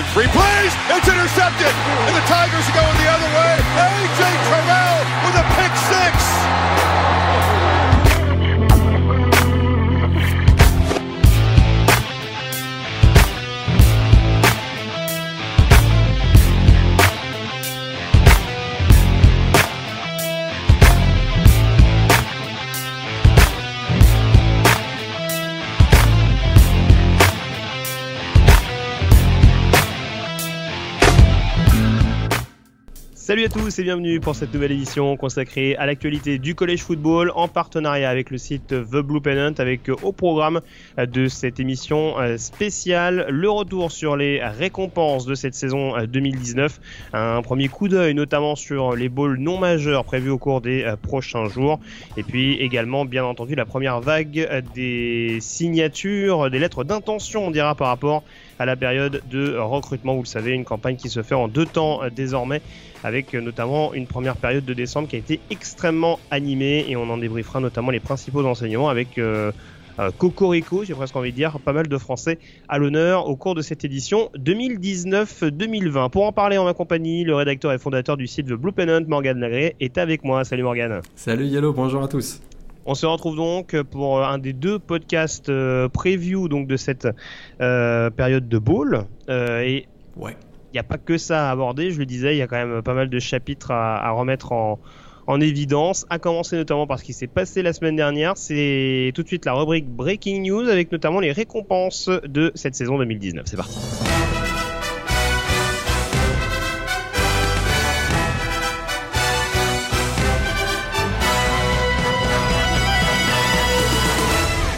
in three plays. It's intercepted. And the Tigers are going the other way. A.J. Terrell Salut à tous et bienvenue pour cette nouvelle édition consacrée à l'actualité du collège football en partenariat avec le site The Blue Pennant avec euh, au programme euh, de cette émission euh, spéciale le retour sur les récompenses de cette saison 2019, un premier coup d'œil notamment sur les balls non majeurs prévus au cours des prochains jours. Et puis également bien entendu la première vague des signatures, des lettres d'intention on dira par rapport à la période de recrutement. Vous le savez, une campagne qui se fait en deux temps désormais avec notamment une première période de décembre qui a été extrêmement animée et on en débriefera notamment les principaux enseignements avec euh, euh, Cocorico, j'ai presque envie de dire, pas mal de Français à l'honneur au cours de cette édition 2019-2020. Pour en parler en ma compagnie, le rédacteur et fondateur du site The Blue Pennant, Morgan Lagré, est avec moi. Salut Morgan. Salut Yellow, bonjour à tous. On se retrouve donc pour un des deux podcasts euh, preview donc de cette euh, période de bowl euh, et ouais il n'y a pas que ça à aborder, je le disais, il y a quand même pas mal de chapitres à, remettre en, en, évidence, à commencer notamment par ce qui s'est passé la semaine dernière. C'est tout de suite la rubrique Breaking News avec notamment les récompenses de cette saison 2019. C'est parti.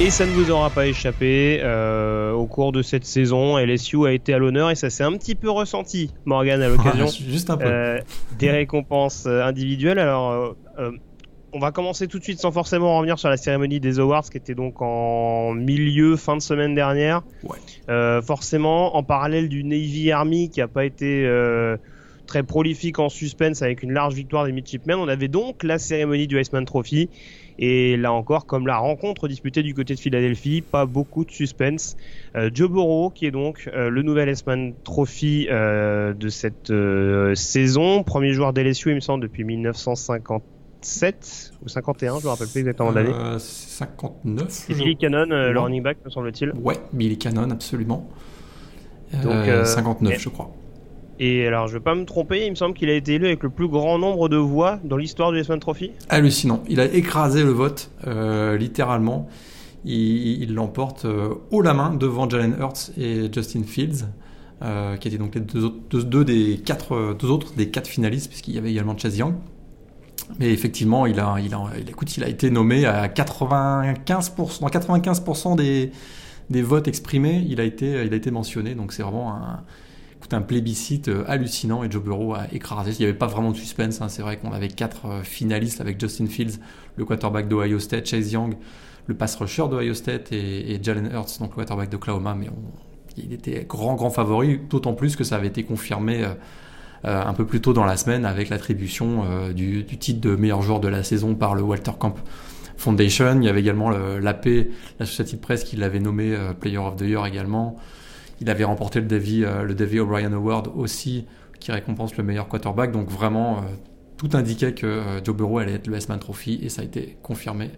Et ça ne vous aura pas échappé, euh, au cours de cette saison, LSU a été à l'honneur et ça s'est un petit peu ressenti, Morgan, à l'occasion Juste un peu. euh, des récompenses euh, individuelles. Alors, euh, on va commencer tout de suite sans forcément revenir sur la cérémonie des awards qui était donc en milieu, fin de semaine dernière. Ouais. Forcément, en parallèle du Navy Army qui a pas été très prolifique en suspense avec une large victoire des Midshipmen, on avait donc la cérémonie du Iceman Trophy. Et là encore, comme la rencontre disputée du côté de Philadelphie, pas beaucoup de suspense. Euh, Joe Burrow, qui est donc euh, le nouvel S-Man Trophy euh, de cette euh, saison, premier joueur d'LSU, il me semble, depuis 1957 ou 51, je me rappelle plus exactement l'année. Euh, 59. C'est Billy Cannon, euh, le running back, me semble-t-il. Ouais, Billy Cannon, absolument. Donc, Euh, euh, 59, et- je crois. Et alors, je vais pas me tromper, il me semble qu'il a été élu avec le plus grand nombre de voix dans l'histoire du S-Man Trophy. Hallucinant. Il a écrasé le vote, euh, littéralement. Il l'emporte euh, haut la main devant Jalen Hurts et Justin Fields, euh, qui étaient donc les deux, autres- des quatre, deux autres des quatre finalistes, puisqu'il y avait également Chase Young. Mais effectivement, il a, il a, il, écoute, il a été nommé à 95%, dans 95% des, des votes exprimés, il a été, il a été mentionné. Donc c'est vraiment un, un plébiscite euh, hallucinant et Joe Burrow a écrasé. Il n'y avait pas vraiment de suspense. hein. C'est vrai qu'on avait quatre euh, finalistes avec Justin Fields, le quarterback d'Ohio State, Chase Young, le pass rusher d'Ohio State et, Jalen Hurts, donc le quarterback d'Oklahoma. Mais il était grand, grand favori, d'autant plus que ça avait été confirmé. euh, un peu plus tôt dans la semaine avec l'attribution du, titre de meilleur joueur de la saison par le Walter Camp Foundation. Il y avait également le- l'AP, l'Associated Press, qui l'avait nommé Player of the Year également. Il avait remporté le Davy, euh, le Davy O'Brien Award aussi, qui récompense le meilleur quarterback. Donc vraiment, euh, tout indiquait que euh, Joe Burrow allait être le S-Man Trophy et ça a été confirmé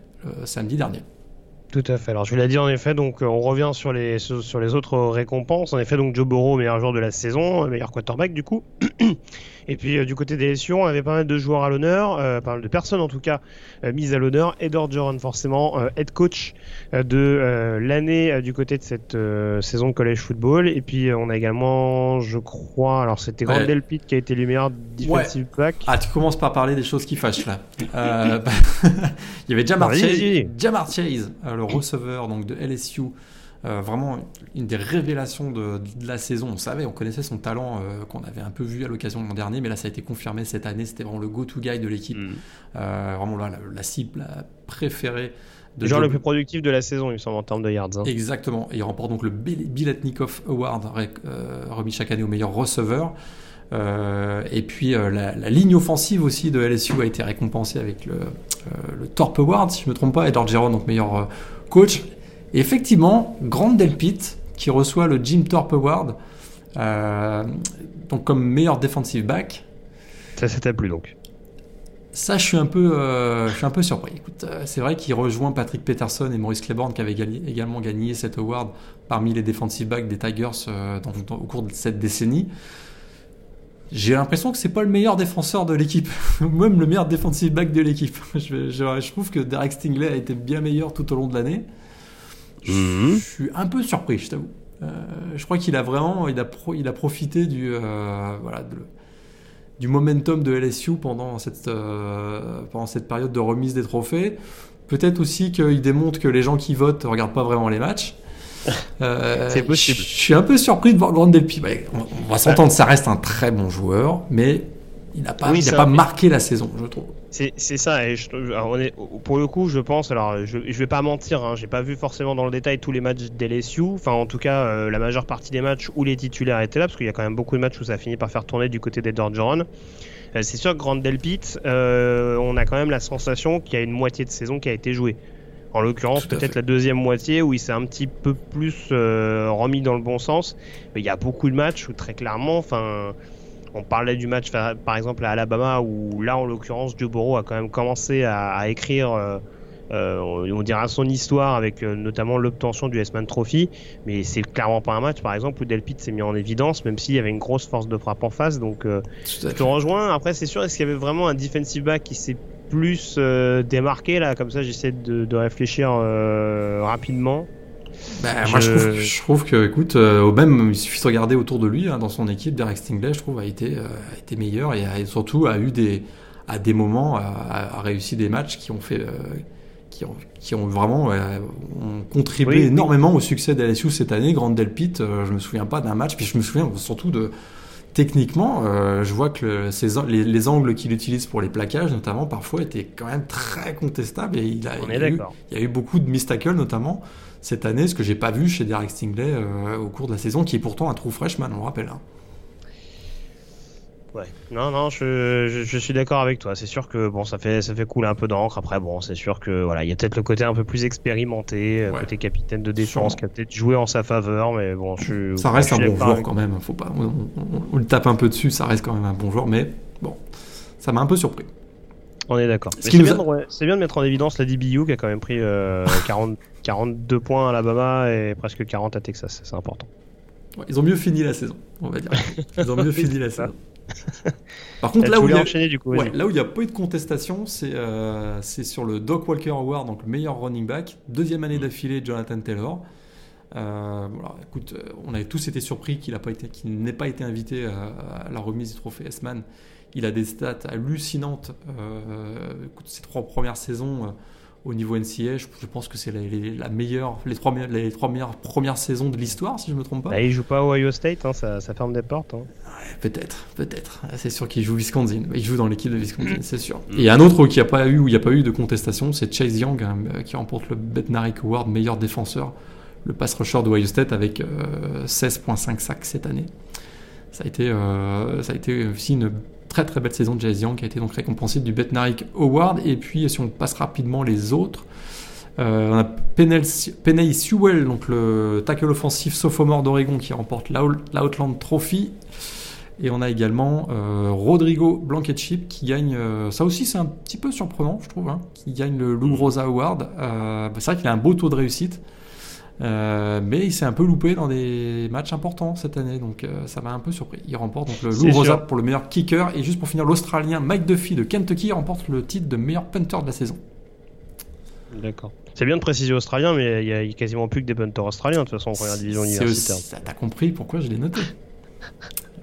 samedi dernier. Tout à fait. Alors je l'ai dit en effet, donc on revient sur les sur, les autres récompenses. En effet, donc Joe Burrow, meilleur joueur de la saison, meilleur quarterback du coup. Et puis euh, du côté des LSU, on avait pas mal de joueurs à l'honneur, euh, pas mal de personnes en tout cas euh, mises à l'honneur. Ed Orgeron forcément, head coach de l'année du côté de cette saison de college football. Et puis on a également, je crois, alors c'était Ouais. Grandel Pitt qui a été le meilleur defensive back. Ah, tu commences par parler des choses qui fâchent là. Bah, il y avait Jamar Chase. Jamar Chase, le receveur donc de LSU, euh, vraiment une des révélations de, de la saison. On savait, on connaissait son talent euh, qu'on avait un peu vu à l'occasion de l'an dernier, mais là ça a été confirmé cette année. C'était vraiment le go-to guy de l'équipe, Mm. Euh, vraiment là, la, la cible la préférée de Le joueur Joe- le plus productif de la saison, il me semble, en termes de yards. hein. Exactement. Et il remporte donc le Bill- Biletnikoff Award, euh, remis chaque année au meilleur receveur. Euh, et puis euh, la, la ligne offensive aussi de LSU a été récompensée avec le, euh, le Torp Award, si je ne me trompe pas, et Geron, donc meilleur euh, coach. Et effectivement, Grant Delpit, qui reçoit le Jim Thorpe Award, donc comme meilleur defensive back. Ça s'était plus donc. Ça, je suis un peu, je suis un peu surpris. Écoute, c'est vrai qu'il rejoint Patrick Peterson et Maurice Claiborne qui avaient également gagné cet award parmi les defensive backs des Tigers au cours de cette décennie. J'ai l'impression que c'est pas le meilleur défenseur de l'équipe, même le meilleur defensive back de l'équipe. Je, je, trouve que Derek Stingley a été bien meilleur tout au long de l'année. Je, mhm. suis un peu surpris, je t'avoue. Euh, je crois qu'il a vraiment, il a, il a profité du, euh, voilà, du momentum de LSU pendant cette, euh, pendant cette période de remise des trophées. Peut-être aussi qu'il démontre que les gens qui votent ne regardent pas vraiment les matchs. C'est possible. Je suis un peu surpris de voir Grand Delpi. on, va s'entendre, ça reste un très bon joueur, mais il n'a pas, pas marqué la saison, je trouve. C'est ça, et on est, pour le coup, je pense, alors je, je vais pas mentir, hein, j'ai pas vu forcément dans le détail tous les matchs d'LSU, enfin en tout cas euh, la majeure partie des matchs où les titulaires étaient là, parce qu'il y a quand même beaucoup de matchs où ça a fini par faire tourner du côté des Dorgeron. Euh, c'est sûr que Grand Delpit, on a quand même la sensation qu'il y a une moitié de saison qui a été jouée. En l'occurrence, peut-être la deuxième moitié où il s'est un petit peu plus euh, remis dans le bon sens. Mais il y a beaucoup de matchs où très clairement, enfin, on parlait du match par exemple à Alabama où là, en l'occurrence, Joe Burrow a quand même commencé à, écrire. Euh, euh, on dira son histoire avec notamment l'obtention du S-Man Trophy, mais c'est clairement pas un match par exemple où Delpit s'est mis en évidence, même s'il y avait une grosse force de frappe en face. Donc je te rejoins. Après, c'est sûr, est-ce qu'il y avait vraiment un defensive back qui s'est plus euh, démarqué là? Comme ça, j'essaie de, réfléchir euh, Bah, moi, je trouve, que, écoute, euh, au même, il suffit de regarder autour de lui, hein, dans son équipe, Derek Stingley, je trouve, a été, a été meilleur et, surtout a eu des, à des moments, a, réussi des matchs qui ont fait, qui, ont, qui ont vraiment ont contribué énormément au succès d'LSU cette année. Grande Delpit, je me souviens pas d'un match, puis je me souviens surtout de, techniquement, euh, je vois que les, angles qu'il utilise pour les plaquages, notamment, parfois étaient quand même très contestables. Et il, a, il, y a eu, beaucoup de mistacles, notamment cette année, ce que j'ai pas vu chez Derek Stingley euh, au cours de la saison, qui est pourtant un trou freshman, on le rappelle. Hein. Ouais. Non, non, je, je, suis d'accord avec toi. C'est sûr que bon, ça fait ça fait couler un peu d'encre. Après, bon, c'est sûr que voilà, il y a peut-être le côté un peu plus expérimenté, euh, côté capitaine de défense, qui a peut-être joué en sa faveur, mais bon, je. Ça reste un bon joueur quand même. Faut pas, on, le tape un peu dessus, ça reste quand même un bon joueur, mais bon, ça m'a un peu surpris. On est d'accord. C'est bien, bien, de mettre en évidence la DBU qui a quand même pris 40, euh, 42 points à Alabama et presque 40 à Texas. C'est important. ils ont mieux fini la saison, on va dire. Ils ont mieux fini la saison. Par contre, là où, il y a, là où il n'y a pas eu de contestation, euh, c'est sur le Doc Walker Award, donc le meilleur running back. Deuxième année mm. d'affilée, Jonathan Taylor. Euh, écoute, on avait tous été surpris qu'il n'ait pas, été invité à, la remise du trophée S-Man. Il a des stats hallucinantes. ses trois premières saisons au niveau NCA. Je, pense que c'est la, meilleure, les trois, les trois meilleures premières saisons de l'histoire, si je me trompe pas. Bah, il joue pas au Ohio State, hein, ça, ferme des portes. Hein. peut-être, peut-être. C'est sûr qu'il joue Wisconsin. Il joue dans l'équipe de Wisconsin, c'est sûr. Mm. Et un autre qui a pas eu, où il n'y a pas eu de contestation, c'est Chase Young, hein, qui remporte le Bednarik Award meilleur défenseur, le pass rusher de Ohio State avec 16,5 euh, sacs cette année. Ça a été, euh, ça a été aussi une très très belle saison de Jazz Young qui a été donc récompensée du Betnarik Award. Et puis si on passe rapidement les autres, euh, on a Penay Sewell, donc le tackle offensif sophomore d'Oregon qui remporte l'Outland Trophy. Et on a également euh, Rodrigo Blankenship qui gagne, euh, ça aussi c'est un petit peu surprenant je trouve, hein, qui gagne le Lou Rosa Award. c'est vrai qu'il a un beau taux de réussite. Euh, mais il s'est un peu loupé dans des matchs importants cette année, donc euh, ça m'a un peu surpris. Il remporte donc le Lou Rosa pour le meilleur kicker, et juste pour finir, l'Australien Mike Duffy de Kentucky remporte le titre de meilleur punter de la saison. D'accord. C'est bien de préciser australien, mais il y, a quasiment plus que des punters australiens de toute façon en première division universitaire. T'as compris pourquoi je l'ai noté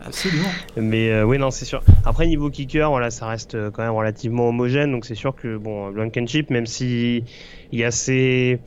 Absolument. Mais euh, oui, non, c'est sûr. Après, niveau kicker, voilà, ça reste quand même relativement homogène. Donc c'est sûr que, bon, Blankenship, même si il y a ces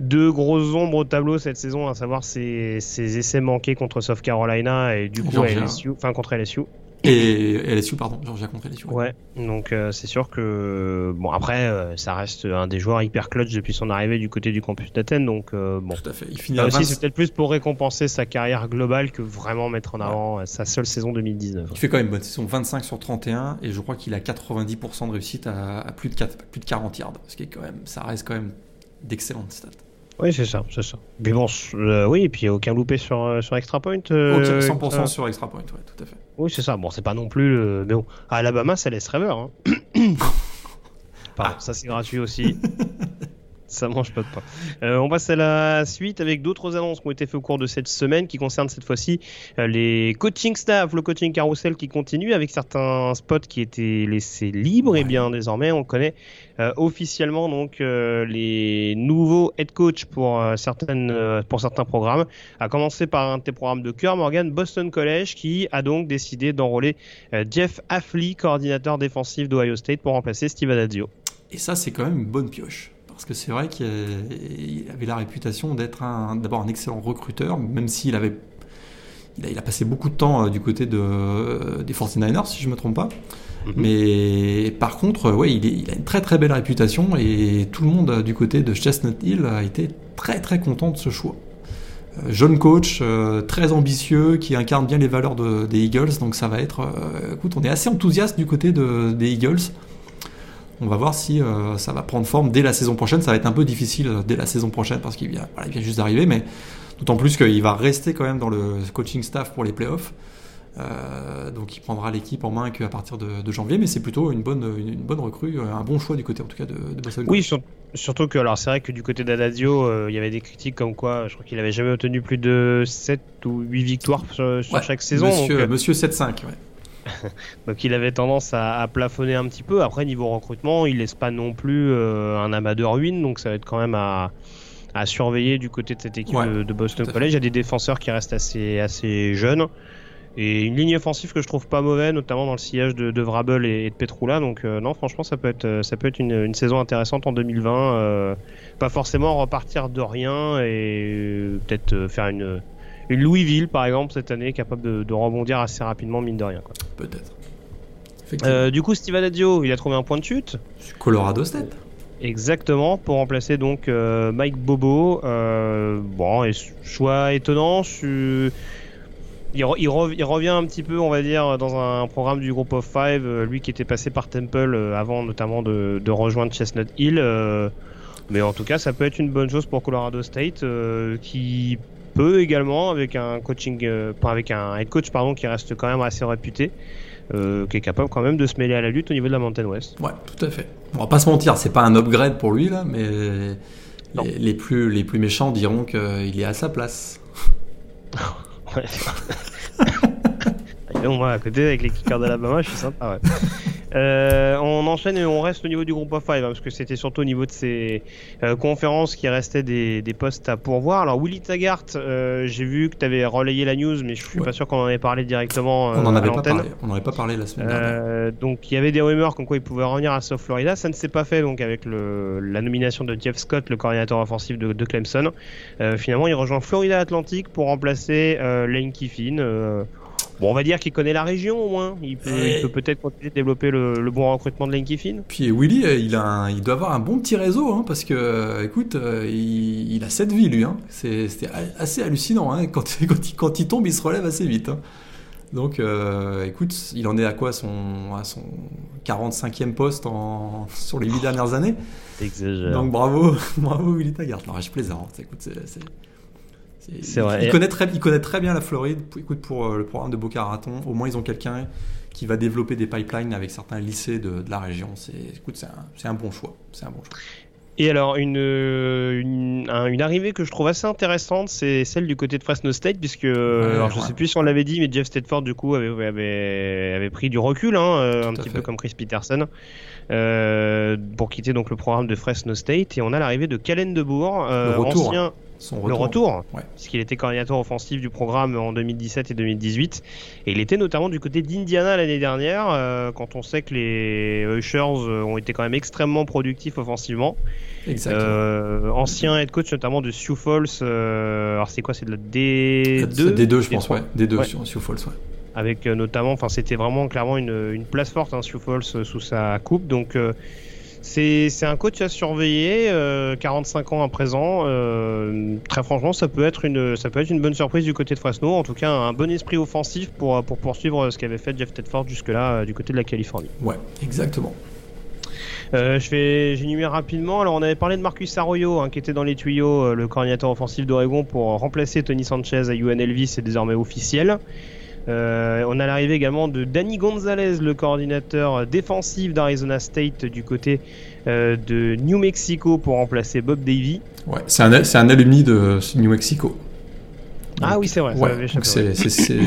deux grosses ombres au tableau cette saison, à savoir ses, essais manqués contre South Carolina et du coup LSU, enfin contre LSU. Et LSU, pardon, Georgia contre LSU. Ouais, donc euh, c'est sûr que bon après euh, ça reste un des joueurs hyper clutch depuis son arrivée du côté du campus d'Athènes, donc euh, bon. Tout à fait. Il finit aussi c'est peut-être plus pour récompenser sa carrière globale que vraiment mettre en avant sa seule saison 2019. Il fait quand même bonne saison, 25 sur 31 et je crois qu'il a 90% de réussite à, plus de 4, plus de 40 yards, ce qui est quand même, ça reste quand même d'excellentes stats. Oui, c'est ça, c'est ça. Mais bon, oui, et puis aucun loupé sur, sur Extra Point. 100% sur Extra Point, ouais, tout à fait. Oui, c'est ça. Bon, c'est pas non plus. Mais bon, à Alabama, ça laisse rêveur. Hein. Pardon, ça c'est gratuit aussi. ça mange pas de pain. Euh, on passe à la suite avec d'autres annonces qui ont été faites au cours de cette semaine qui concernent cette fois-ci euh, les coaching staff, le coaching carousel qui continue avec certains spots qui étaient laissés libres. Et bien désormais, on connaît euh, officiellement donc les nouveaux head coach pour certains programmes. À commencer par un de tes programmes de cœur, Morgan Boston College, qui a donc décidé d'enrôler Jeff Affley, coordinateur défensif d'Ohio State, pour remplacer Steve Adazio. Et ça, c'est quand même une bonne pioche. Parce que c'est vrai qu'il avait la réputation d'être d'abord un excellent recruteur, même s'il avait il a, passé beaucoup de temps euh, du côté de, euh, des 49ers, si je ne me trompe pas. Mhm. Mais par contre, ouais, il, a une très très belle réputation et tout le monde du côté de Chestnut Hill a été très très content de ce choix. Euh, jeune coach, très ambitieux, qui incarne bien les valeurs des Eagles, donc ça va être. écoute, on est assez enthousiaste du côté des Eagles. On va voir si euh, ça va prendre forme dès la saison prochaine. Ça va être un peu difficile euh, dès la saison prochaine parce qu'il vient, juste d'arriver, mais d'autant plus qu'il va rester quand même dans le coaching staff pour les playoffs. Euh, donc il prendra l'équipe en main qu'à partir de, janvier, mais c'est plutôt une bonne, une, bonne recrue, un bon choix du côté en tout cas de, de Boston. Oui, surtout que alors c'est vrai que du côté d'Adazio, il y avait des critiques comme quoi je crois qu'il avait jamais obtenu plus de 7 ou 8 victoires sur, chaque saison. Monsieur, monsieur 7-5, ouais. Donc il avait tendance à, plafonner un petit peu. Après, niveau recrutement, il laisse pas non plus euh, un amas de ruines, donc ça va être quand même à, surveiller du côté de cette équipe de, Boston College. Il y a des défenseurs qui restent assez, assez jeunes. Et une ligne offensive que je trouve pas mauvaise, notamment dans le sillage de, de Vrabel et, de Petroula. Donc euh, non, franchement, ça peut être, ça peut être une, saison intéressante en 2020. Euh, pas forcément repartir de rien et peut-être faire une, une Louisville, par exemple, cette année, capable de, rebondir assez rapidement, mine de rien. Peut-être. Euh, du coup, Steve Adadio, il a trouvé un point de chute. Colorado State. Exactement, pour remplacer donc euh, Mike Bobo. Euh, bon, et choix étonnant. Il, il, revient un petit peu, on va dire, dans un programme du Group of Five, lui qui était passé par Temple avant notamment de, de rejoindre Chestnut Hill. mais en tout cas, ça peut être une bonne chose pour Colorado State, qui peut également avec un coaching, euh, avec un head coach pardon qui reste quand même assez réputé. Euh, qui est capable quand même de se mêler à la lutte au niveau de la Mountain West. Ouais, tout à fait. On va pas se mentir, c'est pas un upgrade pour lui là, mais les, plus, les plus méchants diront qu'il est à sa place. ouais. moi à côté avec les kickers d'Alabama, je suis sympa. Ouais. Euh, on enchaîne et on reste au niveau du groupe of five hein, parce que c'était surtout au niveau de ces euh, conférences qui restaient des, postes à pourvoir. Alors Willy Taggart, euh, j'ai vu que tu avais relayé la news, mais je suis pas sûr qu'on en ait parlé directement. on en avait pas parlé. On n'en avait pas parlé la semaine dernière. donc il y avait des rumeurs comme quoi il pouvait revenir à South Florida. Ça ne s'est pas fait donc avec le, la nomination de Jeff Scott, le coordinateur offensif de, de Clemson. finalement, il rejoint Florida Atlantic pour remplacer Lane Kiffin. Bon, on va dire qu'il connaît la région au moins. Il peut, peut-être continuer de développer le, bon recrutement de Lane Kiffin. Puis Willy, euh, il, a il doit avoir un bon petit réseau, hein, parce que, euh, écoute, euh, il, a cette vie lui. Hein. C'était assez hallucinant. Hein. Quand, quand, il, tombe, il se relève assez vite. Hein. Donc, écoute, il en est à quoi son, à son 45e poste en, sur les 8 dernières années? Exagère. Donc bravo, bravo Willy Taggart. Non, je plaisante. Écoute, c'est c'est vrai. Il connaît, très, il connaît très bien la Floride. Écoute, pour euh, le programme de Boca Raton, au moins ils ont quelqu'un qui va développer des pipelines avec certains lycées de, la région. C'est, écoute, c'est un, un, bon choix. C'est un bon choix. Et alors, une, une, une, arrivée que je trouve assez intéressante, c'est celle du côté de Fresno State, puisque, alors, je sais plus si on l'avait dit, mais Jeff Stedford, du coup, avait, avait, avait pris du recul, hein, euh, un petit peu comme Chris Peterson, euh, pour quitter donc le programme de Fresno State. Et on a l'arrivée de Calen Debourg, euh, ancien retour. Le retour, puisqu'il était coordinateur offensif du programme en 2017 et 2018. Et il était notamment du côté d'Indiana l'année dernière, euh, quand on sait que les Ushers euh, ont été quand même extrêmement productifs offensivement. Euh, ancien head coach notamment de Sioux Falls. alors c'est quoi C'est de la D2 D2, je pense, ouais. D2 sur Sioux Falls, ouais. Avec notamment, enfin c'était vraiment clairement une, une place forte, hein, Sioux Falls sous sa coupe. Donc c'est un coach à surveiller, 45 euh, ans à présent. Euh, très franchement, ça peut, être une, ça peut être une bonne surprise du côté de Fresno. En tout cas, un bon esprit offensif pour, pour poursuivre ce qu'avait fait Jeff Tedford jusque-là euh, du côté de la Californie. Ouais, exactement. Euh, je fais, j'énumère rapidement. Alors, on avait parlé de Marcus Arroyo, hein, qui était dans les tuyaux, euh, le coordinateur offensif d'Oregon, pour remplacer Tony Sanchez à UNLV. C'est désormais officiel. Euh, on a l'arrivée également de Danny Gonzalez, le coordinateur défensif d'Arizona State du côté euh, de New Mexico pour remplacer Bob Davy. Ouais, c'est un, c'est un alumni de New Mexico. ah oui, c'est vrai. Ouais,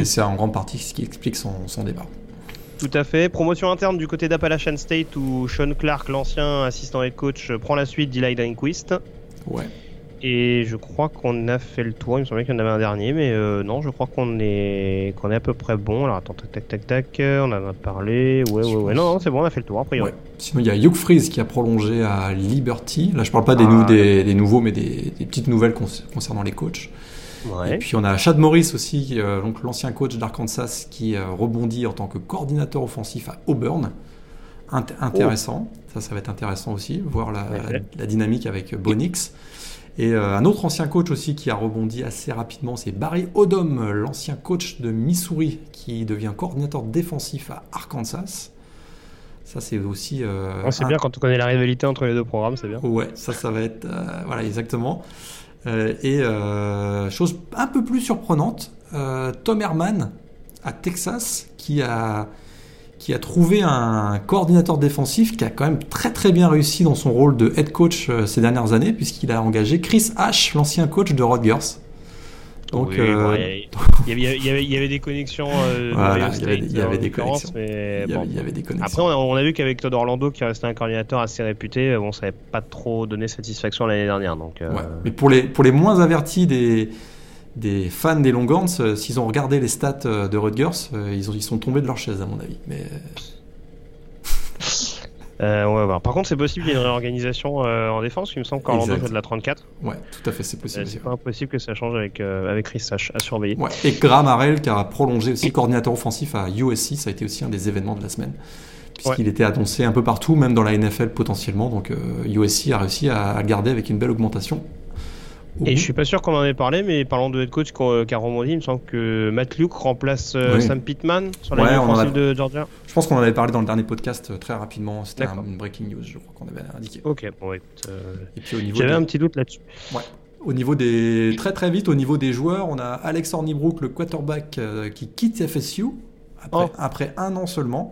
c'est, en grande partie ce qui explique son, son départ. Tout à fait. Promotion interne du côté d'Appalachian State où Sean Clark, l'ancien assistant head coach, prend la suite d'Eli Dynquist. Ouais. Et je crois qu'on a fait le tour. Il me semblait qu'il y en avait un dernier, mais euh, non, je crois qu'on est qu'on est à peu près bon. Alors attends, tac, tac, tac, tac. On en a parlé. Ouais, ouais, ouais. Non, non, c'est bon, on a fait le tour. A priori. Ouais. Sinon, il y a Hugh Freeze qui a prolongé à Liberty. Là, je parle pas des, Ah. nou- des, des nouveaux, mais des, des petites nouvelles concernant les coachs. Ouais. Et puis, on a Chad Morris aussi, euh, donc l'ancien coach d'Arkansas, qui euh, rebondit en tant que coordinateur offensif à Auburn. Int- intéressant. Ça, ça va être intéressant aussi, voir Oh. La, la dynamique avec Bonix. Et euh, un autre ancien coach aussi qui a rebondi assez rapidement, c'est Barry Odom, l'ancien coach de Missouri, qui devient coordinateur défensif à Arkansas. Ça, c'est aussi. euh, Ouais, c'est un- bien quand on connaît la rivalité entre les deux programmes, c'est bien. Ouais, ça, ça va être. euh, voilà, exactement. Euh, et chose un peu plus surprenante, Tom Herman à Texas qui a, qui a trouvé un coordinateur défensif qui a quand même très très bien réussi dans son rôle de head coach euh, ces dernières années, puisqu'il a engagé Chris H, l'ancien coach de Rutgers. Donc, Oui, euh, bon, il y avait- il y, avait, il y avait- il y avait des connexions. euh, Voilà, il y avait- State, il y avait en des connexions. Mais il, y bon. avait, il y avait des connexions. Après, on a, on a vu qu'avec Todd Orlando, qui restait un coordinateur assez réputé, bon, ça n'avait pas trop donné satisfaction l'année dernière. Donc, euh, Ouais. Mais pour les, pour les moins avertis des, des fans des Longhorns, euh, s'ils ont regardé les stats euh, de Rutgers, euh, ils, ont, ils sont tombés de leur chaise, à mon avis. Mais on va voir. Par contre, c'est possible qu'il y ait une réorganisation en défense. Il me semble qu'Orlando joue de la 34. ouais, tout à fait, c'est possible. c'est pas impossible que ça change avec, avec Chris Sash à surveiller. Ouais. Et Graham Harrell, qui a prolongé aussi coordinateur offensif à USC, ça a été aussi un des événements de la semaine. Puisqu'il était annoncé un peu partout, même dans la NFL potentiellement. Donc euh, USC a réussi à, à le garder avec une belle augmentation. Et bout. je suis pas sûr qu'on en ait parlé, mais parlant de head coach qui a qui a rebondi, il me semble que Matt Luke remplace euh, Oui. Sam Pittman sur la Ouais, ligne a- offensive de Georgia. Je pense qu'on en avait parlé dans le dernier podcast euh, très rapidement. C'était une breaking news, je crois qu'on avait indiqué. Ok, bon, écoute, euh, Et puis au niveau j'avais des- un petit doute là-dessus. Au niveau des très très vite au niveau des joueurs, on a Alex Hornibrook, le quarterback euh, qui quitte FSU après, Oh. après un an seulement.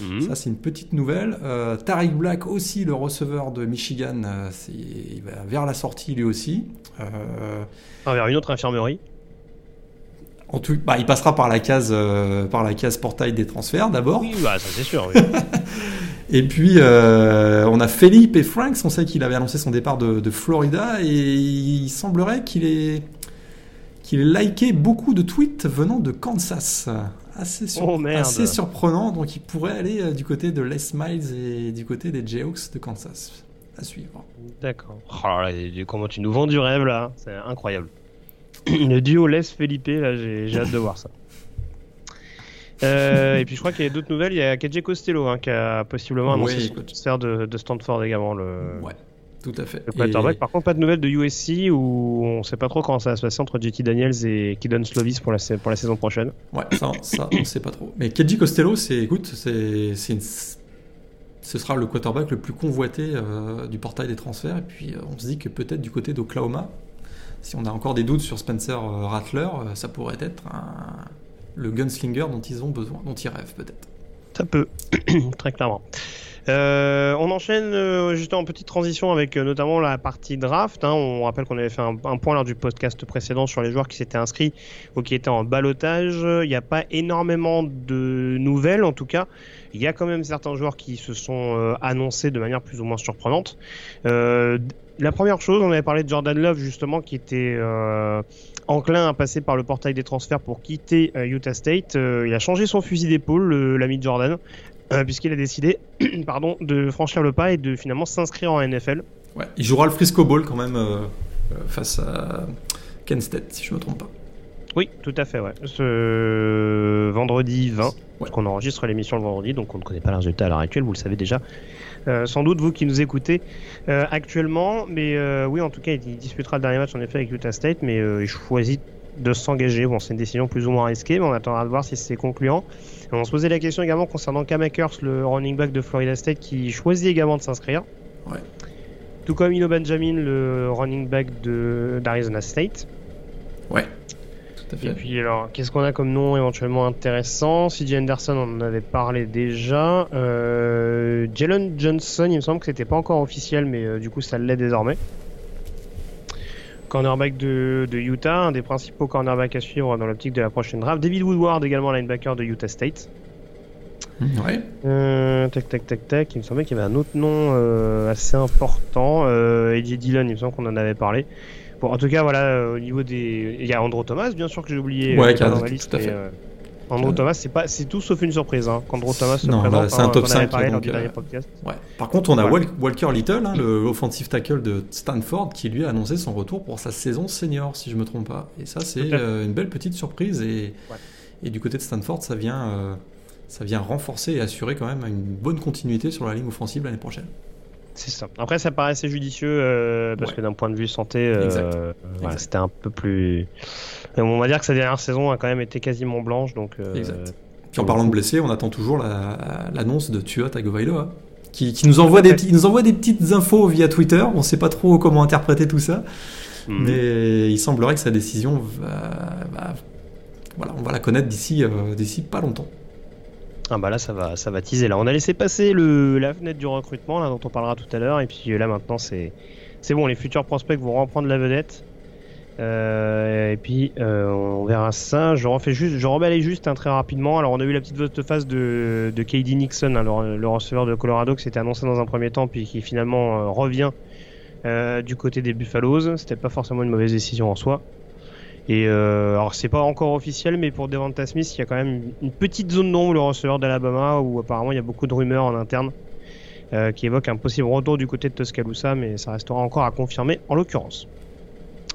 Mhm. Ça c'est une petite nouvelle. Euh, Tariq Black aussi, le receveur de Michigan, euh, il va vers la sortie lui aussi. Euh, Envers une autre infirmerie. en tout, bah, il passera par la case euh, par la case portail des transferts d'abord. Oui, bah, ça c'est sûr. oui. Et puis euh, on a Felipe et Franks. On sait qu'il avait annoncé son départ de, de Florida et il semblerait qu'il ait qu'il ait liké beaucoup de tweets venant de Kansas. Assez, sur- Oh, assez surprenant. Donc il pourrait aller euh, du côté de Les Miles et du côté des Jayhawks de Kansas. À suivre. D'accord. Oh comment tu nous vends du rêve là C'est incroyable. Le duo Les Felipe, là, j'ai hâte de voir ça. Euh, et puis je crois qu'il y a d'autres nouvelles. Il y a KJ Costello hein, qui a possiblement annoncé Oui, de, de Stanford également. Le, Ouais, tout à fait. le quarterback. Et- Par contre, pas de nouvelles de USC où on sait pas trop comment ça va se passer entre JT Daniels et Kidon Slovis pour la, sa- pour la saison prochaine. Ouais, ça, ça on sait pas trop. Mais Kedji Costello, c'est, écoute, c'est, c'est une- ce sera le quarterback le plus convoité euh, du portail des transferts. Et puis, euh, on se dit que peut-être du côté d'Oklahoma, si on a encore des doutes sur Spencer euh, Rattler, ça pourrait être un- le gunslinger dont ils ont besoin, dont ils rêvent peut-être. Ça peut, très clairement. Euh, on enchaîne euh, juste en petite transition avec euh, notamment la partie draft. hein. On rappelle qu'on avait fait un, point lors du podcast précédent sur les joueurs qui s'étaient inscrits ou qui étaient en balotage. Il n'y a pas énormément de nouvelles en tout cas. Il y a quand même certains joueurs qui se sont euh, annoncés de manière plus ou moins surprenante. La première chose, on avait parlé de Jordan Love justement qui était enclin à passer par le portail des transferts pour quitter Utah State. Il a changé son fusil d'épaule, le- l'ami Jordan, euh, puisqu'il a décidé pardon, de franchir le pas et de finalement s'inscrire en NFL. Ouais, il jouera le Frisco Bowl quand même euh, euh, face à Ken State, si je me trompe pas. Oui, tout à fait, ouais. Ce vendredi 20, Ouais. parce qu'on enregistre l'émission le vendredi, donc on ne connaît pas le résultat à l'heure actuelle, vous le savez déjà. Euh, sans doute vous qui nous écoutez euh, actuellement, mais euh, oui, en tout cas, il, disputera le dernier match en effet avec Utah State, mais il choisit de s'engager. Bon, c'est une décision plus ou moins risquée, mais on attendra de voir si c'est concluant. On se posait la question également concernant Cam Akers, le running back de Florida State, qui choisit également de s'inscrire. Ouais. Tout comme Ino Benjamin, le running back d'Arizona State. Ouais. Et puis alors, qu'est-ce qu'on a comme nom éventuellement intéressant? CJ Anderson, on en avait parlé déjà. Euh, Jalen Johnson, il me semble que c'était pas encore officiel, mais euh, du coup ça l'est désormais. Cornerback de, Utah, un des principaux cornerbacks à suivre dans l'optique de la prochaine draft. David Woodward, également linebacker de Utah State. Ouais. Euh, tac, tac, tac, tac. Il me semblait qu'il y avait un autre nom assez important. Eddie Dillon, il me semble qu'on en avait parlé. Bon, en tout cas, voilà, euh, au niveau des. Il y a Andro Thomas, bien sûr, que j'ai oublié. Ouais, euh, dans la liste. Tout à fait. Euh, Andro Thomas, c'est pas, c'est tout sauf une surprise. Hein, qu'Andro Thomas se non, présente. c'est un hein, top 5. Parlé donc, euh, ouais. Par contre, on a Walker Little, hein, le offensive tackle de Stanford, qui lui a annoncé son retour pour sa saison senior, si je me trompe pas. Et ça, c'est une belle petite surprise. Et, ouais. et, du côté de Stanford, ça vient, ça vient renforcer et assurer quand même une bonne continuité sur la ligne offensive l'année prochaine. C'est ça. Après, ça paraissait judicieux euh, parce que d'un point de vue santé, euh, c'était un peu plus. on va dire que sa dernière saison a quand même été quasiment blanche. Donc, euh, exact. Puis en parlant de blessés, on attend toujours l'annonce de Tua Tagovailoa. Qui, qui, nous envoie des, nous envoie des petites infos via Twitter. On ne sait pas trop comment interpréter tout ça. Mhm. Mais il semblerait que sa décision va, voilà, on va la connaître d'ici d'ici pas longtemps. Ah bah là ça va ça va teaser là. On a laissé passer la fenêtre du recrutement là dont on parlera tout à l'heure et puis là maintenant c'est c'est bon les futurs prospects vont reprendre la vedette. Euh, et puis euh, on verra ça. Je refais juste, je rebalaye juste un très rapidement. Alors on a eu la petite vote-face de, de KD Nixon, hein, le, receveur de Colorado, qui s'était annoncé dans un premier temps, puis qui finalement euh, revient du côté des Buffaloes. C'était pas forcément une mauvaise décision en soi. Et euh, alors c'est pas encore officiel, mais pour Devonta Smith, il y a quand même une petite zone d'ombre, le receveur d'Alabama, où apparemment il y a beaucoup de rumeurs en interne euh, qui évoquent un possible retour du côté de Tuscaloosa, mais ça restera encore à confirmer en l'occurrence.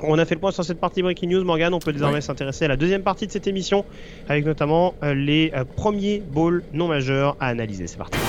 On a fait le point sur cette partie Breaking News, Morgan. On peut désormais s'intéresser à la deuxième partie de cette émission, avec notamment euh, les euh, premiers balls non majeurs à analyser. C'est parti.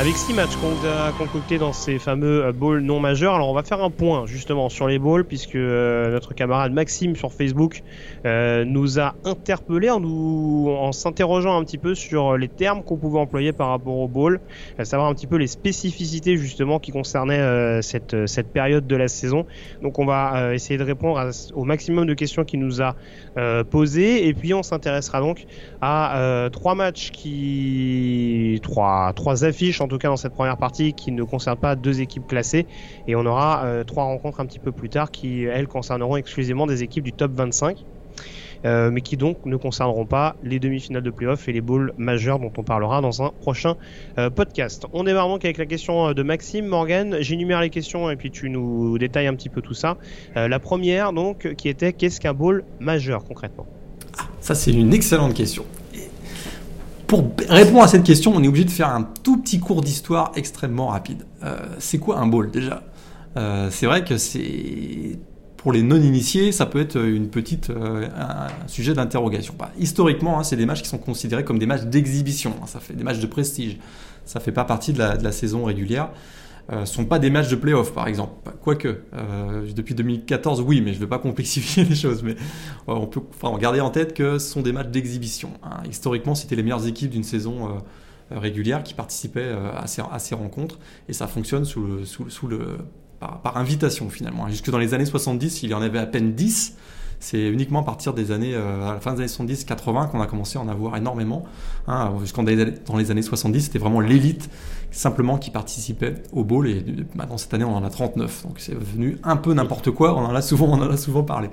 Avec six matchs qu'on a concoctés dans ces fameux euh, balls non majeurs, alors on va faire un point justement sur les balls puisque euh, notre camarade Maxime sur Facebook euh, nous a interpellé en, s'interrogeant un petit peu sur les termes qu'on pouvait employer par rapport aux balls, à savoir un petit peu les spécificités justement qui concernaient cette période de la saison. Donc on va essayer de répondre au maximum de questions qu'il nous a posées et puis on s'intéressera donc à trois matchs qui... trois, trois affiches en tout cas dans cette première partie, qui ne concerne pas deux équipes classées. Et on aura euh, trois rencontres un petit peu plus tard qui, elles, concerneront exclusivement des équipes du top 25. Euh, mais qui donc ne concerneront pas les demi-finales de playoff et les bowls majeurs dont on parlera dans un prochain euh, podcast. On démarre donc avec la question de Maxime Morgan. J'énumère les questions et puis tu nous détailles un petit peu tout ça. la première donc qui était qu'est-ce qu'un bowl majeur concrètement? Ah, Ça c'est une excellente question pour répondre à cette question, on est obligé de faire un tout petit cours d'histoire extrêmement rapide. Euh, c'est quoi un bowl déjà? Euh, C'est vrai que c'est pour les non-initiés, ça peut être une petite euh, un sujet d'interrogation. Bah, historiquement, hein, c'est des matchs qui sont considérés comme des matchs d'exhibition. Hein, ça fait des matchs de prestige. Ça fait pas partie de la saison régulière euh, sont pas des matchs de playoff, par exemple. Quoique, euh, depuis 2014, oui, mais je ne veux pas complexifier les choses. Mais euh, on peut enfin, garder en tête que ce sont des matchs d'exhibition. Hein. Historiquement, c'était les meilleures équipes d'une saison régulière qui participaient à ces, rencontres. Et ça fonctionne sous le, par, invitation, finalement. Jusque dans les années 70, il y en avait à peine 10 c'est uniquement à partir des années, à la fin des années 70-80 qu'on a commencé à en avoir énormément. Hein, Jusqu'en dans les années 70, c'était vraiment l'élite simplement qui participaient au bowl et maintenant cette année on en a 39 donc c'est devenu un peu n'importe quoi. On en a souvent on en a souvent parlé.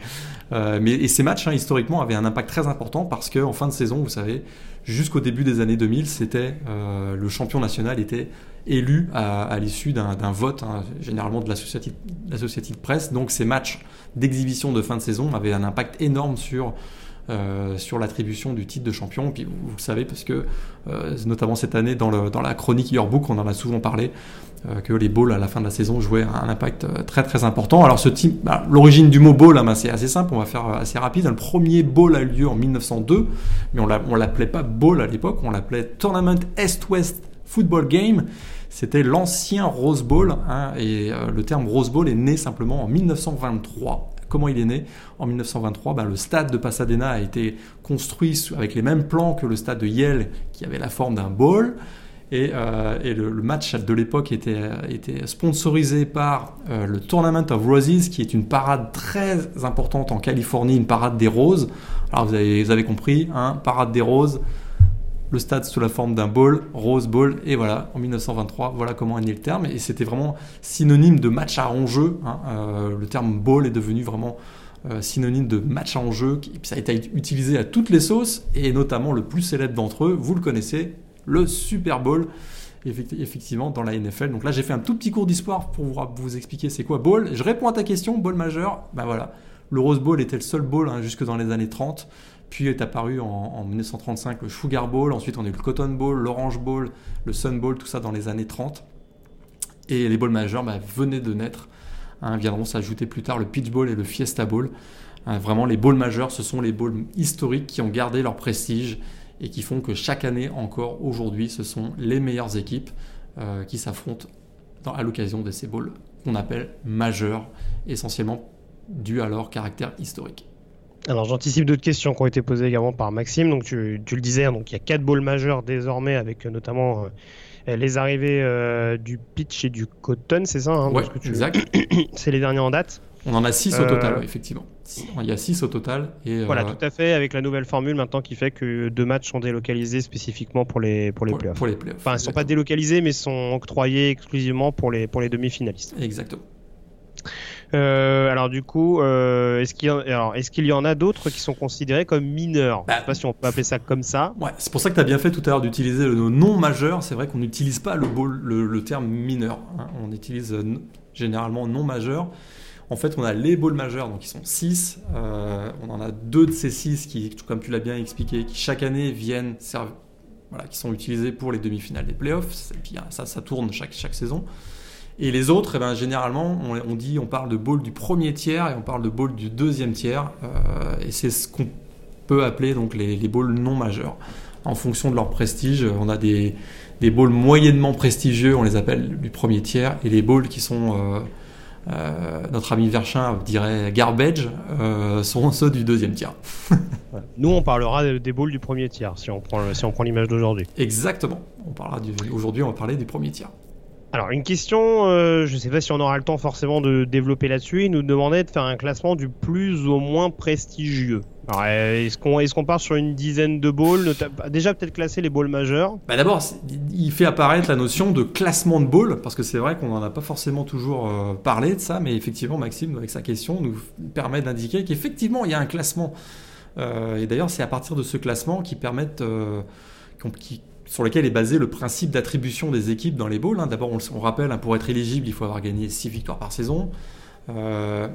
Euh, mais et ces matchs hein, historiquement avaient un impact très important parce que en fin de saison vous savez jusqu'au début des années 2000 c'était euh, le champion national était élu à, l'issue d'un vote hein, généralement de l'associative presse. Donc ces matchs d'exhibition de fin de saison avaient un impact énorme sur euh, sur l'attribution du titre de champion. Puis vous, le savez parce que, euh, notamment cette année, dans, la chronique Yearbook, on en a souvent parlé, euh, que les balls à la fin de la saison jouaient un impact très très important. Alors ce type, bah, l'origine du mot ball, hein, c'est assez simple, on va faire assez rapide. Le premier ball a eu lieu en 1902, mais on l'appelait pas ball à l'époque, on l'appelait Tournament Est-Ouest Football Game. C'était l'ancien Rose Bowl, hein, et le terme Rose Bowl est né simplement en 1923. Comment il est né En 1923, ben, le stade de Pasadena a été construit avec les mêmes plans que le stade de Yale, qui avait la forme d'un bowl. Et, euh, le, match de l'époque était, sponsorisé par euh, le Tournament of Roses, qui est une parade très importante en Californie, une parade des roses. Alors vous avez, vous avez compris, hein, parade des roses, le stade sous la forme d'un bowl, Rose Bowl, et voilà, en 1923, voilà comment est né le terme. Et c'était vraiment synonyme de match à enjeu. Hein. Euh, le terme bowl est devenu vraiment synonyme de match à enjeu. Puis ça a été utilisé à toutes les sauces, et notamment le plus célèbre d'entre eux, vous le connaissez, le Super Bowl effectivement dans la NFL. Donc là, j'ai fait un tout petit cours d'histoire pour vous, expliquer c'est quoi bowl. Je réponds à ta question, bowl majeur. Ben voilà, le Rose Bowl était le seul bowl hein, jusque dans les années 30. Puis est apparu en, 1935 le Sugar Bowl. Ensuite, on a eu le Cotton Bowl, l'Orange Bowl, le Sun Bowl, tout ça dans les années 30. Et les bowls majeurs ben, venaient de naître. Hein, viendront s'ajouter plus tard le Pitch Bowl et le Fiesta Bowl. Hein, vraiment, les bowls majeurs, ce sont les bowls historiques qui ont gardé leur prestige et qui font que chaque année encore aujourd'hui, ce sont les meilleures équipes euh, qui s'affrontent à l'occasion de ces bowls qu'on appelle majeurs, essentiellement dus à leur caractère historique. Alors j'anticipe d'autres questions qui ont été posées également par Maxime. Donc tu, le disais, hein, donc il y a quatre bowls majeurs désormais avec euh, notamment euh, les arrivées du pitch et du cotton, c'est ça hein, tu... exact. c'est les derniers en date. On en a 6 au total, effectivement. Il y a 6 au total. Et, voilà, euh, tout à fait, avec la nouvelle formule maintenant qui fait que deux matchs sont délocalisés spécifiquement pour les, pour les playoffs. Pour les playoffs. Enfin, ils ne sont pas délocalisés, mais sont octroyés exclusivement pour les, pour les demi-finalistes. Exactement. Euh, alors du coup, euh, est-ce qu'il y, est qu'il y, en a d'autres qui sont considérés comme mineurs? Je ne sais bah, pas si on peut appeler ça comme ça. Ouais, c'est pour ça que tu as bien fait tout à l'heure d'utiliser le nom majeur. C'est vrai qu'on n'utilise pas le, le, terme mineur. Hein. On utilise généralement non majeur. En fait, on a les balls majeurs, donc ils sont 6. Euh, on en a deux de ces 6 qui, comme tu l'as bien expliqué, qui chaque année viennent voilà, qui sont utilisés pour les demi-finales des playoffs. Et puis ça, ça tourne chaque, chaque saison. Et les autres, eh ben, généralement, on, dit, on parle de ball du premier tiers et on parle de ball du deuxième tiers. Euh, et c'est ce qu'on peut appeler donc les, les balls non majeurs. En fonction de leur prestige, on a des, des balls moyennement prestigieux, on les appelle du premier tiers, et les balls qui sont euh, euh, notre ami Verchin dirait garbage, sont ceux du deuxième tiers. Nous, on parlera des bowls du premier tiers, si on prend, si on prend l'image d'aujourd'hui. Exactement. On parlera aujourd'hui, on va parler du premier tiers. Alors, une question, euh, je ne sais pas si on aura le temps forcément de développer là-dessus. Il nous demandait de faire un classement du plus au moins prestigieux. Est-ce qu'on est qu'on part sur une dizaine de balls Déjà, peut-être classer les balls majeurs bah D'abord, il fait apparaître la notion de classement de balls, parce que c'est vrai qu'on n'en a pas forcément toujours euh, parlé de ça, mais effectivement, Maxime, avec sa question, nous permet d'indiquer qu'effectivement, il y a un classement. Euh, et d'ailleurs, c'est à partir de ce classement qui permettent. qui, sur lequel est basé le principe d'attribution des équipes dans les bowls. Hein. D'abord, on, rappelle, hein, pour être éligible, il faut avoir gagné 6 victoires par saison. Euh,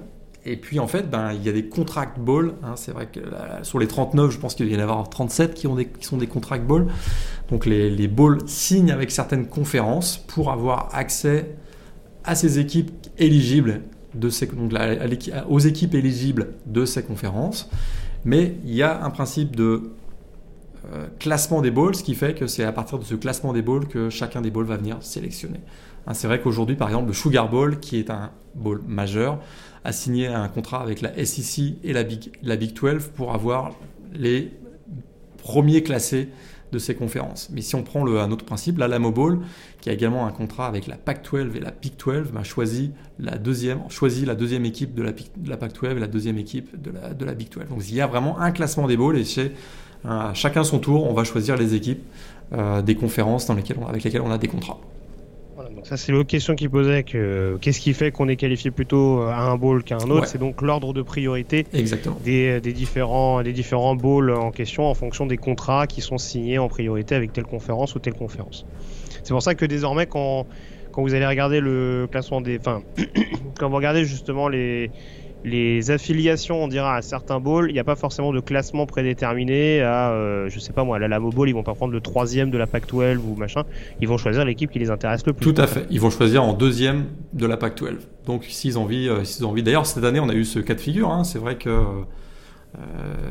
et puis en fait, ben, il y a des contract balls. Hein. c'est vrai que sur les 39, je pense qu'il y en a avoir 37 qui, sont des contract balls. Donc les, balls signent avec certaines conférences pour avoir accès à ces équipes éligibles de ces, donc aux équipes éligibles de ces conférences. Mais il y a un principe de euh, classement des balls, ce qui fait que c'est à partir de ce classement des balls que chacun des balls va venir sélectionner. Hein, c'est vrai qu'aujourd'hui, par exemple, le Sugar Bowl, qui est un ball majeur, a signé un contrat avec la SEC et la Big, la Big 12 pour avoir les premiers classés de ces conférences. Mais si on prend le, un autre principe, l'Alamo Bowl, qui a également un contrat avec la Pac-12 et la Big 12, bah, choisit, la deuxième, la deuxième équipe de la, de la Pac-12 et la deuxième équipe de la, de la Big 12. Donc il y a vraiment un classement des bowls et c'est chacun son tour, on va choisir les équipes euh, des conférences dans lesquelles avec lesquelles on a des contrats. donc ça c'est l'autre question qui posait que qu'est-ce qui fait qu'on est qualifié plutôt à un bowl qu'à un autre C'est donc l'ordre de priorité Des, des, différents des différents bowls en question en fonction des contrats qui sont signés en priorité avec telle conférence ou telle conférence. C'est pour ça que désormais quand quand vous allez regarder le classement des, enfin quand vous regardez justement les les affiliations, on dira, à certains bowls, il n'y a pas forcément de classement prédéterminé à, euh, je sais pas moi, la Lamo Bowl, ils vont pas prendre le troisième de la Pac-12 ou machin, ils vont choisir l'équipe qui les intéresse le plus. Tout à fait, ils vont choisir en deuxième de la Pac-12. Donc s'ils ont envie, euh, s'ils ont envie, d'ailleurs cette année on a eu ce cas de figure, hein. c'est vrai que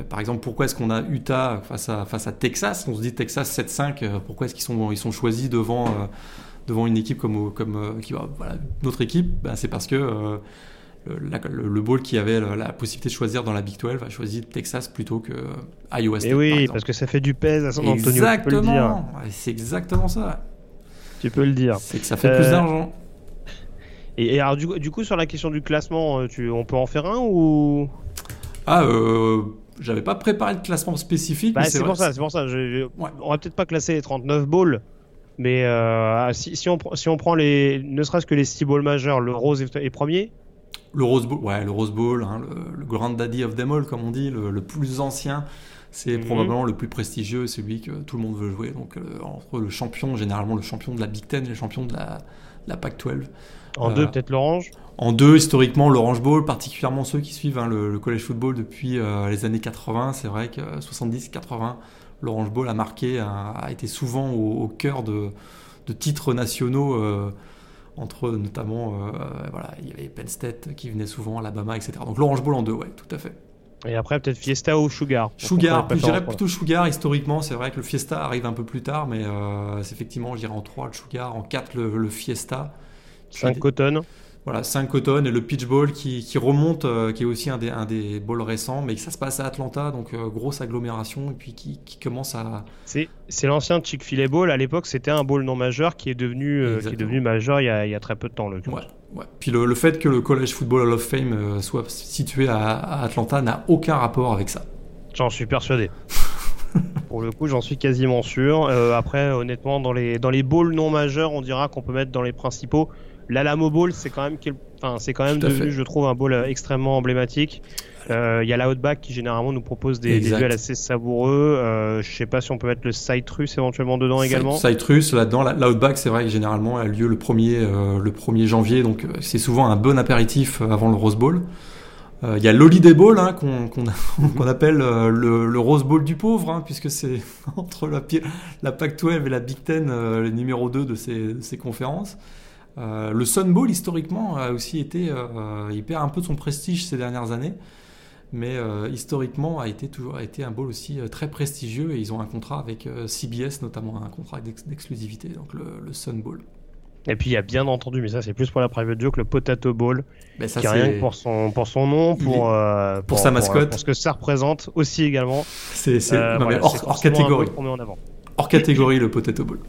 par exemple, pourquoi est-ce qu'on a Utah face à, face à Texas? On se dit Texas 7-5, pourquoi est-ce qu'ils sont, ils sont choisis devant, devant une équipe comme, comme qui, voilà, notre équipe? Ben, C'est parce que le, le, bowl qui avait la, possibilité de choisir dans la Big 12 a choisi Texas plutôt que Iowa State. Et oui, parce que ça fait du pèse à San Antonio. Exactement, c'est exactement ça. Tu peux le dire. C'est que ça fait plus euh, d'argent. Et, alors, du, du, coup, sur la question du classement, euh, tu, on peut en faire un ou? Ah, euh, j'avais pas préparé de classement spécifique. Bah, c'est pour, ça, c'est pour ça. On va peut-être pas classer les 39 balls, mais euh, si, si, on, si on prend les, ne serait-ce que les 6 balls majeurs, le Rose est, premier. Le Rose Bowl, ouais, le Rose Bowl, hein, le, le, Grand Daddy of them all, comme on dit, le, le plus ancien. C'est mhm. probablement le plus prestigieux, celui que tout le monde veut jouer. Donc, euh, entre le champion, généralement le champion de la Big Ten et le champion de la, la PAC-12. En deux, euh, peut-être l'Orange? En deux, historiquement, l'Orange Bowl, particulièrement ceux qui suivent hein, le, college football depuis euh, les années 80. C'est vrai que 70-80, l'Orange Bowl a marqué, a, été souvent au, cœur de, de, titres nationaux entre notamment, voilà, il y avait Penn State qui venait souvent, Alabama, etc. Donc l'Orange Bowl en deux, ouais, tout à fait. Et après, peut-être Fiesta ou Sugar Sugar, je dirais plutôt Sugar historiquement. C'est vrai que le Fiesta arrive un peu plus tard, mais euh, c'est effectivement, je dirais en 3 le Sugar, en 4 le, Fiesta. 5 Cotton. Voilà, 5 Cotton et le Pitch Ball qui, qui remonte, euh, qui est aussi un des, un des balls récents, mais ça se passe à Atlanta, donc euh, grosse agglomération, et puis qui, qui commence à. C'est l'ancien Chick-fil-A Ball. À l'époque, c'était un ball non majeur qui est devenu, qui est devenu majeur il y, a, il y, a, très peu de temps. Le ouais. Puis le, fait que le College Football Hall of Fame euh, soit situé à, Atlanta n'a aucun rapport avec ça. J'en suis persuadé. Pour le coup, j'en suis quasiment sûr. Euh, après, honnêtement, dans les, dans les bowls non majeurs, on dira qu'on peut mettre dans les principaux. L'Alamo Bowl, c'est quand même, enfin, c'est quand même devenu, je trouve, un bowl euh, extrêmement emblématique. Il euh, y a l'Outback qui généralement nous propose des, des duels assez savoureux. Euh, je sais pas si on peut mettre le Citrus éventuellement dedans également. Citrus là-dedans, l'Outback c'est vrai que généralement a lieu le 1er, euh, le 1er janvier, donc c'est souvent un bon apéritif avant le Rose Bowl. Il y a l'Holiday Bowl hein, qu'on appelle le, le, Rose Bowl du pauvre, hein, puisque c'est entre la, la Pac-12 et la Big Ten le numéro 2 de ces, de ces conférences. Le Sun Bowl historiquement a aussi été, il perd un peu de son prestige ces dernières années mais euh, historiquement a été toujours a été un bowl aussi euh, très prestigieux et ils ont un contrat avec euh, CBS notamment un contrat d'exclusivité donc le, Sun Bowl. Et puis il y a bien entendu, mais ça c'est plus pour la private joke, le Potato Bowl, ben, ça, qui a rien que pour son pour son nom, pour pour, sa mascotte, pour, ce que ça représente aussi également. C'est hors, catégorie. Hors catégorie le Potato Bowl.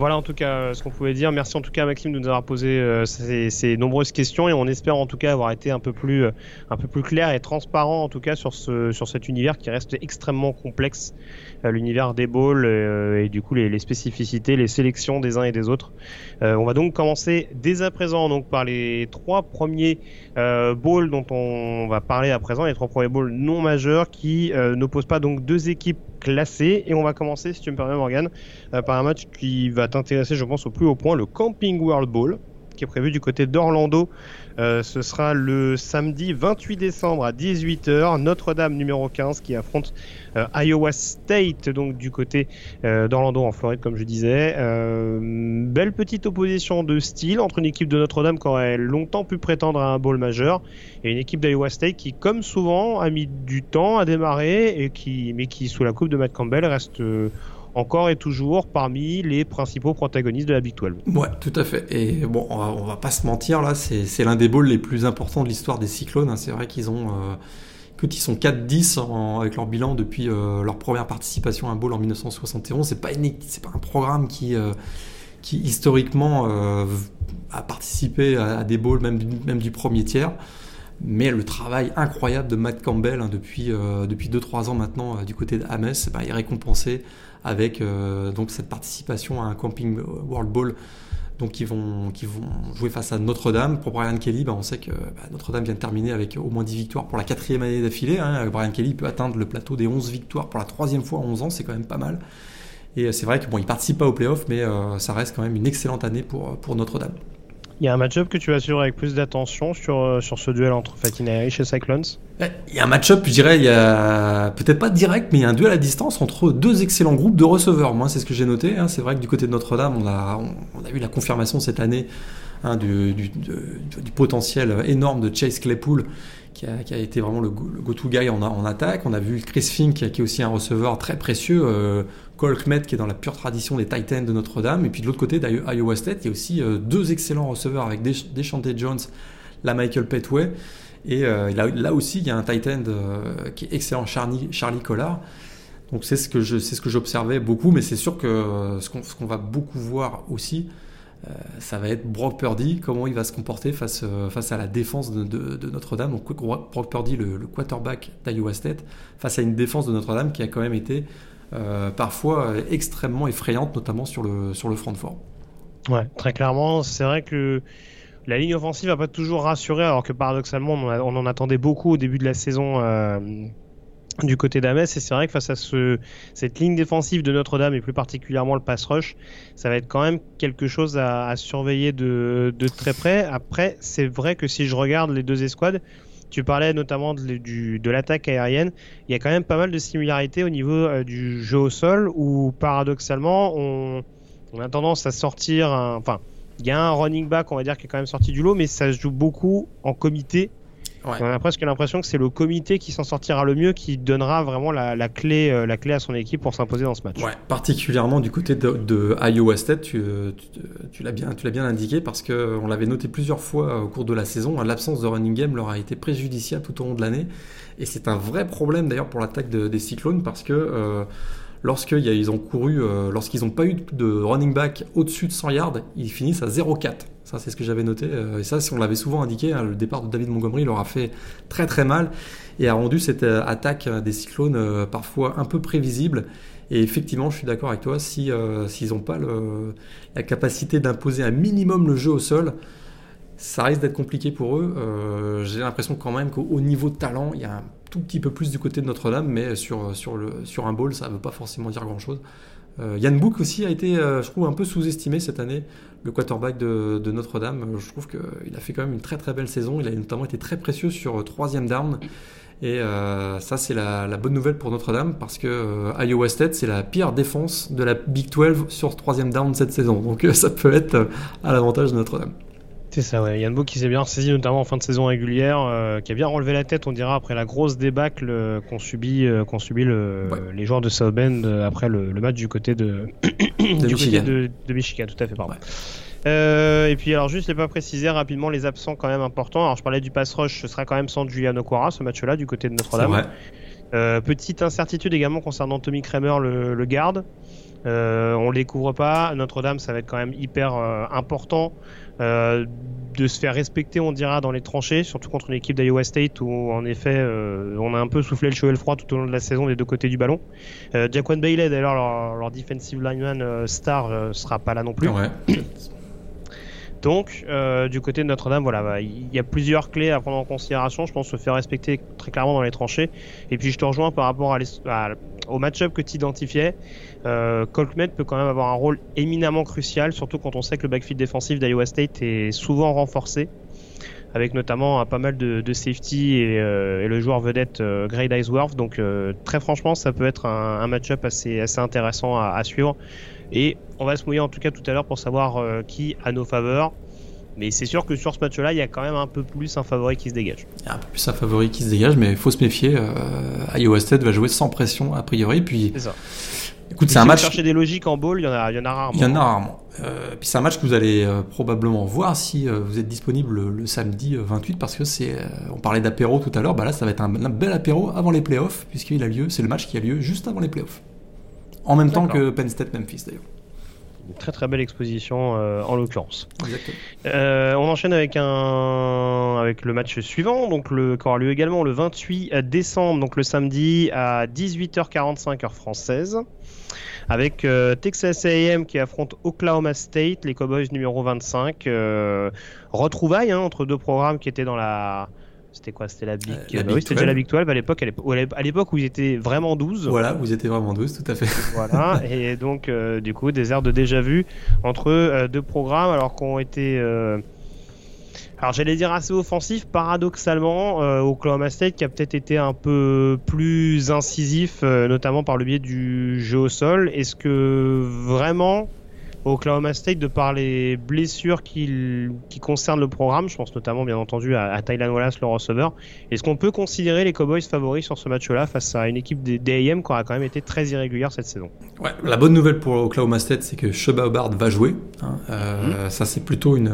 Voilà en tout cas euh, ce qu'on pouvait dire. Merci en tout cas Maxime de nous avoir posé euh, ces, nombreuses questions et on espère en tout cas avoir été un peu plus euh, un peu plus clair et transparent en tout cas sur ce sur cet univers qui reste extrêmement complexe, l'univers des balls et du coup les, spécificités, les sélections des uns et des autres. on va donc commencer dès à présent donc par les trois premiers balls dont on va parler à présent, les trois premiers balls non majeurs qui n'opposent pas donc deux équipes classées. Et on va commencer si tu me permets Morgan par un match qui va t'intéresser, je pense, au plus haut point, le Camping World Bowl, qui est prévu du côté d'Orlando. Euh, ce sera le samedi 28 décembre à 18h. Notre-Dame numéro 15 qui affronte euh, Iowa State, donc du côté euh, d'Orlando en Floride, comme je disais. belle petite opposition de style entre une équipe de Notre-Dame qui aurait longtemps pu prétendre à un bowl majeur et une équipe d'Iowa State qui, comme souvent, a mis du temps à démarrer et qui, mais qui, sous la coupe de Matt Campbell, reste encore et toujours parmi les principaux protagonistes de la Big 12. Ouais, tout à fait. Et bon, on va, pas se mentir, là, c'est l'un des bowls les plus importants de l'histoire des Cyclones. Hein. C'est vrai qu'ils ont. Euh, ils sont 4-10 avec leur bilan depuis euh, leur première participation à un bowl en 1971. C'est pas, pas un programme qui, euh, qui historiquement euh, a participé à, des bowls même, même du premier tiers. Mais le travail incroyable de Matt Campbell hein, depuis, depuis 2-3 ans maintenant du côté de Ames bah, est récompensé avec euh, donc cette participation à un Camping World Bowl qui vont, jouer face à Notre-Dame. Pour Brian Kelly, bah, on sait que bah, Notre-Dame vient de terminer avec au moins 10 victoires pour la quatrième année d'affilée. Hein. Brian Kelly peut atteindre le plateau des 11 victoires pour la troisième fois en 11 ans, c'est quand même pas mal. Et euh, c'est vrai qu'il bon, participe pas aux playoffs, mais euh, ça reste quand même une excellente année pour, pour Notre-Dame. Il y a un match-up que tu vas suivre avec plus d'attention sur, euh, sur ce duel entre Fatina et Cyclones Il y a un match-up, je dirais, a peut-être pas direct, mais il y a un duel à distance entre deux excellents groupes de receveurs. Moi, c'est ce que j'ai noté. Hein. C'est vrai que du côté de Notre-Dame, on a, a eu la confirmation cette année hein, du, du, potentiel énorme de Chase Claypool, qui a, été vraiment le, go-to guy en, attaque. On a vu Chris Fink, qui est aussi un receveur très précieux. Euh, Cole Kmet, qui est dans la pure tradition des Titans de Notre-Dame. Et puis de l'autre côté, Iowa State, il y a aussi euh, deux excellents receveurs avec Deschante Jones, la Michael Petway. Et euh, là, aussi, il y a un Titan qui est excellent, Charlie, Collard. Donc c'est ce que j'observais beaucoup, mais c'est sûr que ce qu'on, va beaucoup voir aussi, euh, ça va être Brock Purdy, comment il va se comporter face, euh, face à la défense de, Notre-Dame. Donc Brock Purdy, le, quarterback d'Iowa State, face à une défense de Notre-Dame qui a quand même été euh, parfois extrêmement effrayante, notamment sur le, sur le front de fort. Ouais, très clairement, c'est vrai que la ligne offensive va pas toujours rassurer, alors que paradoxalement, on en attendait beaucoup au début de la saison du côté d'Ames. Et c'est vrai que face à ce, cette ligne défensive de Notre-Dame et plus particulièrement le pass rush, ça va être quand même quelque chose à, surveiller de, très près. Après, c'est vrai que si je regarde les deux escouades, tu parlais notamment de, l'attaque aérienne. Il y a quand même pas mal de similarités au niveau euh, du jeu au sol où paradoxalement on, on a tendance à sortir. enfin, il y a un running back, on va dire, qui est quand même sorti du lot, mais ça se joue beaucoup en comité on a presque l'impression que c'est le comité qui s'en sortira le mieux, qui donnera vraiment la, clé, euh, la clé à son équipe pour s'imposer dans ce match. Ouais, particulièrement du côté de, Iowa State, tu, tu, l'as bien, bien indiqué parce qu'on l'avait noté plusieurs fois au cours de la saison. L'absence de running game leur a été préjudiciable tout au long de l'année. Et c'est un vrai problème d'ailleurs pour l'attaque des Cyclones parce que euh, lorsqu'ils ont couru, euh, lorsqu'ils n'ont pas eu de running back au-dessus de 100 yards, ils finissent à 0,4. Ça, c'est ce que j'avais noté. Euh, et ça, si on l'avait souvent indiqué, hein, le départ de David Montgomery leur a fait très très mal et a rendu cette euh, attaque des Cyclones parfois un peu prévisible. Et effectivement, je suis d'accord avec toi, si s'ils n'ont pas la capacité d'imposer un minimum le jeu au sol, ça risque d'être compliqué pour eux. J'ai l'impression quand même qu'au niveau de talent, il y a un tout petit peu plus du côté de Notre-Dame, mais sur, un bowl, ça ne veut pas forcément dire grand-chose. Euh, Yann Book aussi a été, euh, je trouve, un peu sous-estimé cette année, le quarterback de, Notre-Dame. Je trouve qu'il a fait quand même une très très belle saison. Il a notamment été très précieux sur euh, troisième down. Et ça, c'est la, la, bonne nouvelle pour Notre-Dame parce que Iowa State, c'est la pire défense de la Big 12 sur troisième down cette saison. Donc ça peut être à l'avantage de Notre-Dame. C'est ça, ouais. Yann Beau qui s'est bien saisi, notamment en fin de saison régulière, euh, qui a bien relevé la tête, on dira, après la grosse débâcle euh, qu'ont subi, euh, subi le, les joueurs de South Bend après le, match du côté de, de, Michigan. de, Michigan. Tout à fait, pardon. et puis alors juste, je pas précisé rapidement les absents quand même importants. Alors je parlais du pass rush, ce sera quand même sans Julian Okwara ce match-là du côté de Notre-Dame. petite incertitude également concernant Tommy Kramer, le, le garde. on ne les couvre pas. Notre-Dame, ça va être quand même hyper important euh, de se faire respecter, on dira, dans les tranchées, surtout contre une équipe d'Iowa State où, en effet, euh, on a un peu soufflé le chaud et le froid tout au long de la saison des deux côtés du ballon. Euh, Jaquan Bailey, d'ailleurs, leur, defensive lineman star, sera pas là non plus. Donc, du côté de Notre-Dame, voilà, bah, il y a plusieurs clés à prendre en considération. Je pense se faire respecter très clairement dans les tranchées. Et puis, je te rejoins par rapport à, au match-up que tu identifiais. Euh, Colkmet peut quand même avoir un rôle éminemment crucial, surtout quand on sait que le backfield défensif d'Iowa State est souvent renforcé, avec notamment pas mal de, safety euh, et, le joueur vedette euh, Iceworth. Donc euh, très franchement, ça peut être un, match-up assez, assez intéressant à, suivre. Et on va se mouiller en tout cas tout à l'heure pour savoir qui a nos faveurs. Mais c'est sûr que sur ce match-là, il y a quand même un peu plus un favori qui se dégage. Il y a un peu plus un favori qui se dégage, mais il faut se méfier. Iowa State va jouer sans pression a priori. Puis c'est ça. Écoute, c'est un match. Chercher des logiques en ball, il y en a, il y en a rarement. Il y en a rarement. Euh, puis c'est un match que vous allez euh, probablement voir si euh, vous êtes disponible le, samedi 28 parce que c'est. on parlait d'apéro tout à l'heure, bah là ça va être un, bel apéro avant les playoffs puisqu'il a lieu. C'est le match qui a lieu juste avant les playoffs. En même temps que Penn State Memphis d'ailleurs. Une très très belle exposition en l'occurrence. on enchaîne avec un avec le match suivant, donc le qui aura lieu également le 28 décembre, donc le samedi à 18h45 heure française avec euh, Texas A&M qui affronte Oklahoma State, les Cowboys numéro 25. Euh, retrouvailles hein, entre deux programmes qui étaient dans la c'était quoi C'était la Big, euh, oui, c'était déjà la Big 12 à l'époque, à l'époque où ils étaient vraiment 12. Voilà, vous étiez vraiment 12, tout à fait. voilà, et donc du coup des airs de déjà vu entre deux programmes alors qu'on été alors j'allais dire assez offensif, paradoxalement, euh, Oklahoma State qui a peut-être été un peu plus incisif, euh, notamment par le biais du jeu au sol. Est-ce que vraiment Oklahoma State de par les blessures qui, qui concernent le programme. Je pense notamment, bien entendu, à, à Tylan Wallace, le receveur. Est-ce qu'on peut considérer les Cowboys favoris sur ce match-là face à une équipe des DAM qui aura quand même été très irrégulière cette saison? Ouais, la bonne nouvelle pour Oklahoma State, c'est que Sheba Hubbard va jouer. Hein. Euh, mmh. Ça, c'est plutôt une,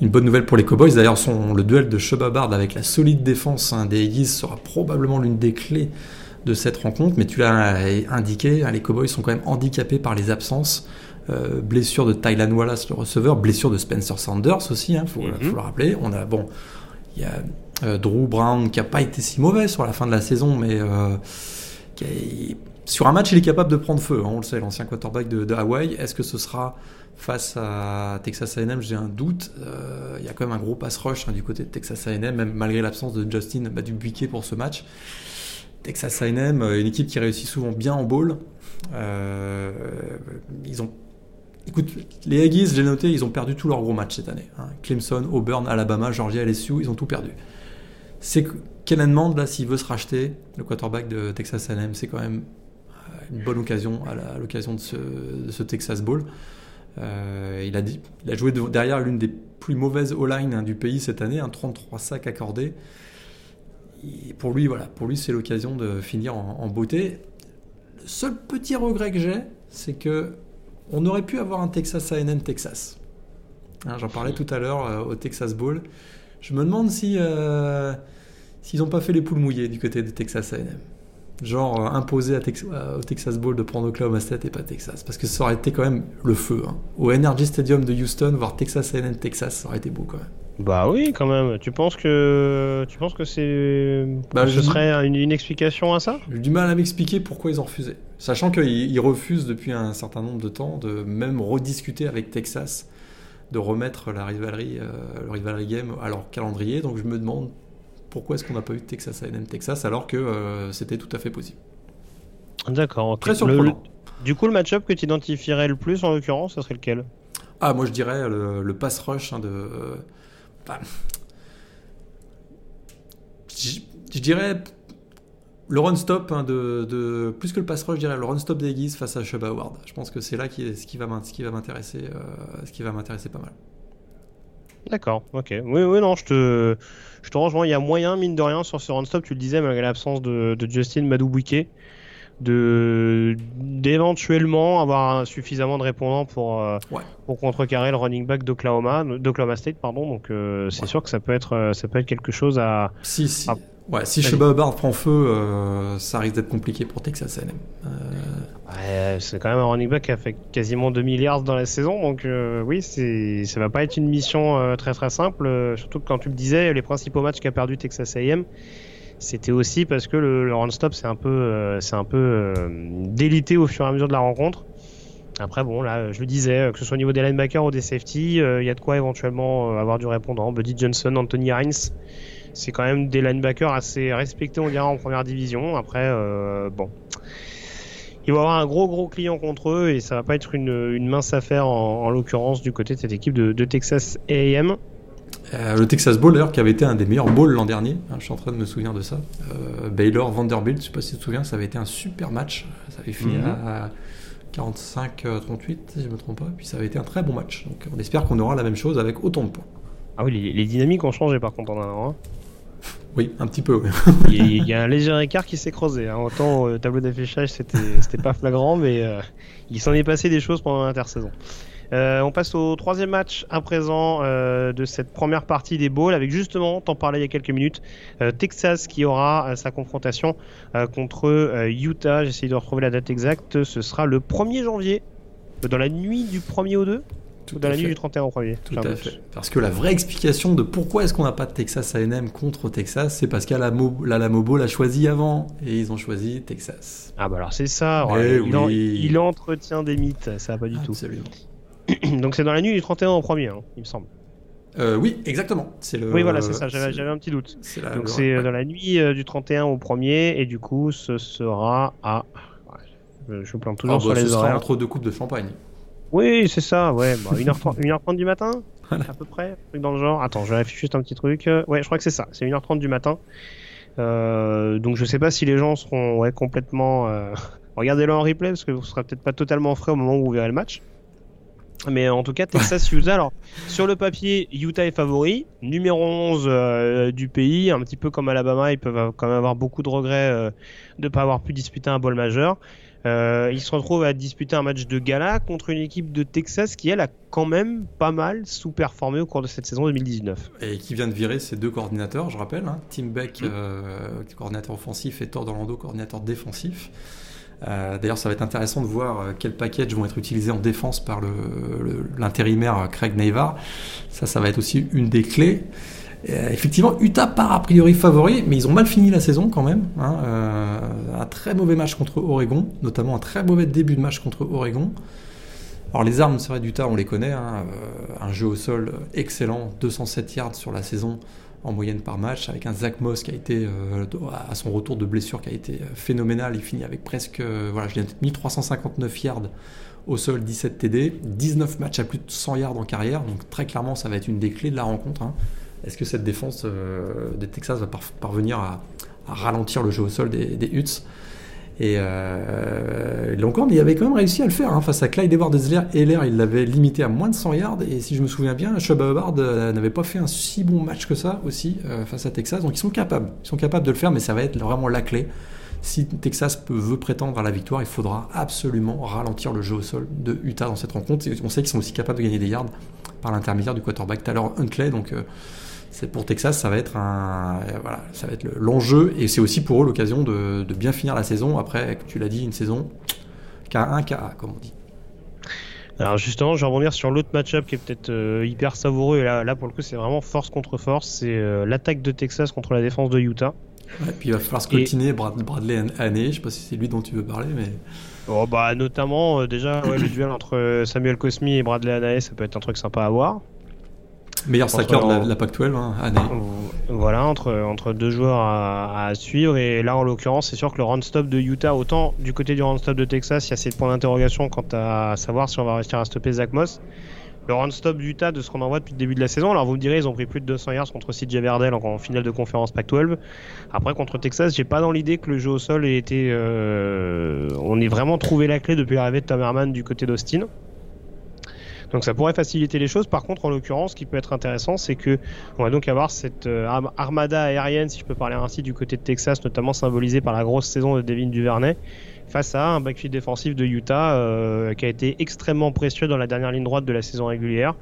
une bonne nouvelle pour les Cowboys. D'ailleurs, le duel de Sheba Hubbard avec la solide défense hein, des Eagles sera probablement l'une des clés de cette rencontre, mais tu l'as indiqué, hein, les Cowboys sont quand même handicapés par les absences. Euh, blessure de Tylan Wallace, le receveur, blessure de Spencer Sanders aussi, il hein, faut, mhm. faut, le rappeler. On a, bon, il y a euh, Drew Brown qui n'a pas été si mauvais sur la fin de la saison, mais euh, sur un match, il est capable de prendre feu. On le sait, l'ancien quarterback de, de Hawaii. Est-ce que ce sera face à Texas A&M J'ai un doute. Il y a quand même un gros pass rush hein, du côté de Texas A&M, même malgré l'absence de Justin bah, pour ce match. Texas A&M, une équipe qui réussit souvent bien en bowl. Euh, ils ont Écoute, les Aggies, j'ai noté, ils ont perdu tous leurs gros matchs cette année. Hein. Clemson, Auburn, Alabama, Georgia, LSU, ils ont tout perdu. C'est Kellen Mand, là, s'il veut se racheter, le quarterback de Texas A&M, c'est quand même euh, une bonne occasion à l'occasion de, ce, Texas Bowl. Euh, il, a dit, il a joué derrière l'une des plus mauvaises O-line hein, du pays cette année, un 33 sacs accordés pour lui, voilà, pour lui, c'est l'occasion de finir en, beauté. Le seul petit regret que j'ai, c'est que on aurait pu avoir un Texas A&M Texas. Hein, j'en parlais tout à l'heure euh, au Texas Bowl. Je me demande si euh, s'ils n'ont pas fait les poules mouillées du côté de Texas A&M. Genre euh, imposer au Texas Bowl de prendre Oklahoma State et pas Texas. Parce que ça aurait été quand même le feu. Hein. Au Energy Stadium de Houston, voir Texas A&M Texas, ça aurait été beau quand même. Bah oui, quand même. Tu penses que tu penses que c'est bah, ce serait une, explication à ça? J'ai du mal à m'expliquer pourquoi ils ont refusé, sachant qu'ils refusent depuis un certain nombre de temps de même rediscuter avec Texas, de remettre la rivalerie, euh, le rivalry game à leur calendrier. Donc je me demande pourquoi est-ce qu'on n'a pas eu de Texas A&M Texas alors que euh, c'était tout à fait possible. D'accord. Très surprenant. du coup, le match-up que tu identifierais le plus en l'occurrence, ce serait lequel? Ah, moi je dirais le, pass rush hein, de je, dirais le run stop hein, de, plus que le pass rush, je dirais le run stop des face à Chuba Howard. Je pense que c'est là qui ce qui va m'intéresser, euh, ce qui va m'intéresser pas mal. D'accord, ok. Oui, oui, non, je te, je te rejoins. Il y a moyen, mine de rien, sur ce run stop, tu le disais, malgré l'absence de, Justin Madou-Bouquet de d'éventuellement avoir suffisamment de répondants pour euh, pour contrecarrer le running back d'Oklahoma d'Oklahoma State pardon donc euh, c'est sûr que ça peut être euh, ça peut être quelque chose à si si ouais si Sheba prend feu ça risque d'être compliqué pour Texas A&M ouais, c'est quand même un running back qui a fait quasiment 2 milliards dans la saison donc oui c'est ça va pas être une mission très très simple surtout que quand tu le disais les principaux matchs qu'a perdu Texas A&M c'était aussi parce que le, run-stop c'est un peu, euh, c'est un peu euh, délité au fur et à mesure de la rencontre. Après, bon, là, je le disais, que ce soit au niveau des linebackers ou des safety, euh, il y a de quoi éventuellement avoir du répondant. Buddy Johnson, Anthony Hines, c'est quand même des linebackers assez respectés, on dirait, en première division. Après, bon. Il va y avoir un gros gros client contre eux et ça va pas être une, mince affaire en, l'occurrence du côté de cette équipe de, de Texas A&M. Euh, le Texas Bowl, d'ailleurs, qui avait été un des meilleurs bowls l'an dernier. Hein, je suis en train de me souvenir de ça. Euh, Baylor, Vanderbilt, je ne sais pas si tu te souviens, ça avait été un super match. Ça avait fini mhm. à 45-38, si je ne me trompe pas. Puis ça avait été un très bon match. Donc on espère qu'on aura la même chose avec autant de points. Ah oui, les, dynamiques ont changé par contre en un an. Hein. Oui, un petit peu. il, y a un léger écart qui s'est creusé. Hein. Autant le euh, tableau d'affichage, c'était pas flagrant, mais il s'en est passé des choses pendant l'intersaison. Euh, on passe au troisième match à présent euh, de cette première partie des Bowls avec justement, t'en parlais il y a quelques minutes, euh, Texas qui aura sa confrontation contre Utah. J'essaie de retrouver la date exacte. Ce sera le 1er janvier, dans la nuit du 1er au 2 dans la nuit du 31 au 1er. Tout à fait. Parce que la vraie explication de pourquoi est-ce qu'on n'a pas de Texas A&M contre Texas, c'est parce qu'Alamo Bowl a choisi avant et ils ont choisi Texas. Ah bah alors c'est ça. Eh il, entretient des mythes, ça va pas du tout. Donc c'est dans la nuit du 31 au premier, hein, il me semble. Euh, oui, exactement. C'est le. Oui, voilà, c'est ça. J'avais un petit doute. Donc c'est euh, dans la nuit euh, du 31 au premier et du coup ce sera à. je me plante toujours ah, sur bah, les ce Sera entre deux coupes de champagne. Oui, c'est ça. Ouais, 1h30, 1h30 du matin, à peu près, truc dans le genre. Attends, je vérifie juste un petit truc. Ouais, je crois que c'est ça. C'est 1h30 du matin. donc je sais pas si les gens seront ouais, complètement. Regardez-le en replay parce que vous serez peut-être pas totalement frais au moment où vous verrez le match. Mais en tout cas, Texas-Utah, alors sur le papier, Utah est favori, numéro 11 euh, du pays, un petit peu comme Alabama, ils peuvent quand même avoir beaucoup de regrets euh, de ne pas avoir pu disputer un bol majeur. Euh, ils se retrouvent à disputer un match de gala contre une équipe de Texas qui, elle, a quand même pas mal sous-performé au cours de cette saison 2019. Et qui vient de virer ses deux coordinateurs, je rappelle, hein. Tim Beck, coordinateur offensif, et Thor Orlando, coordinateur défensif. Euh, d'ailleurs, ça va être intéressant de voir euh, quels packages vont être utilisés en défense par l'intérimaire euh, Craig Neivar. Ça, ça va être aussi une des clés. effectivement, Utah part a priori favori, mais ils ont mal fini la saison quand même. Hein. Un très mauvais match contre Oregon, notamment un très mauvais début de match contre Oregon. Alors les armes, c'est vrai, d'Utah, on les connaît. Hein. un jeu au sol excellent, 207 yards sur la saison, en moyenne par match, avec un Zach Moss qui a été, euh, à son retour de blessure, qui a été euh, phénoménal. Il finit avec presque, euh, voilà, je 1359 yards au sol, 17 TD, 19 matchs à plus de 100 yards en carrière. Donc très clairement, ça va être une des clés de la rencontre. Hein. Est-ce que cette défense des Texas va parvenir à, ralentir le jeu au sol des, des et euh, il avait quand même réussi à le faire hein, face à Clyde Edwards Heller, il l'avait limité à moins de 100 yards. Et si je me souviens bien, Chuba Hubbard euh, n'avait pas fait un si bon match que ça aussi euh, face à Texas. Donc ils sont capables, ils sont capables de le faire, mais ça va être vraiment la clé. Si Texas veut prétendre à la victoire, il faudra absolument ralentir le jeu au sol de Utah dans cette rencontre. on sait qu'ils sont aussi capables de gagner des yards par l'intermédiaire du quarterback Tyler Huntley. Donc c'est pour Texas, ça va être un, voilà, ça va être l'enjeu et c'est aussi pour eux l'occasion de, bien finir la saison. Après, tu l'as dit, une saison K1, KA, comme on dit. Alors justement, je vais revenir sur l'autre match-up qui est peut-être euh, hyper savoureux. Et là, là, pour le coup, c'est vraiment force contre force. C'est euh, l'attaque de Texas contre la défense de Utah. et puis il va falloir scotiner Bradley Haney. Je sais pas si c'est lui dont tu veux parler, mais. Oh, bah, notamment, euh, déjà, le duel entre Samuel Cosmi et Bradley Haney, ça peut être un truc sympa à voir. Meilleur stacker de la, PAC-12 hein, année. Voilà, entre, entre deux joueurs à, suivre. Et là, en l'occurrence, c'est sûr que le run-stop de Utah, autant du côté du run-stop de Texas, il y a ces points d'interrogation quant à savoir si on va réussir à stopper Zach Moss. Le run-stop d'Utah, de ce qu'on en voit depuis le début de la saison, alors vous me direz, ils ont pris plus de 200 yards contre CJ Verdell en, finale de conférence Pac-12. Après, contre Texas, j'ai pas dans l'idée que le jeu au sol ait été. Euh, on ait vraiment trouvé la clé depuis l'arrivée de Tom Herman du côté d'Austin. Donc ça pourrait faciliter les choses. Par contre, en l'occurrence, ce qui peut être intéressant, c'est que on va donc avoir cette euh, armada aérienne, si je peux parler ainsi, du côté de Texas, notamment symbolisée par la grosse saison de Devin Duvernay, face à un backfield défensif de Utah euh, qui a été extrêmement précieux dans la dernière ligne droite de la saison régulière.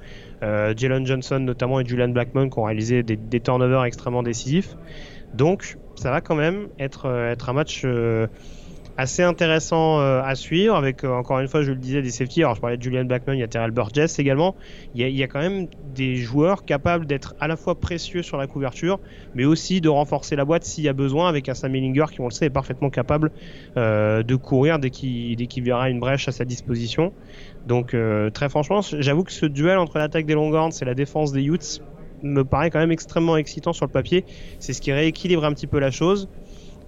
Euh, Jalen Johnson notamment et Julian Blackmon qui ont réalisé des, turnovers extrêmement décisifs. Donc ça va quand même être, être un match assez intéressant euh, à suivre avec euh, encore une fois je le disais des safety alors je parlais de Julian Blackman il y a Terrell Burgess également. Il y, a, quand même des joueurs capables d'être à la fois précieux sur la couverture mais aussi de renforcer la boîte s'il y a besoin avec un Sam Ellinger qui on le sait est parfaitement capable euh, de courir dès qu'il dès qu'il verra une brèche à sa disposition. Donc très franchement j'avoue que ce duel entre l'attaque des Longhorns et la défense des Utes me paraît quand même extrêmement excitant sur le papier. C'est ce qui rééquilibre un petit peu la chose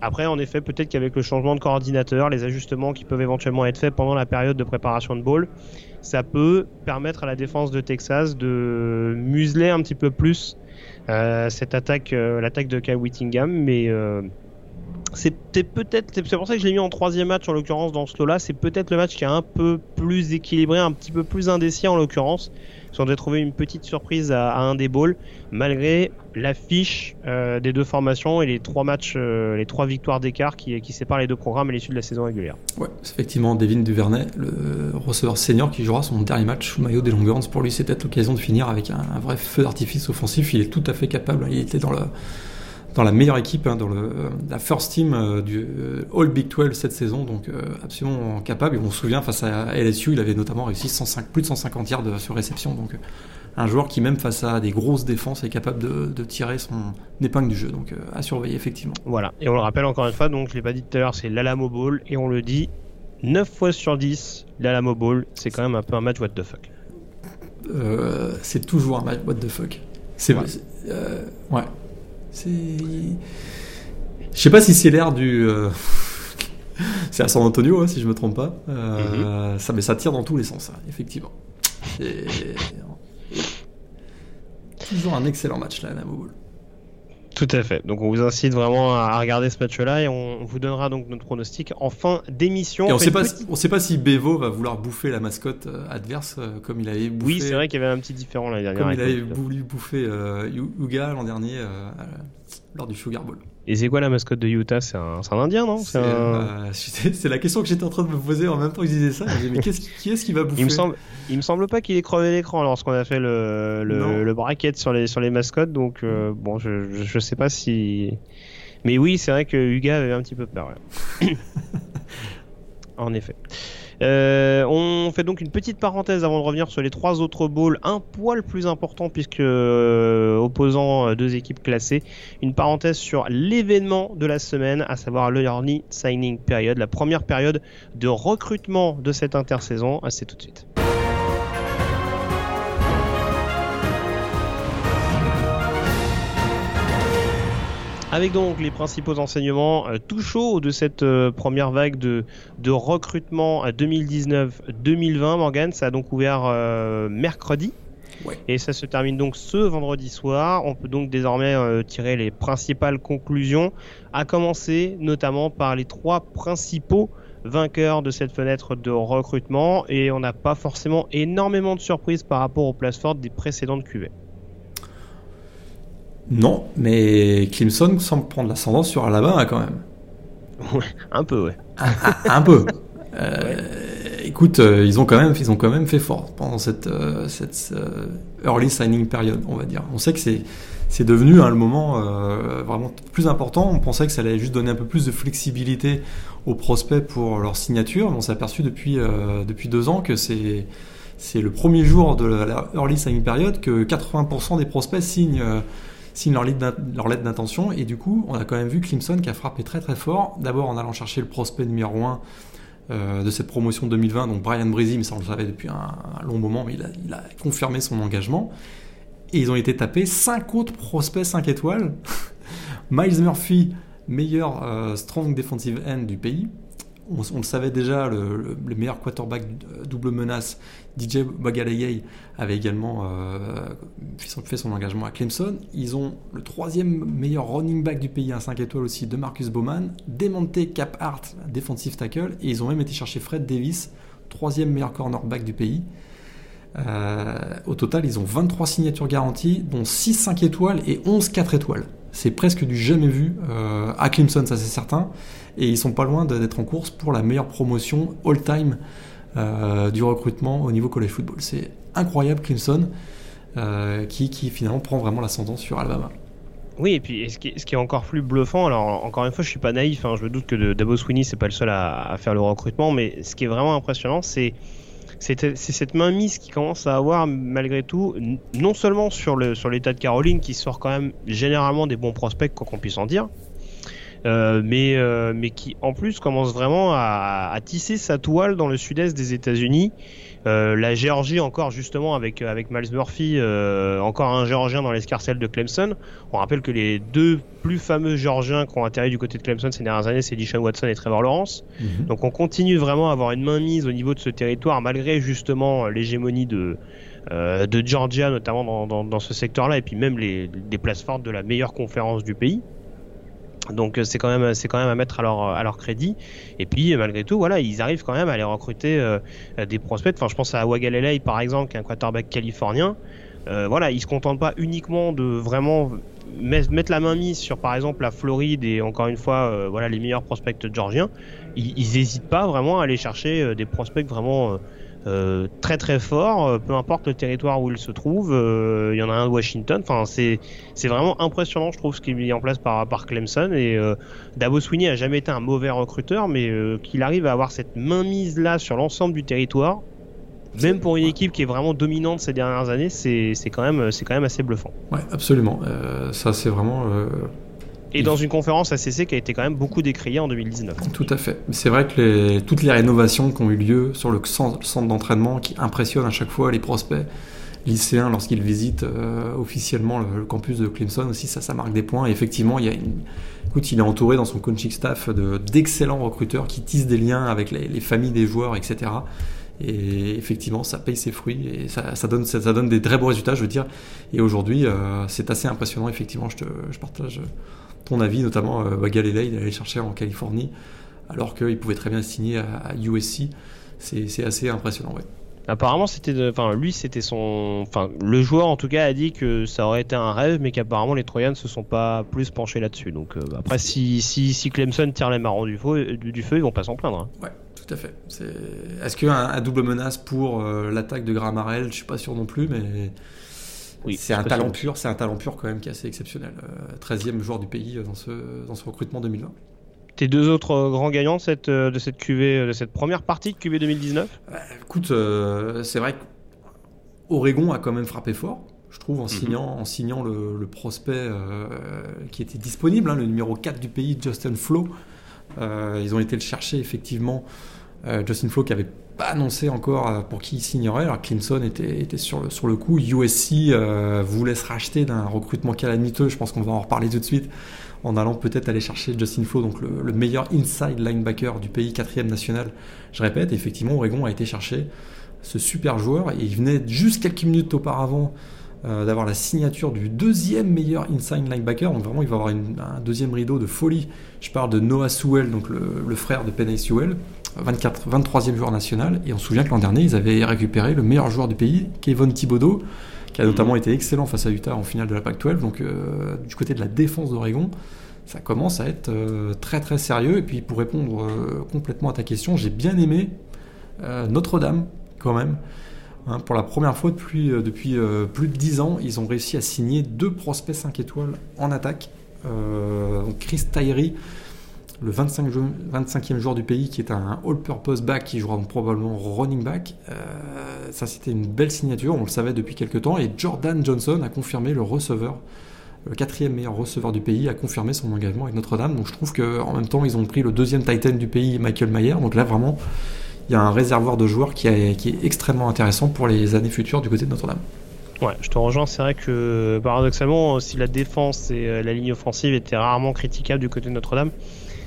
après, en effet, peut-être qu'avec le changement de coordinateur, les ajustements qui peuvent éventuellement être faits pendant la période de préparation de ball, ça peut permettre à la défense de Texas de museler un petit peu plus euh, cette attaque, euh, l'attaque de Kyle Whittingham, mais euh, c'est peut-être, c'est pour ça que je l'ai mis en troisième match en l'occurrence dans ce lot-là. C'est peut-être le match qui est un peu plus équilibré, un petit peu plus indécis en l'occurrence. Si on devait trouver une petite surprise à, un des balls, malgré l'affiche euh, des deux formations et les trois matchs, euh, les trois victoires d'écart qui, séparent les deux programmes à l'issue de la saison régulière. Ouais, c'est effectivement Devin Duvernay, le receveur senior qui jouera son dernier match sous maillot des Longhorns. Pour lui, c'est peut-être l'occasion de finir avec un, un vrai feu d'artifice offensif. Il est tout à fait capable. Il était dans le dans la meilleure équipe, hein, dans le, la first team euh, du euh, All Big 12 cette saison, donc euh, absolument capable. Et on se souvient, face à LSU, il avait notamment réussi 105, plus de 150 yards sur réception. Donc un joueur qui, même face à des grosses défenses, est capable de, de tirer son épingle du jeu. Donc à surveiller, effectivement. Voilà. Et on le rappelle encore une fois, donc je l'ai pas dit tout à l'heure, c'est l'Alamo Bowl. Et on le dit 9 fois sur 10, l'Alamo Bowl, c'est quand même un peu un match what the fuck. c'est toujours un match what the fuck. C'est ouais. ouais. C'est. Je sais pas si c'est l'air du. Euh, c'est à San Antonio, hein, si je me trompe pas. Euh, mhm. ça, mais ça tire dans tous les sens, effectivement. Toujours un excellent match là, la Bowl. Tout à fait. Donc on vous incite vraiment à regarder ce match-là et on vous donnera donc notre pronostic en fin d'émission. Et on sait pas, on sait pas si Bevo va vouloir bouffer la mascotte euh, adverse euh, comme il avait bouffé. Oui, c'est vrai qu'il y avait un petit différent l'année dernière. Comme il avait voulu bouffer euh, Yuga l'an dernier lors du Sugar Bowl. Et c'est quoi la mascotte de Utah C'est un, un, Indien, non? C'est la question que j'étais en train de me poser en même temps que je disais ça. mais qui est-ce qui va bouffer il me, semble, il me semble pas qu'il ait crevé l'écran lorsqu'on a fait le, le, le, bracket sur les, sur les mascottes. Donc, bon, je, je, sais pas si. Mais oui, c'est vrai que Huga avait un petit peu peur. en effet. Euh, on fait donc une petite parenthèse avant de revenir sur les trois autres bowls, un poil plus important puisque euh, opposant euh, deux équipes classées. Une parenthèse sur l'événement de la semaine, à savoir le Early Signing Period, la première période de recrutement de cette intersaison. C'est tout de suite. Avec donc les principaux enseignements euh, tout chaud de cette euh, première vague de, de recrutement 2019-2020, Morgan, ça a donc ouvert euh, mercredi. Et ça se termine donc ce vendredi soir. On peut donc désormais tirer les principales conclusions, à commencer notamment par les trois principaux vainqueurs de cette fenêtre de recrutement. Et on n'a pas forcément énormément de surprises par rapport aux places fortes des précédentes QV. Non, mais Clemson semble prendre l'ascendant sur Alabama quand même. Ouais, un peu, ouais. Un, peu. Euh, écoute, euh, ils ont quand même, ils ont quand même fait fort pendant cette, euh, cette early signing period, on va dire. On sait que c'est c'est devenu hein, le moment vraiment plus important. On pensait que ça allait juste donner un peu plus de flexibilité aux prospects pour leur signature. On s'est aperçu depuis depuis deux ans que c'est c'est le premier jour de la early signing period que 80% des prospects signent signent leur, lettre d'intention. Et du coup, on a quand même vu Clemson qui a frappé très très fort. D'abord en allant chercher le prospect numéro 1 euh, de cette promotion 2020, donc Brian Breezy, mais ça on le savait depuis un, long moment, mais il a, confirmé son engagement. Et ils ont été tapés 5 autres prospects 5 étoiles. Miles Murphy, meilleur euh, strong defensive end du pays. On, le savait déjà, le, meilleur quarterback euh, double menace, DJ Bagaleye, avait également euh, fait son engagement à Clemson. Ils ont le troisième meilleur running back du pays, un 5 étoiles aussi, de Marcus Bowman, démonté Cap Hart, defensive tackle, et ils ont même été chercher Fred Davis, troisième meilleur cornerback du pays. Euh, au total, ils ont 23 signatures garanties, dont 6 5 étoiles et 11 4 étoiles. C'est presque du jamais vu à Clemson, ça c'est certain. Et ils sont pas loin d'être en course pour la meilleure promotion all-time du recrutement au niveau college football. C'est incroyable Clemson, euh, qui, finalement prend vraiment l'ascendant sur Alabama. Oui, et puis ce qui, est, encore plus bluffant, alors encore une fois, je suis pas naïf, hein, je me doute que Dabo Sweeney c'est pas le seul à, faire le recrutement, mais ce qui est vraiment impressionnant, c'est cette mainmise qui commence à avoir malgré tout, non seulement sur le sur l'état de Caroline qui sort quand même généralement des bons prospects, quoi qu'on puisse en dire, euh, mais, euh, mais qui en plus commence vraiment à, à, tisser sa toile dans le sud-est des États-Unis euh, la Géorgie encore justement avec avec Miles Murphy, euh, encore un Géorgien dans l'escarcelle de Clemson. On rappelle que les deux plus fameux Géorgiens qui ont atterri du côté de Clemson ces dernières années, c'est Deshaun Watson et Trevor Lawrence. Mhm. Donc on continue vraiment à avoir une mainmise au niveau de ce territoire malgré justement l'hégémonie de euh, de Georgia notamment dans, dans, dans ce secteur-là et puis même les, des places fortes de la meilleure conférence du pays. Donc euh, c'est quand même c'est quand même à mettre à leur à leur crédit. Et puis malgré tout, voilà, ils arrivent quand même à aller recruter euh, des prospects. Enfin, je pense à Wagalele par exemple, qui est un quarterback californien. Euh, voilà, ils se contentent pas uniquement de vraiment mettre la main mise sur par exemple la Floride et encore une fois voilà les meilleurs prospects georgiens. Ils, n'hésitent pas vraiment à aller chercher des prospects vraiment euh, très très fort, euh, peu importe le territoire où il se trouve. Euh, il y en a un à Washington. Enfin, c'est vraiment impressionnant, je trouve, ce qui est mis en place par par Clemson. Et Dabo Sweeney a jamais été un mauvais recruteur, mais qu'il arrive à avoir cette mainmise là sur l'ensemble du territoire, même pour une équipe qui est vraiment dominante ces dernières années, c'est quand même quand même assez bluffant. Ouais, absolument. ça, c'est vraiment et dans une conférence ACC qui a été quand même beaucoup décriée en 2019. Tout à fait. C'est vrai que les, toutes les rénovations qui ont eu lieu sur le centre, d'entraînement qui impressionnent à chaque fois les prospects lycéens lorsqu'ils visitent euh, officiellement le, campus de Clemson aussi, ça, ça marque des points. Et effectivement, il, y a une, écoute, il est entouré dans son coaching staff d'excellents recruteurs qui tissent des liens avec les, familles des joueurs, etc. Et effectivement, ça paye ses fruits et ça, ça donne, ça, donne des très bons résultats, je veux dire. Et aujourd'hui, euh, c'est assez impressionnant, effectivement. Je, te, je partage ton avis, notamment euh, Galilei, il allait chercher en Californie, alors qu'il pouvait très bien signer à, à USC. C'est assez impressionnant, ouais. Apparemment, c'était, enfin, lui, c'était son, enfin, le joueur en tout cas a dit que ça aurait été un rêve, mais qu'apparemment les Troyens ne se sont pas plus penchés là-dessus. Donc euh, après, si, si, si, Clemson tire les marrons du feu, du, feu, ils vont pas s'en plaindre. Hein. Ouais, tout à fait. Est-ce qu'un un double menace pour euh, l'attaque de Gramarel? Je suis pas sûr non plus, mais oui, c'est un talent pur. C'est un talent pur quand même qui est assez exceptionnel. 13e euh, joueur du pays dans ce, dans ce recrutement 2020 tes deux autres euh, grands gagnants de cette, euh, de cette QV, euh, de cette première partie de QV 2019 Écoute, c'est vrai qu'Oregon a quand même frappé fort, je trouve, en mhm. signant, en signant le, prospect qui était disponible, hein, le numéro 4 du pays, Justin Flo. ils ont été le chercher, effectivement. Justin Flo qui avait pas annoncé encore pour qui il signerait. Alors était, sur, le, coup. USC voulait se racheter d'un recrutement calamiteux. Je pense qu'on va en reparler tout de suite en allant peut-être aller chercher Justin Flo, donc le, meilleur inside linebacker du pays, quatrième national. Je répète, effectivement, Oregon a été chercher ce super joueur et il venait juste quelques minutes auparavant euh, d'avoir la signature du deuxième meilleur inside linebacker. Donc vraiment, il va avoir un deuxième rideau de folie. Je parle de Noah Sewell, donc le, frère de Penny Sewell, 24, 23e joueur national. Et on se souvient que l'an dernier, ils avaient récupéré le meilleur joueur du pays, Kevin Thibodeau, qui a notamment été excellent face à Utah en finale de la Pac-12. Donc euh, du côté de la défense d'Oregon, ça commence à être euh, très très sérieux. Et puis pour répondre complètement à ta question, j'ai bien aimé Notre-Dame quand même. Hein, pour la première fois depuis, depuis plus de 10 ans, ils ont réussi à signer deux prospects 5 étoiles en attaque. donc Chris Tyree, le 25, 25e joueur du pays, qui est un all-purpose back, qui jouera probablement running back. Euh, ça, c'était une belle signature, on le savait depuis quelques temps. Et Jordan Johnson a confirmé le receveur, le quatrième meilleur receveur du pays, a confirmé son engagement avec Notre-Dame. Donc je trouve qu'en même temps, ils ont pris le deuxième Titan du pays, Michael Mayer. Donc là, vraiment, il y a un réservoir de joueurs qui, est extrêmement intéressant pour les années futures du côté de Notre-Dame. Ouais, je te rejoins. C'est vrai que paradoxalement, si la défense et euh, la ligne offensive étaient rarement critiquables du côté de Notre-Dame,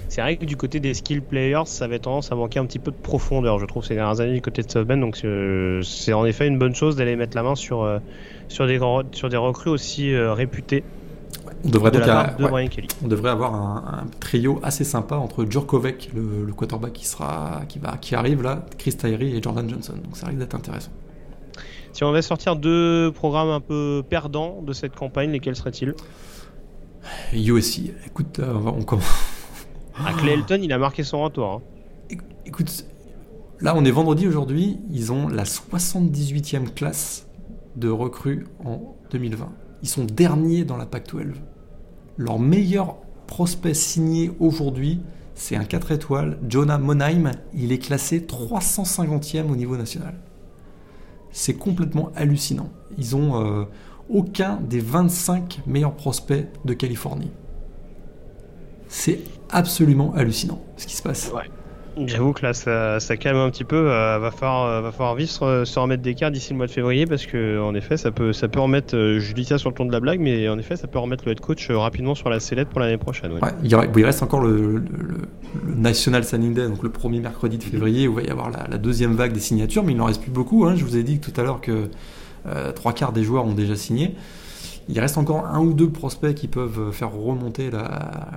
c'est vrai que du côté des skill players, ça avait tendance à manquer un petit peu de profondeur, je trouve, ces dernières années du côté de South Donc euh, c'est en effet une bonne chose d'aller mettre la main sur, euh, sur, des, recrues aussi réputées. On devrait, donc on devrait avoir un, trio assez sympa entre Djurkovic, le, le, quarterback qui, sera, qui, va, qui arrive là, Chris Tyree et Jordan Johnson. Donc ça risque d'être intéressant. Si on va sortir deux programmes un peu perdants de cette campagne, lesquels seraient-ils? USC. Écoute, on commence. Ah, Clayton, il a marqué son retour. Hein. Écoute, là on est vendredi aujourd'hui, ils ont la 78e classe de recrues en 2020. Ils sont derniers dans la PAC-12. Leur meilleur prospect signé aujourd'hui, c'est un 4 étoiles, Jonah Monheim. Il est classé 350e au niveau national. C'est complètement hallucinant. Ils ont euh, aucun des 25 meilleurs prospects de Californie. C'est absolument hallucinant ce qui se passe. J'avoue que là, ça, calme un petit peu. Euh, va falloir, euh, va falloir vite se, remettre d'écart d'ici le mois de février parce que, en effet, ça peut, ça peut remettre. Euh, je dis ça sur le ton de la blague, mais en effet, ça peut remettre le head coach rapidement sur la sellette pour l'année prochaine. Ouais. il, reste encore le, National Signing Day, donc le premier mercredi de février, où il va y avoir la, deuxième vague des signatures, mais il n'en reste plus beaucoup. Hein. Je vous ai dit tout à l'heure que trois quarts des joueurs ont déjà signé. Il reste encore un ou deux prospects qui peuvent faire remonter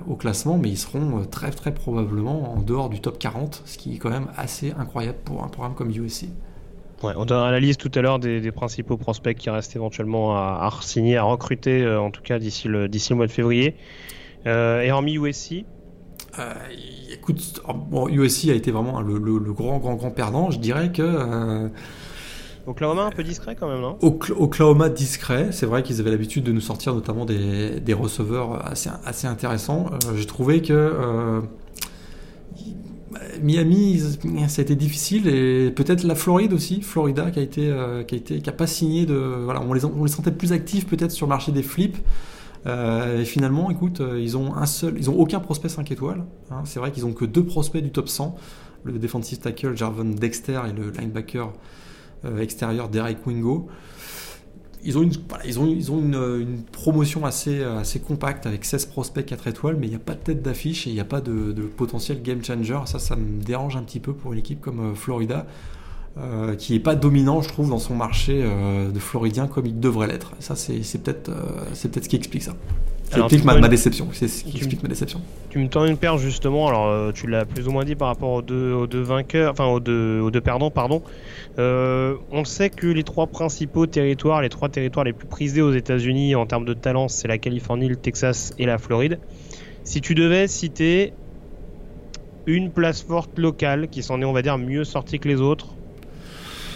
au classement, mais ils seront euh, très très probablement en dehors du top 40, ce qui est quand même assez incroyable pour un programme comme USC. Ouais, on donnera la liste tout à l'heure des, principaux prospects qui restent éventuellement à, signer, à recruter, euh, en tout cas d'ici le, d'ici le mois de février. Euh, et hormis USC Écoute, USC a été vraiment le, le, grand, grand, grand perdant. Je dirais que Oklahoma un peu discret quand même, non? Oklahoma discret, c'est vrai qu'ils avaient l'habitude de nous sortir notamment des, receveurs assez, intéressants. Euh, j'ai trouvé que euh, Miami, ça a été difficile et peut-être la Floride aussi, Florida qui a euh, qui a pas signé de, on les, sentait plus actifs peut-être sur le marché des flips. et finalement, écoute, ils ont un seul, ils ont aucun prospect 5 étoiles. Hein. C'est vrai qu'ils ont que deux prospects du top 100, le defensive tackle Jarvon Dexter et le linebacker extérieur Derek Wingo. Ils ont, une, ils ont, ils ont une, promotion assez, assez compacte avec 16 prospects 4 étoiles, mais il n'y a pas de tête d'affiche et il n'y a pas de, potentiel game changer. Ça, ça me dérange un petit peu pour une équipe comme euh, Florida. qui est pas dominant, je trouve, dans son marché de Floridien comme il devrait l'être. Ça, c'est peut-être c'est peut-être ce qui explique ça. Ça explique ma, déception. C'est ce qui explique ma déception. Tu me tends une paire justement. Alors, tu l'as plus ou moins dit par rapport aux deux, aux deux vainqueurs, enfin aux deux, aux deux perdants, pardon. on sait que les trois principaux territoires, les trois territoires les plus prisés aux États-Unis en termes de talent, c'est la Californie, le Texas et la Floride. Si tu devais citer une place forte locale qui s'en est, on va dire, mieux sortie que les autres,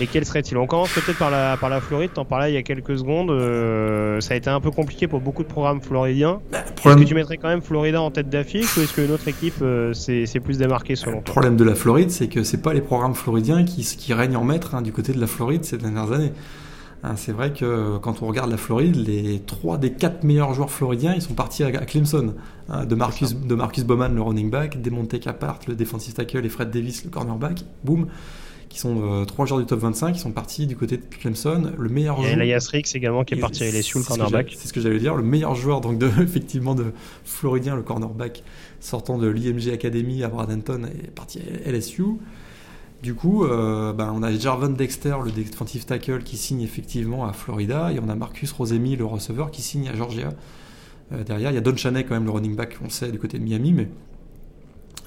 lesquelles serait-il On commence peut-être par la, par la Floride, t'en parlais il y a quelques secondes. Euh, ça a été un peu compliqué pour beaucoup de programmes floridiens. Bah, est-ce que tu mettrais quand même Florida en tête d'affiche ou est-ce qu'une autre équipe euh, s'est plus démarquée selon Le problème de la Floride, c'est que c'est pas les programmes floridiens qui, qui règnent en maître hein, du côté de la Floride ces dernières années. Hein, c'est vrai que quand on regarde la Floride, les trois des quatre meilleurs joueurs floridiens, ils sont partis à, Clemson. Hein, de, Marcus, de Marcus Bowman, le running back, Demonte Capart, le defensive tackle, et Fred Davis, le cornerback. Boom qui sont euh, trois joueurs du top 25, qui sont partis du côté de Clemson. Le meilleur joueur. Et Elias Rix également qui est parti à LSU, le cornerback. C'est ce que j'allais dire. Le meilleur joueur donc de, effectivement de Floridien, le cornerback sortant de l'IMG Academy à Bradenton, est parti à LSU. Du coup, euh, ben, on a Jarvan Dexter, le defensive tackle, qui signe effectivement à Florida, et on a Marcus Rosemi, le receveur, qui signe à Georgia. Euh, derrière, il y a Don Chaney quand même, le running back, on sait, du côté de Miami, mais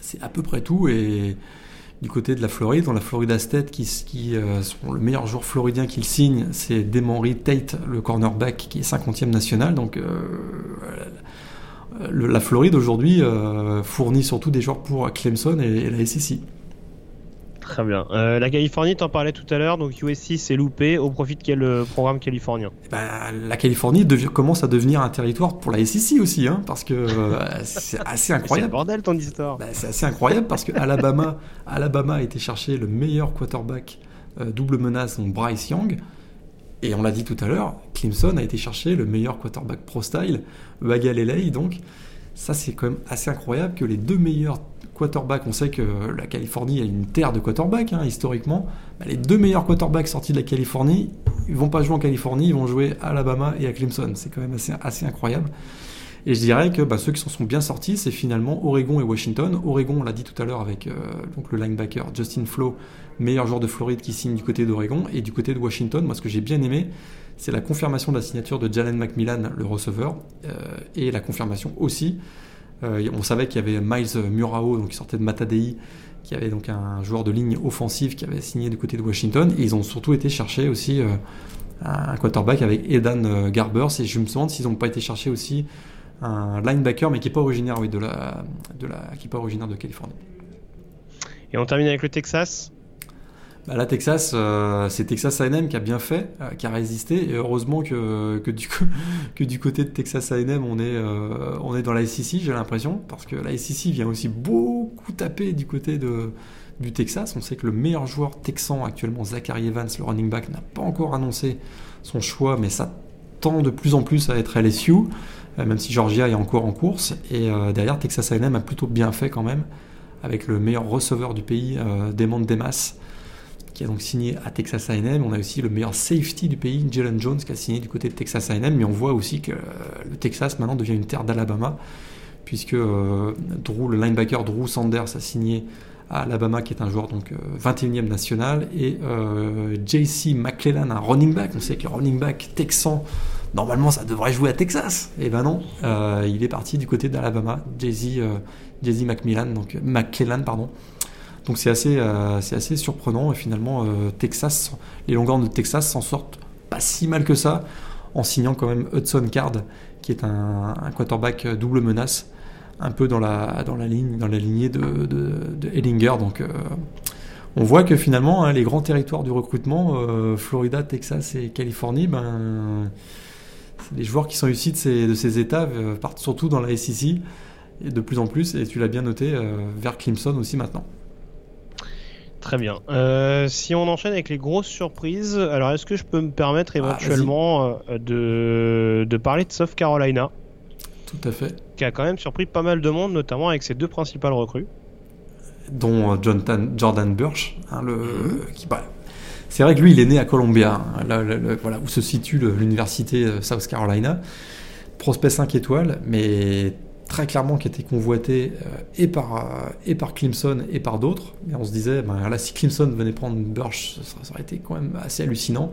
c'est à peu près tout. Et du côté de la Floride, dans la Florida State, qui, euh, le meilleur joueur floridien qu'il signe, c'est Demonry Tate, le cornerback, qui est 50e national. Donc, la Floride aujourd'hui fournit surtout des joueurs pour Clemson et, et la SEC. Très bien. Euh, la Californie, t'en parlais tout à l'heure, donc USC s'est loupé au profit de quel euh, programme californien? Ben, La Californie commence à devenir un territoire pour la SEC aussi, hein, parce que euh, c'est assez incroyable. c'est bordel ton histoire. Ben, c'est assez incroyable parce que Alabama, Alabama a été chercher le meilleur quarterback double menace, donc Bryce Young. Et on l'a dit tout à l'heure, Clemson a été chercher le meilleur quarterback pro style, Wagalelei, donc. Ça, c'est quand même assez incroyable que les deux meilleurs quarterbacks, on sait que la Californie a une terre de quarterbacks, hein, historiquement. Bah, les deux meilleurs quarterbacks sortis de la Californie, ils vont pas jouer en Californie, ils vont jouer à Alabama et à Clemson. C'est quand même assez, incroyable. Et je dirais que bah, ceux qui s'en sont bien sortis, c'est finalement Oregon et Washington. Oregon, on l'a dit tout à l'heure avec euh, le linebacker Justin Flo, meilleur joueur de Floride qui signe du côté d'Oregon. Et du côté de Washington, moi ce que j'ai bien aimé, c'est la confirmation de la signature de Jalen McMillan, le receveur, euh, et la confirmation aussi. Euh, on savait qu'il y avait Miles Murao, qui sortait de Matadei, qui avait donc un joueur de ligne offensive qui avait signé du côté de Washington. Et ils ont surtout été chercher aussi euh, un quarterback avec Edan Garbers. Et je me demande s'ils n'ont pas été chercher aussi un linebacker, mais qui n'est pas originaire de Californie. Et on termine avec le Texas. Bah là, Texas, euh, c'est Texas A&M qui a bien fait, euh, qui a résisté. Et heureusement que, que, du, côté de Texas A&M, on est, euh, on est dans la SEC, j'ai l'impression, parce que la SEC vient aussi beaucoup taper du côté de, du Texas. On sait que le meilleur joueur texan actuellement, Zachary Evans, le running back, n'a pas encore annoncé son choix, mais ça tend de plus en plus à être LSU, même si Georgia est encore en course. Et derrière, Texas A&M a plutôt bien fait quand même, avec le meilleur receveur du pays, Demond Demas qui a donc signé à Texas A&M. On a aussi le meilleur safety du pays, Jalen Jones, qui a signé du côté de Texas A&M. Mais on voit aussi que le Texas maintenant devient une terre d'Alabama, puisque euh, Drew, le linebacker Drew Sanders a signé à Alabama, qui est un joueur donc 21e euh, national, et euh, JC McClellan, un running back. On sait que le running back texan, normalement, ça devrait jouer à Texas. Et ben non, il est parti du côté d'Alabama, JC, McMillan, donc McClellan, pardon. Donc c'est assez, euh, assez surprenant et finalement euh, Texas, les longueurs de Texas s'en sortent pas si mal que ça en signant quand même Hudson Card qui est un, quarterback double menace un peu dans la, ligne, lignée de, de, Ellinger. Donc euh, on voit que finalement hein, les grands territoires du recrutement, Florida, Texas et Californie, ben, les joueurs qui sont issus de ces, de ces États partent surtout dans la SEC et de plus en plus, et tu l'as bien noté, vers Clemson aussi maintenant. Très bien. Euh, si on enchaîne avec les grosses surprises, alors est-ce que je peux me permettre ah, éventuellement euh, de, de, parler de South Carolina? Tout à fait. Qui a quand même surpris pas mal de monde, notamment avec ses deux principales recrues. Dont euh, Jonathan, Jordan Burch, hein, le, mhm. qui, bah, c'est vrai que lui, il est né à Columbia, hein, là, voilà, où se situe l'université South Carolina. Prospect 5 étoiles, mais très clairement qui était convoité et, par, et par Clemson et par d'autres. Mais on se disait, ben, là, si Clemson venait prendre Burch, ça, aurait été quand même assez hallucinant.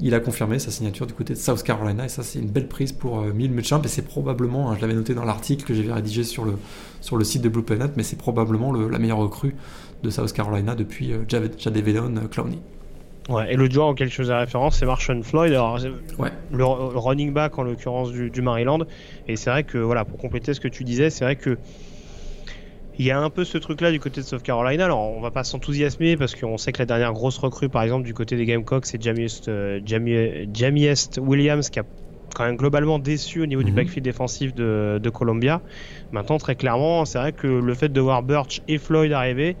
Il a confirmé sa signature du côté de South Carolina et ça c'est une belle prise pour euh, Mill et c'est probablement, hein, je l'avais noté dans l'article que j'avais rédigé sur le, sur le site de Blue Planet, mais c'est probablement la meilleure recrue de South Carolina depuis euh, Jadavion Clowney. Ouais, et le joueur auquel je faisais référence, c'est Marshall Floyd, alors, ouais. le, running back en l'occurrence du, du, Maryland. Et c'est vrai que, voilà, pour compléter ce que tu disais, c'est vrai que il y a un peu ce truc-là du côté de South Carolina. Alors, on va pas s'enthousiasmer parce qu'on sait que la dernière grosse recrue, par exemple, du côté des Gamecocks, c'est Jamiest, euh, Williams qui a quand même globalement déçu au niveau du mhm. backfield défensif de, de Columbia. Maintenant, très clairement, c'est vrai que le fait de voir Birch et Floyd arriver,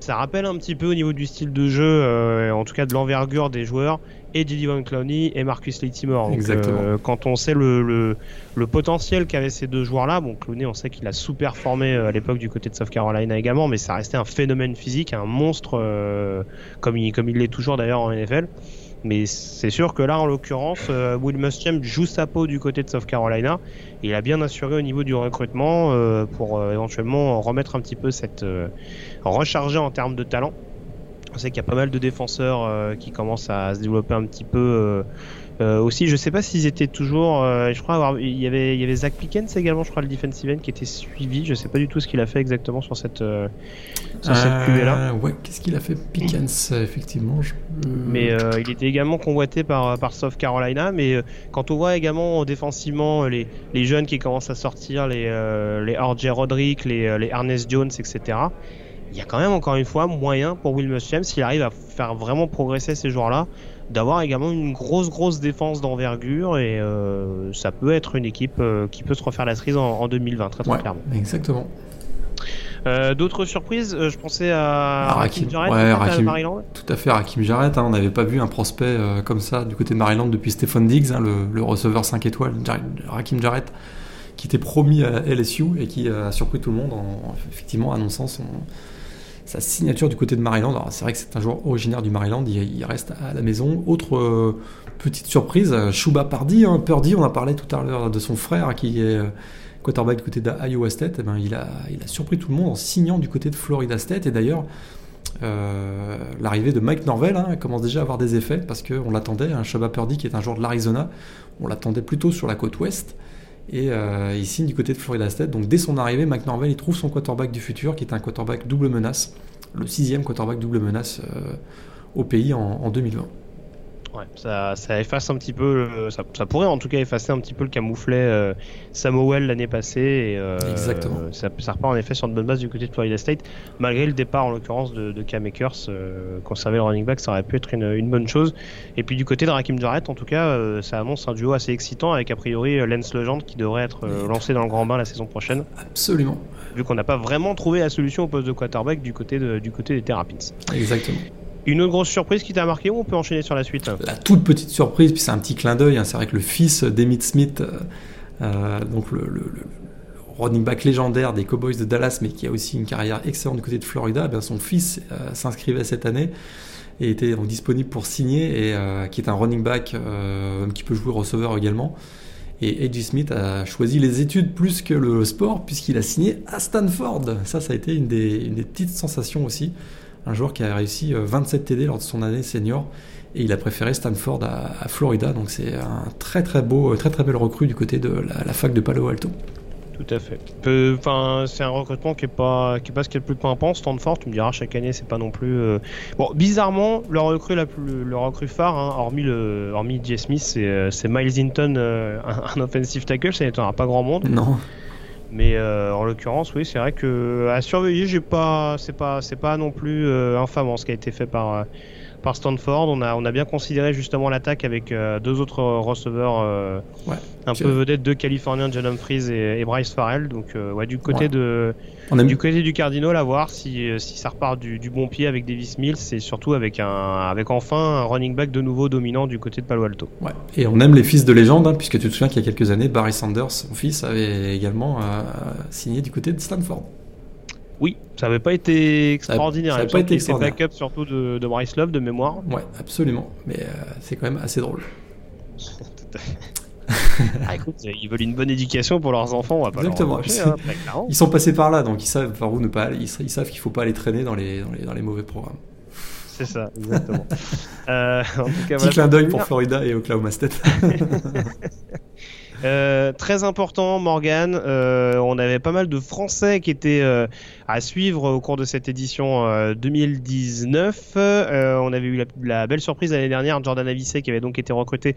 ça rappelle un petit peu au niveau du style de jeu, euh, en tout cas de l'envergure des joueurs, et Von Clowney et Marcus Leitimore. Exactement. Euh, quand on sait le, le, le potentiel qu'avaient ces deux joueurs-là, bon, Clowney, on sait qu'il a sous-performé euh, à l'époque du côté de South Carolina également, mais ça restait un phénomène physique, un monstre, comme il, comme il l'est toujours d'ailleurs en NFL. Mais c'est sûr que là, en l'occurrence, euh, Will Muschamp joue sa peau du côté de South Carolina. Il a bien assuré au niveau du recrutement euh, pour euh, éventuellement remettre un petit peu cette recharger en termes de talent. On sait qu'il y a pas mal de défenseurs qui commencent à se développer un petit peu euh, aussi, je sais pas s'ils étaient toujours. Euh, je crois avoir, il y avait, il y avait Zach Pickens également, je crois le defensive end qui était suivi. Je sais pas du tout ce qu'il a fait exactement sur cette euh, sur cette là. Ouais, qu'est-ce qu'il a fait Pickens effectivement. Mais il était également convoité par par South Carolina. Mais quand on voit également défensivement les, les jeunes qui commencent à sortir, les les RJ Roderick, les les Ernest Jones, etc il y a quand même encore une fois moyen pour Will Muschamp s'il arrive à faire vraiment progresser ces joueurs-là d'avoir également une grosse grosse défense d'envergure et euh, ça peut être une équipe euh, qui peut se refaire la cerise en, 2020 très très clairement. Exactement. Euh, d'autres surprises, je pensais à, Rakim, Jarrett, ouais, Maryland. Tout à fait, Rakim Jarrett. Hein, on n'avait pas vu un prospect comme ça du côté de Maryland depuis Stephen Diggs, hein, le, receveur 5 étoiles, Rakim Jarrett, qui était promis à LSU et qui a surpris tout le monde en effectivement annonçant son, sa signature du côté de Maryland. C'est vrai que c'est un joueur originaire du Maryland, il, reste à la maison. Autre euh, petite surprise, Shuba Pardy, hein, Purdy, on a parlé tout à l'heure de son frère qui est euh, quarterback du côté d'Iowa State. Eh ben, il, a, surpris tout le monde en signant du côté de Florida State. Et d'ailleurs, euh, l'arrivée de Mike Norvell hein, commence déjà à avoir des effets parce qu'on l'attendait, un Purdy qui est un joueur de l'Arizona, on l'attendait plutôt sur la côte ouest. Et euh, il signe du côté de Florida State. Donc dès son arrivée, McNorvell il trouve son quarterback du futur, qui est un quarterback double menace, le sixième quarterback double menace euh, au pays en 2020. Ouais, ça, ça, efface un petit peu, ça, ça, pourrait en tout cas effacer un petit peu le camouflet euh, Samuel l'année passée. Et, euh, Exactement. Ça, ça, repart en effet sur de bonnes bases du côté de Florida State, malgré le départ en l'occurrence de, de Cam Akers. Euh, conserver le running back, ça aurait pu être une, une, bonne chose. Et puis du côté de Rakim Jarrett, en tout cas, ça annonce un duo assez excitant avec a priori Lance Legend qui devrait être lancé dans le grand bain la saison prochaine. Absolument. Vu qu'on n'a pas vraiment trouvé la solution au poste de quarterback du côté, de, du côté des Terrapins. Exactement. Une autre grosse surprise qui t'a marqué ou on peut enchaîner sur la suite? La toute petite surprise, puis c'est un petit clin d'œil, hein, c'est vrai que le fils d'Emmitt Smith, euh, euh, donc le, running back légendaire des Cowboys de Dallas, mais qui a aussi une carrière excellente du côté de Florida, eh son fils euh, s'inscrivait cette année et était donc disponible pour signer, et qui est un running back qui peut jouer receveur également. Et A.J. Smith a choisi les études plus que le sport, puisqu'il a signé à Stanford. Ça, ça a été une des petites sensations aussi un joueur qui a réussi 27 euh, TD lors de son année senior et il a préféré Stanford à, Florida. Donc c'est un très très beau, très très belle recrue du côté de la, fac de Palo Alto. Tout à fait. Enfin, c'est un recrutement qui est pas qui est pas ce qui est le plus pimpant. Stanford, tu me diras chaque année, c'est pas non plus. Euh, bon, bizarrement, leur recrue la plus, leur recrue phare, hein, hormis le, hormis J. Smith, c'est euh, Miles Hinton, un, offensive tackle. Ça n'étonnera pas grand monde. Non. Mais euh, en l'occurrence, oui, c'est vrai que à surveiller, j'ai pas, c'est pas, c'est pas non plus euh, infamant ce qui a été fait par euh, par Stanford. On a, on a bien considéré justement l'attaque avec deux autres receveurs un peu vedettes, deux Californiens, John Humphries et, Bryce Farrell. Donc, ouais, du côté de, du côté du Cardinal, à voir si, si ça repart du, du bon pied avec Davis Mills et surtout avec un, avec enfin un running back de nouveau dominant du côté de Palo Alto. Ouais. Et on aime les fils de légende, hein, puisque tu te souviens qu'il y a quelques années, Barry Sanders, son fils, avait également euh, signé du côté de Stanford. Oui, ça n'avait pas été extraordinaire. Ça n'avait pas été extraordinaire. backup surtout de, de, Bryce Love de mémoire. Ouais, absolument. Mais euh, c'est quand même assez drôle. ah, écoute, ils veulent une bonne éducation pour leurs enfants, on va pas Exactement. Leur hein, ils sont passés par là, donc ils savent par où ne pas aller. Ils, savent qu'il faut pas aller traîner dans les, dans les, dans les mauvais programmes. C'est ça, exactement. euh, en tout cas, Petit clin d'œil pour Florida et Oklahoma State. Euh, très important, Morgan. Euh, on avait pas mal de Français qui étaient euh, à suivre au cours de cette édition 2019. on avait eu la, belle surprise l'année dernière, Jordan Avicet qui avait donc été recruté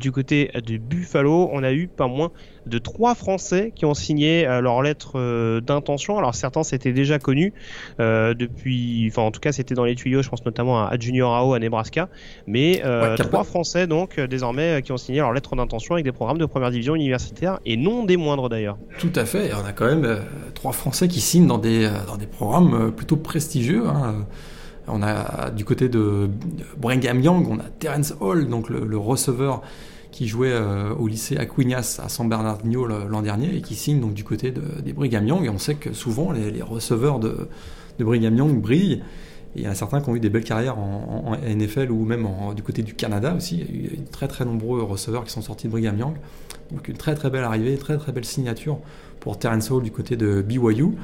du côté de Buffalo. On a eu pas moins de trois Français qui ont signé leur lettre d'intention. Alors certains c'était déjà connu depuis, enfin en tout cas c'était dans les tuyaux. Je pense notamment à, Junior Ao à Nebraska, mais trois Français donc désormais qui ont signé leur lettre d'intention avec des programmes de première division universitaire et non des moindres d'ailleurs. Tout à fait, on a quand même euh, trois Français qui signent dans des, euh, dans des programmes euh, plutôt prestigieux. Hein. On a du côté de Brigham Young, on a Terence Hall, donc le, receveur qui jouait au lycée Aquinas à San Bernardino l'an dernier et qui signe donc du côté de, des Brigham Young. Et on sait que souvent les, receveurs de, de Brigham Young brillent. Il y en a certains qui ont eu des belles carrières en, NFL ou même du côté du Canada aussi. Il y a eu très très nombreux receveurs qui sont sortis de Brigham Young. Donc une très très belle arrivée, très très belle signature pour Terence Hall du côté de BYU.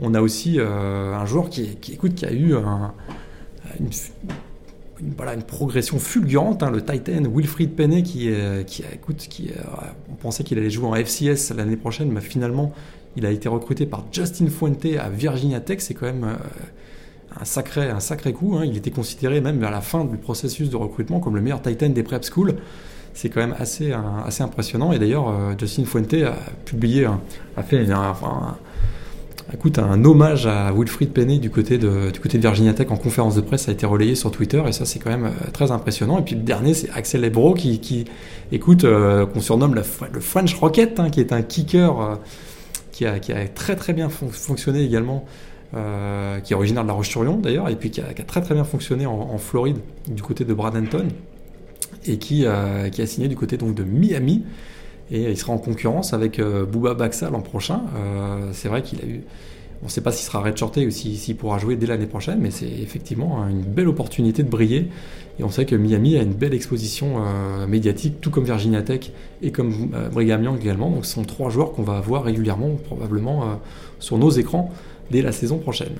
On a aussi euh, un joueur qui, écoute, qui a eu une, progression fulgurante, hein, le Titan Wilfried Penney qui, écoute, qui, on pensait qu'il allait jouer en FCS l'année prochaine, mais finalement il a été recruté par Justin Fuente à Virginia Tech. C'est quand même euh, un sacré, un sacré coup. Hein. Il était considéré même vers la fin du processus de recrutement comme le meilleur Titan des prep schools c'est quand même assez, assez impressionnant. Et d'ailleurs, euh, Justin Fuente a publié, a fait un, écoute, un hommage à Wilfried Penney du côté, de, Virginia Tech en conférence de presse, a été relayé sur Twitter et ça c'est quand même euh, très impressionnant. Et puis le dernier c'est Axel Lebro qui, écoute, euh, qu'on surnomme le French Rocket, hein, qui est un kicker qui, a, qui, très très bien fonctionné également. qui est originaire de la Roche-sur-Yon d'ailleurs, et puis qui a, qui a, très très bien fonctionné en, Floride du côté de Bradenton et qui, euh, qui a signé du côté donc de Miami. Et il sera en concurrence avec euh, Bouba Baxa l'an prochain. Euh, c'est vrai qu'il a eu. On ne sait pas s'il sera redshorté ou s'il pourra jouer dès l'année prochaine, mais c'est effectivement une belle opportunité de briller. Et on sait que Miami a une belle exposition médiatique, tout comme Virginia Tech et comme Brigham Young également. Donc ce sont trois joueurs qu'on va voir régulièrement, probablement sur nos écrans dès la saison prochaine.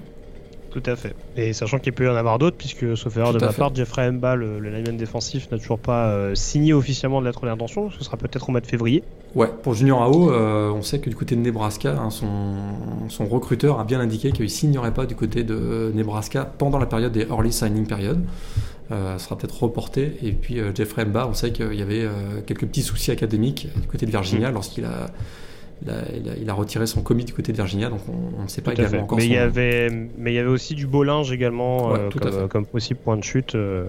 Tout à fait. Et sachant qu'il peut y en avoir d'autres, puisque sauf erreur de ma part, Jeffrey Mba, le, le lineman défensif, n'a toujours pas euh, signé officiellement de lettre d'intention. Ce sera peut-être au mois de février. Ouais, pour Junior AO, euh, on sait que du côté de Nebraska, hein, son, recruteur a bien indiqué qu'il ne signerait pas du côté de Nebraska pendant la période des early signing period. Euh, sera peut-être reporté. Et puis Jeffrey Mba, on sait qu'il y avait quelques petits soucis académiques du côté de Virginia mm. lorsqu'il a il a, retiré son commis du côté de Virginia, donc on ne sait pas également encore. Mais, il y avait, mais il y avait aussi du beau linge également euh, comme, possible point de chute. Euh.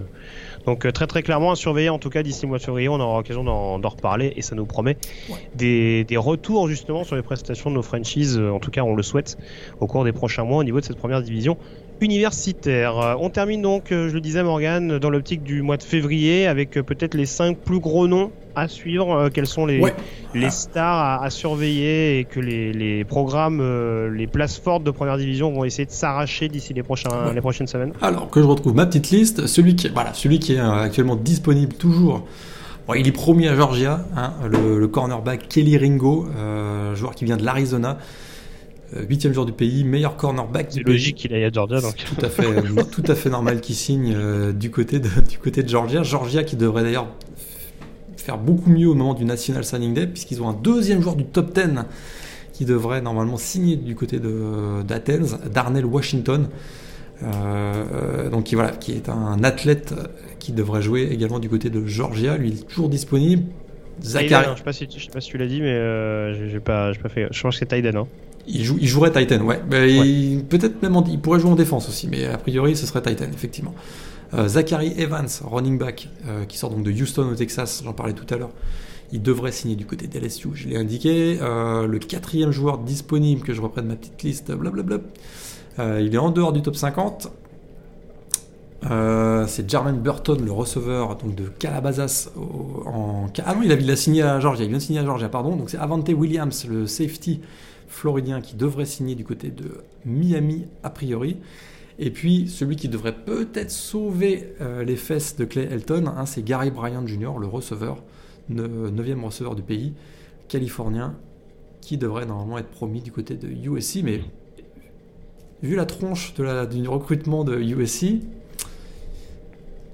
Donc euh, très très clairement à surveiller en tout cas d'ici le mois de février, on aura l'occasion d'en reparler et ça nous promet des, des, retours justement sur les prestations de nos franchises, en tout cas on le souhaite au cours des prochains mois au niveau de cette première division universitaire. On termine donc, je le disais Morgan, dans l'optique du mois de février avec peut-être les 5 plus gros noms à suivre, euh, quels sont les, les stars à, surveiller et que les, les programmes, euh, les places fortes de première division vont essayer de s'arracher d'ici les, prochains, les prochaines semaines? Alors que je retrouve ma petite liste, celui qui, voilà, celui qui est euh, actuellement disponible toujours. Bon, il est promis à Georgia, hein, le, cornerback Kelly Ringo, joueur qui vient de l'Arizona. Huitième joueur du pays, meilleur cornerback. C'est logique qu'il aille à Georgia. Donc. Tout à fait, tout à fait normal qu'il signe du côté de du côté de Georgia. Georgia qui devrait d'ailleurs faire beaucoup mieux au moment du National Signing Day, puisqu'ils ont un deuxième joueur du top 10 qui devrait normalement signer du côté d'Athens, Darnell Washington. Euh, euh, donc qui, voilà, qui est un athlète qui devrait jouer également du côté de Georgia. Lui, il est toujours disponible. Zachary. je sais pas si, sais pas si tu l'as dit, mais euh, j'ai pas, pas fait. Je pense que c'est Titan. Hein. Il, joue, il jouerait Titan, ouais. Peut-être même il pourrait jouer en défense aussi, mais a priori ce serait Titan, effectivement. Euh, Zachary Evans, running back, euh, qui sort donc de Houston au Texas, j'en parlais tout à l'heure. Il devrait signer du côté d'LSU, je l'ai indiqué. Euh, le quatrième joueur disponible, que je reprenne ma petite liste, blablabla. il est en dehors du top 50. c'est Jermaine Burton, le receveur donc de Calabasas. en... Ah non, il a, il a, signé à Georgia. Il vient de signer à Georgia, pardon. Donc c'est Avante Williams, le safety floridien, qui devrait signer du côté de Miami a priori. Et puis celui qui devrait peut-être sauver euh, les fesses de Clay Elton, hein, c'est Gary Bryant Jr., le receveur 9e receveur du pays, californien, qui devrait normalement être promis du côté de USC. Mais vu la tronche de du recrutement de USC,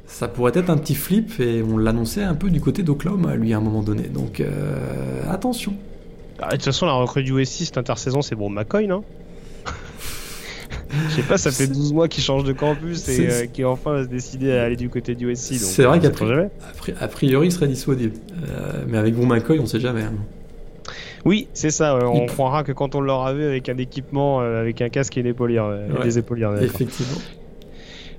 ça pourrait être un petit flip et on l'annonçait un peu du côté d'Oklahoma lui à un moment donné. Donc euh, attention. Ah, de toute façon, la recrue du USC cette intersaison, c'est bon McCoy, non Je sais pas, ça fait 12 mois qu'il change de campus et euh, qu'il enfin va se décider à aller du côté du USC. C'est vrai euh, qu'à priori, il serait disponible. Euh, mais avec bon McCoy, on sait jamais. Hein. Oui, c'est ça. on croira que quand on l'aura vu avec un équipement, avec un casque et des épaulières. des épaulières Effectivement.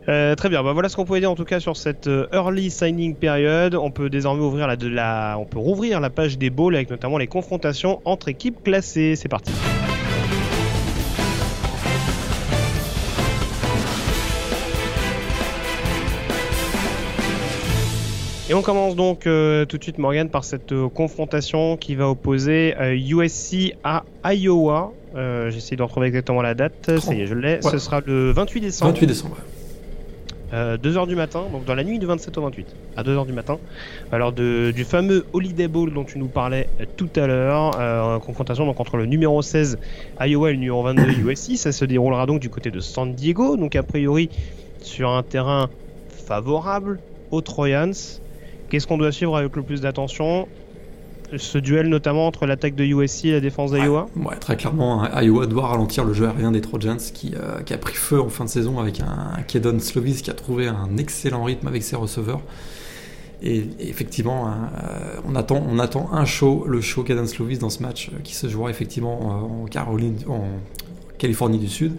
Euh, très bien, bah, voilà ce qu'on pouvait dire en tout cas sur cette euh, early signing période. On peut désormais ouvrir la, de la, on peut rouvrir la page des bowls avec notamment les confrontations entre équipes classées. C'est parti. Et on commence donc euh, tout de suite Morgan par cette confrontation qui va opposer USC à Iowa. J'essaie de retrouver exactement la date. Ça y est, je l'ai. Ce sera le 28 décembre. 28 décembre. 2h euh, du matin, donc dans la nuit du 27 au 28, à 2h du matin, alors du fameux Holiday Bowl dont tu nous parlais euh, tout à l'heure, euh, confrontation donc entre le numéro 16 Iowa et le numéro 22 USC, ça se déroulera donc du côté de San Diego, donc a priori sur un terrain favorable aux Trojans. Qu'est-ce qu'on doit suivre avec le plus d'attention? Ce duel notamment entre l'attaque de USC et la défense d'Iowa ouais, très clairement, hein, Iowa doit ralentir le jeu aérien des Trojans qui, euh, qui a pris feu en fin de saison avec un, Kedon Slovis qui a trouvé un excellent rythme avec ses receveurs. Et, effectivement, hein, euh, on, attend, on attend un show, le show Kedon Slovis dans ce match euh, qui se jouera effectivement en, Caroline, en Californie du Sud.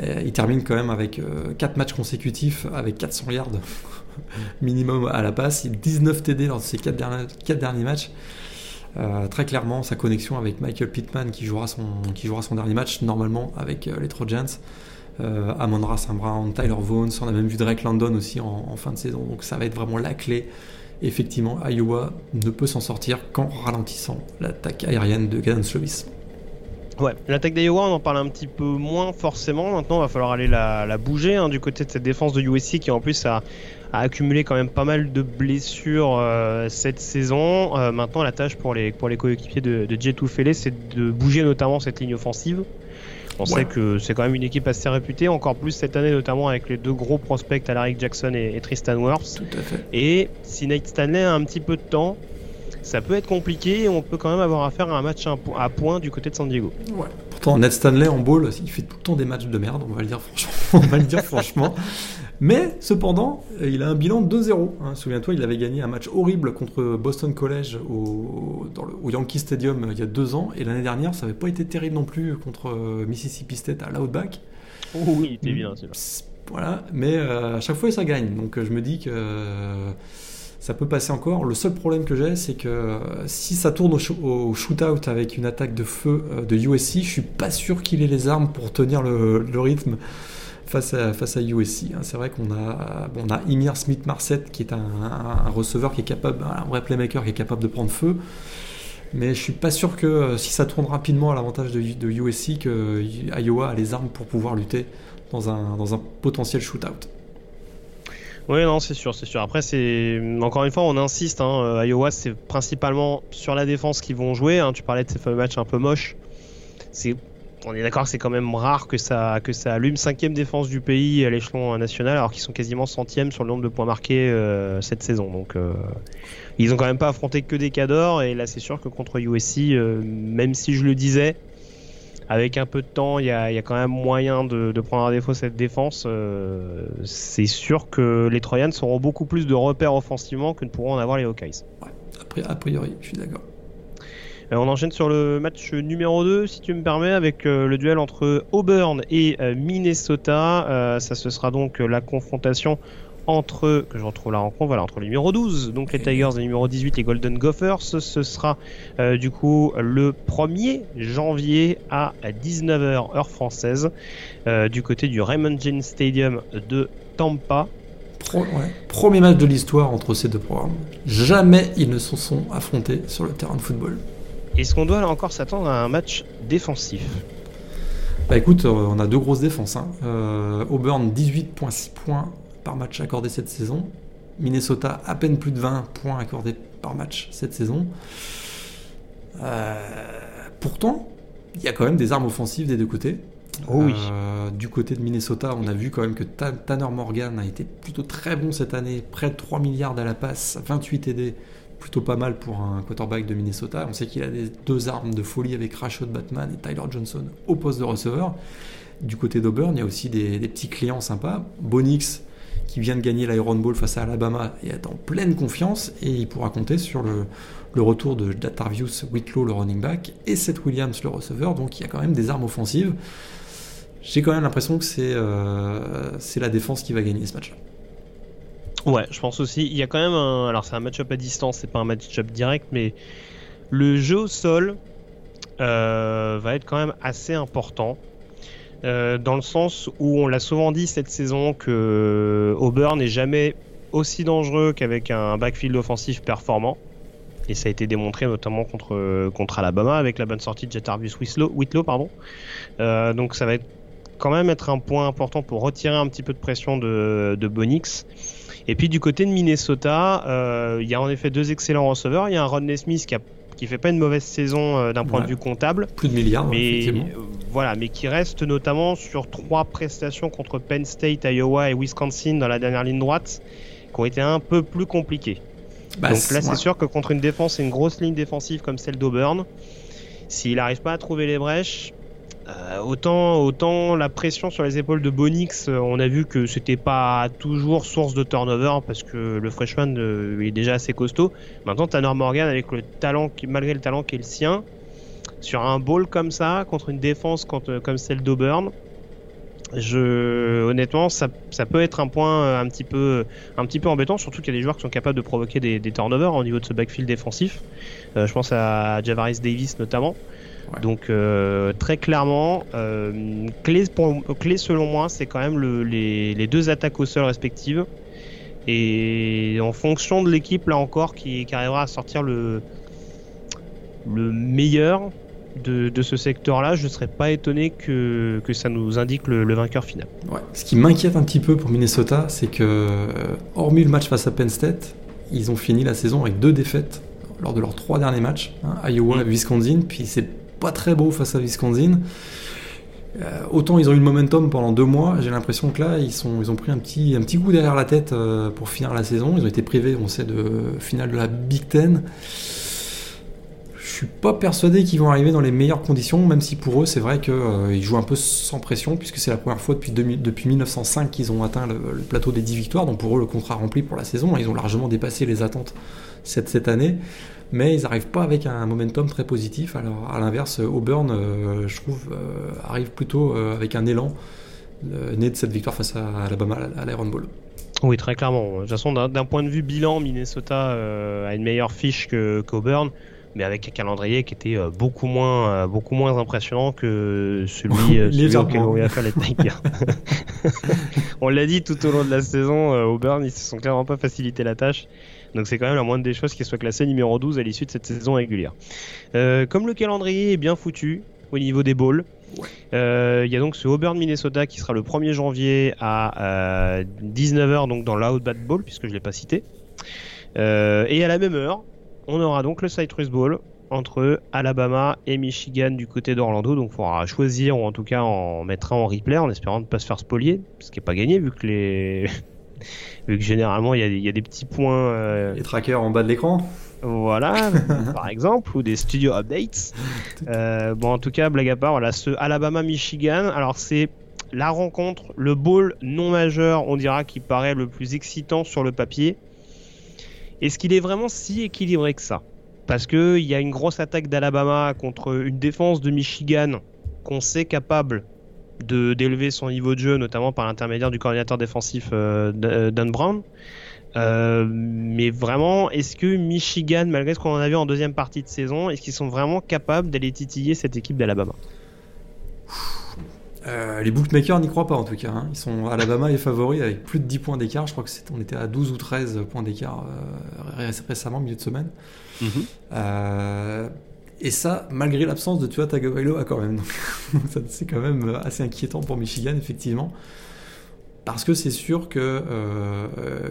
il termine quand même avec 4 matchs consécutifs avec 400 yards minimum à la passe, 19 TD lors de ces 4 derniers, 4 derniers matchs. Euh, très clairement, sa connexion avec Michael Pittman qui jouera son, qui jouera son dernier match normalement avec euh, les Trojans. Euh, Amon Saint Brown, Tyler Vaughn, on a même vu Drake London aussi en, fin de saison. Donc ça va être vraiment la clé. Effectivement, Iowa ne peut s'en sortir qu'en ralentissant l'attaque aérienne de Gaden Slovis. Ouais, l'attaque d'Iowa, on en parle un petit peu moins forcément. Maintenant, il va falloir aller la, bouger hein, du côté de cette défense de USC qui en plus a, a accumulé quand même pas mal de blessures euh, cette saison. Euh, maintenant, la tâche pour les, pour les coéquipiers de, de Jet c'est de bouger notamment cette ligne offensive. On sait que c'est quand même une équipe assez réputée, encore plus cette année, notamment avec les deux gros prospects, Alaric Jackson et, Tristan Wirfs. Tout à fait. Et si Nate Stanley a un petit peu de temps, ça peut être compliqué et on peut quand même avoir affaire à un match à point du côté de San Diego. Ouais. Pourtant, Ned Stanley en ball, il fait tout le temps des matchs de merde, on va le dire franchement. on va le dire franchement. Mais cependant, il a un bilan de 2-0. Hein. Souviens-toi, il avait gagné un match horrible contre Boston College au, Yankee Stadium il y a deux ans. Et l'année dernière, ça n'avait pas été terrible non plus contre euh, Mississippi State à l'Outback. Oh oui, il était bien, Voilà, mais euh, à chaque fois, ça gagne. Donc je me dis que ça peut passer encore. Le seul problème que j'ai, c'est que si ça tourne au, shootout avec une attaque de feu euh, de USC, je suis pas sûr qu'il ait les armes pour tenir le rythme face à, face à USC. Hein. C'est vrai qu'on a, bon, on a Emir Smith-Marset qui est un, receveur qui est capable, un vrai playmaker qui est capable de prendre feu. Mais je suis pas sûr que euh, si ça tourne rapidement à l'avantage de, de, USC, que Iowa a les armes pour pouvoir lutter dans un, dans un potentiel shootout. Oui, non, c'est sûr, c'est sûr. Après, c'est encore une fois, on insiste. Hein, euh, Iowa, c'est principalement sur la défense qu'ils vont jouer. Hein. Tu parlais de ces fameux matchs un peu moches. C'est on est d'accord que c'est quand même rare que ça, que ça allume cinquième défense du pays à l'échelon national alors qu'ils sont quasiment centième sur le nombre de points marqués euh, cette saison. Donc euh, ils ont quand même pas affronté que des cadors et là c'est sûr que contre USC, euh, même si je le disais, avec un peu de temps, il y a, quand même moyen de, prendre à défaut cette défense. c'est sûr que les Troyans auront beaucoup plus de repères offensivement que ne pourront en avoir les Hawkeyes. A priori, je suis d'accord. Euh, on enchaîne sur le match numéro 2, si tu me permets, avec euh, le duel entre Auburn et euh, Minnesota. ça, ce sera donc la confrontation entre, que je retrouve la rencontre, voilà, entre le numéro 12, donc les Tigers, et le numéro 18, les Golden Gophers. Ce sera du coup le 1er janvier à 19h heure française du côté du Raymond James Stadium de Tampa. Premier match de l'histoire entre ces deux programmes. Jamais ils ne se sont affrontés sur le terrain de football. Est-ce qu'on doit encore s'attendre à un match défensif Bah écoute, euh, on a deux grosses défenses. Hein. Euh, Auburn, 18,6 points par match accordé cette saison. Minnesota, à peine plus de 20 points accordés par match cette saison. pourtant, il y a quand même des armes offensives des deux côtés. Oh oui. Euh, du côté de Minnesota, on a vu quand même que Tanner Morgan a été plutôt très bon cette année, près de 3 milliards à la passe, 28 TD, plutôt pas mal pour un quarterback de Minnesota. On sait qu'il a des deux armes de folie avec Rashad Batman et Tyler Johnson au poste de receveur. Du côté d'Auburn, il y a aussi des, petits clients sympas. Bonix, qui vient de gagner l'Iron Bowl face à Alabama et est en pleine confiance, et il pourra compter sur le, retour de Datarvius Whitlow, le running back, et Seth Williams, le receveur. Donc il y a quand même des armes offensives. J'ai quand même l'impression que euh, c'est la défense qui va gagner ce match-là. Ouais, je pense aussi. Il y a quand même un. Alors, c'est un match-up à distance, c'est pas un match-up direct, mais le jeu au sol euh, va être quand même assez important. Euh, dans le sens où on l'a souvent dit cette saison que Auburn n'est jamais aussi dangereux qu'avec un backfield offensif performant. Et ça a été démontré notamment contre, contre Alabama avec la bonne sortie de Jetarvius Whitlow. pardon. donc ça va être quand même être un point important pour retirer un petit peu de pression de, de Bonix. Et puis du côté de Minnesota, euh, il y a en effet deux excellents receveurs. Il y a un Rodney Smith qui a qui fait pas une mauvaise saison euh, d'un point de vue comptable. Plus de milliards, mais euh, voilà, mais qui reste notamment sur trois prestations contre Penn State, Iowa et Wisconsin dans la dernière ligne droite, qui ont été un peu plus compliquées. Bah, Donc là, c'est sûr que contre une défense et une grosse ligne défensive comme celle d'Auburn, s'il n'arrive pas à trouver les brèches, euh, autant, la pression sur les épaules de Bonix, euh, on a vu que c'était pas toujours source de turnover parce que le freshman euh, est déjà assez costaud. Maintenant, Tanner Morgan avec le talent, malgré le talent qui est le sien, sur un ball comme ça contre une défense comme celle d'Auburn, honnêtement, ça, peut être un point un petit peu, un petit peu embêtant, surtout qu'il y a des joueurs qui sont capables de provoquer des, turnovers au niveau de ce backfield défensif. je pense à Javaris Davis notamment. Donc euh, très clairement, euh, clé, clé, selon moi, c'est quand même les, deux attaques au sol respectives. Et en fonction de l'équipe, là encore, qui, arrivera à sortir le, le meilleur de, ce secteur-là, je ne serais pas étonné que, ça nous indique le, vainqueur final. Ce qui m'inquiète un petit peu pour Minnesota, c'est que, euh, hormis le match face à Penn State, ils ont fini la saison avec deux défaites lors de leurs trois derniers matchs, hein, Iowa mm. Wisconsin, puis c'est pas très beau face à Wisconsin. Euh, autant ils ont eu le momentum pendant deux mois, j'ai l'impression que là ils, sont, ils ont pris un petit, un petit coup derrière la tête euh, pour finir la saison. Ils ont été privés, on sait, de finale de la Big Ten. Je suis pas persuadé qu'ils vont arriver dans les meilleures conditions, même si pour eux c'est vrai qu'ils euh, jouent un peu sans pression, puisque c'est la première fois depuis, depuis 1905 qu'ils ont atteint le, plateau des 10 victoires. Donc pour eux le contrat rempli pour la saison, ils ont largement dépassé les attentes cette, cette année mais ils n'arrivent pas avec un momentum très positif. Alors, à l'inverse, Auburn, euh, je trouve, euh, arrive plutôt euh, avec un élan né de cette victoire face à Alabama à l'Iron Bowl. Oui, très clairement. De toute façon, d'un point de vue bilan, Minnesota a une meilleure fiche qu'Auburn, mais avec un calendrier qui était beaucoup moins, beaucoup moins impressionnant que celui, celui auquel on a fait les Tigers. on l'a dit tout au long de la saison, Auburn, ils se sont clairement pas facilité la tâche. Donc c'est quand même la moindre des choses qu'il soit classé numéro 12 à l'issue de cette saison régulière. Euh, comme le calendrier est bien foutu au niveau des bowls, euh, il y a donc ce Auburn Minnesota qui sera le 1er janvier à 19h donc dans l'Outback Bowl puisque je l'ai pas cité. Euh, et à la même heure, on aura donc le Citrus Bowl entre Alabama et Michigan du côté d'Orlando. Donc il faudra choisir ou en tout cas en mettra en replay en espérant ne pas se faire spolier, ce qui n'est pas gagné vu que les vu que généralement il y, a des petits points. Euh, les trackers en bas de l'écran voilà, par exemple, ou des studio updates. Euh, bon, en tout cas, blague à part, voilà, ce Alabama-Michigan. Alors, c'est la rencontre, le bowl non majeur, on dira, qui paraît le plus excitant sur le papier. Est-ce qu'il est vraiment si équilibré que ça? Parce qu'il y a une grosse attaque d'Alabama contre une défense de Michigan qu'on sait capable d'élever son niveau de jeu, notamment par l'intermédiaire du coordinateur défensif euh, euh, Dan Brown. Euh, mais vraiment, est-ce que Michigan, malgré ce qu'on en a vu en deuxième partie de saison, est-ce qu'ils sont vraiment capables d'aller titiller cette équipe d'Alabama? Les bookmakers n'y croient pas en tout cas. Hein. Ils sont Alabama est favori avec plus de 10 points d'écart. Je crois que on était à 12 ou 13 points d'écart récemment, milieu de semaine. Mm-hmm. Et ça, malgré l'absence de Tua Tagovailoa quand même. c'est quand même assez inquiétant pour Michigan, effectivement. Parce que c'est sûr que euh,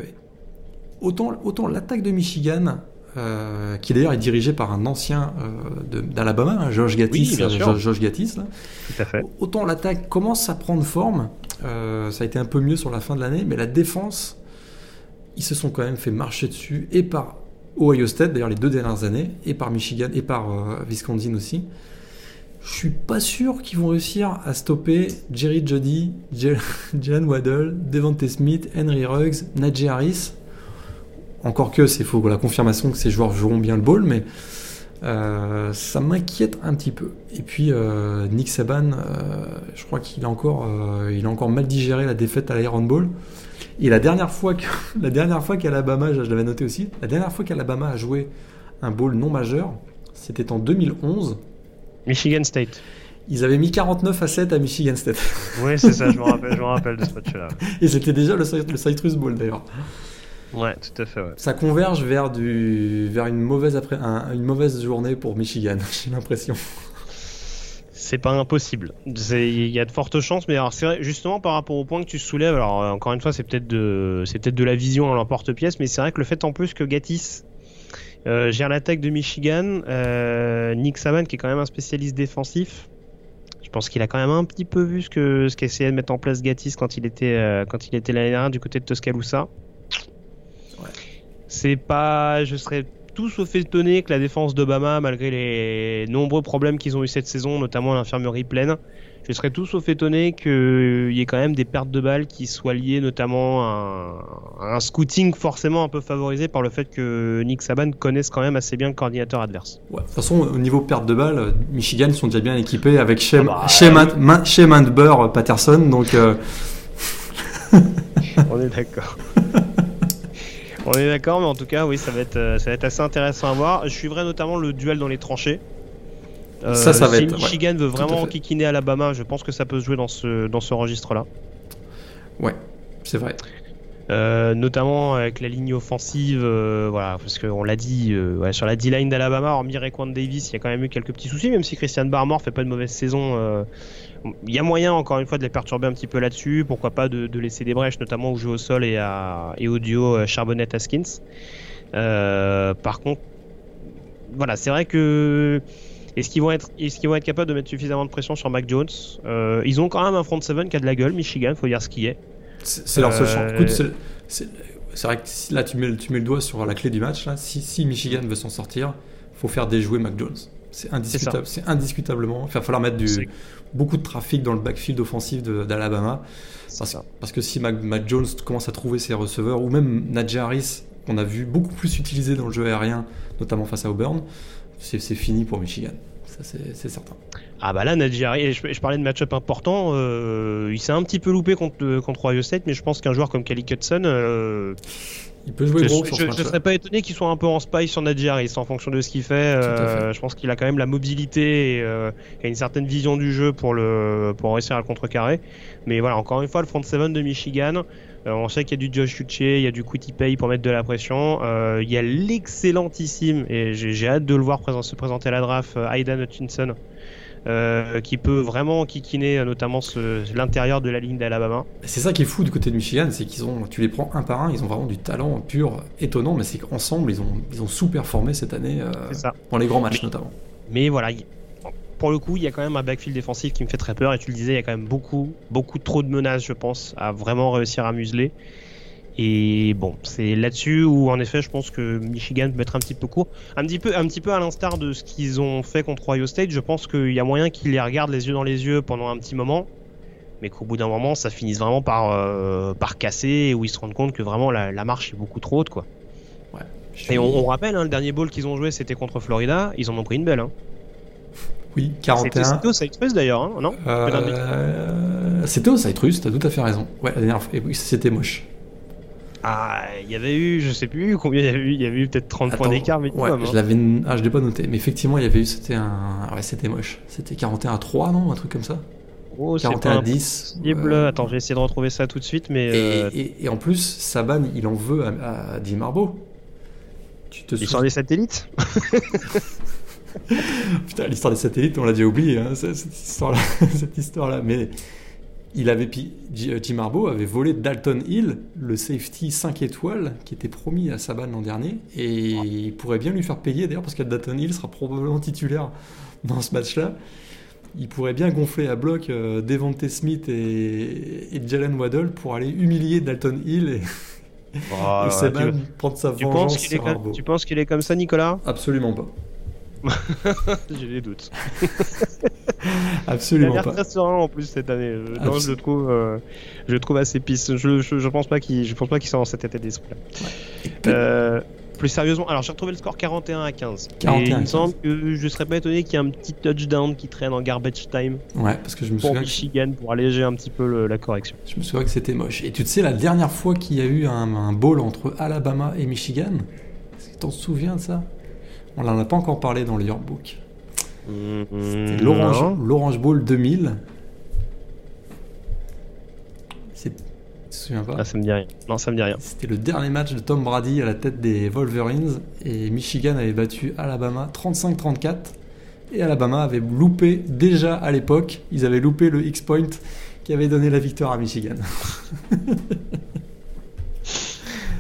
autant, autant l'attaque de Michigan, euh, qui d'ailleurs est dirigée par un ancien euh, d'Alabama, hein, Josh Gattis, Oui. Josh, Josh Gattis, là. Tout à fait. Autant l'attaque commence à prendre forme, euh, ça a été un peu mieux sur la fin de l'année, mais la défense, ils se sont quand même fait marcher dessus, et par Ohio State, d'ailleurs les deux dernières années, et par Michigan, et par euh, Wisconsin aussi. Je suis pas sûr qu'ils vont réussir à stopper Jerry Jody, Jal- Jalen Waddle, Devontae Smith, Henry Ruggs, Najee Harris. Encore que c'est faux, la confirmation que ces joueurs joueront bien le ball, mais euh, ça m'inquiète un petit peu. Et puis euh, Nick Saban, je crois qu'il a encore, a encore mal digéré la défaite à l'Iron Bowl. Et la dernière fois que, la dernière fois qu'Alabama, je, je l'avais noté aussi, la dernière fois qu'Alabama a joué un bowl non majeur, c'était en 2011. Michigan State. Ils avaient mis 49 à 7 à Michigan State. Oui, c'est ça, je me rappelle, je me rappelle de ce match-là. Et c'était déjà le, le Citrus Bowl d'ailleurs. Ouais, tout à fait, ouais. Ça converge vers, du, vers une, mauvaise après, un- une mauvaise journée pour Michigan, j'ai l'impression. C'est pas impossible. Il y a de fortes chances, mais alors c'est justement par rapport au point que tu soulèves, alors euh, encore une fois, c'est peut-être de, c'est peut-être de la vision à l'emporte-pièce, mais c'est vrai que le fait en plus que Gattis euh, gère l'attaque de Michigan, euh, Nick Saban qui est quand même un spécialiste défensif, je pense qu'il a quand même un petit peu vu ce que ce qu'essayait de mettre en place Gattis quand il était euh, quand il était l'année dernière du côté de Tuscaloosa. Ouais. C'est pas, je serais tout sauf étonné que la défense d'Obama, malgré les nombreux problèmes qu'ils ont eu cette saison, notamment à l'infirmerie pleine, je serais tout sauf étonné qu'il y ait quand même des pertes de balles qui soient liées notamment à un, à un scouting forcément un peu favorisé par le fait que Nick Saban connaisse quand même assez bien le coordinateur adverse. Ouais, de toute façon, au niveau perte de balles, euh, Michigan sont déjà bien équipés avec Shem, Ah bah, Burr Patterson, donc euh, On est d'accord. On est d'accord, mais en tout cas, oui, ça va être, euh, ça va être assez intéressant à voir. Je suivrai notamment le duel dans les tranchées. Euh, Ça, ça va si être- ouais, Michigan veut à vraiment fait. kikiner Alabama, je pense que ça peut se jouer dans ce, dans ce registre-là. ouais, c'est vrai. Euh, notamment avec la ligne offensive, euh, voilà, parce qu'on l'a dit, ouais, sur la D-line d'Alabama, hormis Raekwon Davis, il y a quand même eu quelques petits soucis, même si Christian Barmore fait pas de mauvaise saison. Il y a moyen, encore une fois, de les perturber un petit peu là-dessus. Pourquoi pas de, de laisser des brèches, notamment au jeu au sol et, à, et au duo euh, Charbonnet-Haskins. Euh, par contre, voilà, c'est vrai que. Est-ce qu'ils vont être, est-ce qu'ils vont être capables de mettre suffisamment de pression sur Mac Jones? Euh, Ils ont quand même un front seven qui a de la gueule, Michigan, faut dire ce qui est. C'est leur seule Euh. Écoute, c'est- vrai que là, tu mets, le- tu mets le doigt sur la clé du match. Là. Si, si Michigan veut s'en sortir, faut faire déjouer Mac Jones. C'est indiscutable. C'est indiscutablement. Il va falloir mettre du, beaucoup de trafic dans le backfield offensif d'Alabama. Parce, que si Mac, Mac Jones commence à trouver ses receveurs, ou même Najee Harris, qu'on a vu beaucoup plus utilisé dans le jeu aérien, notamment face à Auburn, c'est fini pour Michigan. Ça, c'est certain. Ah bah là, Najee Harris, je, je parlais de match-up important, euh, il s'est un petit peu loupé contre, contre Ohio State, mais je pense qu'un joueur comme Kelly Hudson, euh, Il peut jouer je, gros je, match serais pas étonné qu'il soit un peu en spy sur Najee Harris en fonction de ce qu'il fait. euh, fait. je pense qu'il a quand même la mobilité et, euh, et une certaine vision du jeu pour, le, pour réussir à le contrecarrer. Mais voilà, encore une fois, le front seven de Michigan, euh, on sait qu'il y a du Josh Uche, il y a du Quitty Pay pour mettre de la pression. Il y a l'excellentissime, et j'ai hâte de le voir présent- se présenter à la draft, Aidan Hutchinson. Euh, qui peut vraiment kikiner euh, notamment l'intérieur de la ligne d'Alabama. C'est ça qui est fou du côté de Michigan, c'est qu'ils ont, tu les prends un par un, ils ont vraiment du talent pur, étonnant, mais c'est qu'ensemble ils ont, ils ont sous-performé cette année euh, ça. dans les grands matchs Mais- notamment. Mais voilà, il- pour le coup, il y a quand même un backfield défensif qui me fait très peur. Et tu le disais, il y a quand même beaucoup, beaucoup trop de menaces, je pense, à vraiment réussir à museler. Et bon, c'est là-dessus où, en effet, je pense que Michigan peut être un petit peu court. Un petit peu, un petit peu à l'instar de ce qu'ils ont fait contre Ohio State, je pense qu'il y a moyen qu'ils les regardent les yeux dans les yeux pendant un petit moment. Mais qu'au bout d'un moment, ça finisse vraiment par, euh, par casser, où ils se rendent compte que vraiment la, la marche est beaucoup trop haute. Quoi. Suis- Et on, on rappelle, hein, le dernier ball qu'ils ont joué, c'était contre Florida. Ils en ont pris une belle. Hein. Oui, C'était 41. c'était au Cypress d'ailleurs, hein, non? Euh, C'était au Citrus, t'as tout à fait raison. Ouais, la dernière fois, et c'était moche. Ah, il y avait eu, je sais plus combien il y avait eu, il y avait eu peut-être 30 points d'écart, mais ouais, je l'avais, ah, je l'ai pas noté, mais effectivement, il y avait eu, c'était un, ouais, c'était moche. C'était 41 à 3, non, un truc comme ça? oh, c'est 41 pas à 10. impossible. euh, Attends, je vais essayer de retrouver ça tout de suite, mais Et, euh, et- et en plus, Saban, il en veut à, à. Tu te l'histoire des satellites? Putain, l'histoire des satellites, on l'a déjà oublié, hein, cette, cette histoire-là. cette histoire-là. Mais il avait Jim Harbaugh avait volé Dalton Hill, le safety 5 étoiles qui était promis à Saban l'an dernier, et il pourrait bien lui faire payer d'ailleurs parce que Dalton Hill sera probablement titulaire dans ce match-là. Il pourrait bien gonfler à bloc euh, Devonte Smith et, Jalen Waddle pour aller humilier Dalton Hill et, oh, Saban prendre sa vengeance Tu penses qu'il est comme ça, Nicolas? Absolument pas. J'ai des doutes. Absolument il a l'air très serein en plus cette année. Non, je le trouve, euh, je le trouve assez pisse. Je, je, pense pas qu'il, je pense pas qu'il soit dans cet état d'esprit. Euh, plus sérieusement, alors j'ai retrouvé le score 41 à 15. 41 et il me semble que je serais pas étonné qu'il y ait un petit touchdown qui traîne en garbage time. Ouais, parce que je me pour Michigan pour alléger un petit peu la correction. Je me souviens que c'était moche. Et tu te sais, la dernière fois qu'il y a eu un, un bowl entre Alabama et Michigan, est-ce que t'en souviens de ça? On n'en a pas encore parlé dans le yearbook. C'était mm, l'Orange Bowl 2000. Tu te souviens pas ah, ça me dit rien. Non, ça me dit rien. C'était le dernier match de Tom Brady à la tête des Wolverines et Michigan avait battu Alabama 35-34 et Alabama avait loupé déjà à l'époque, ils avaient loupé le X-point qui avait donné la victoire à Michigan.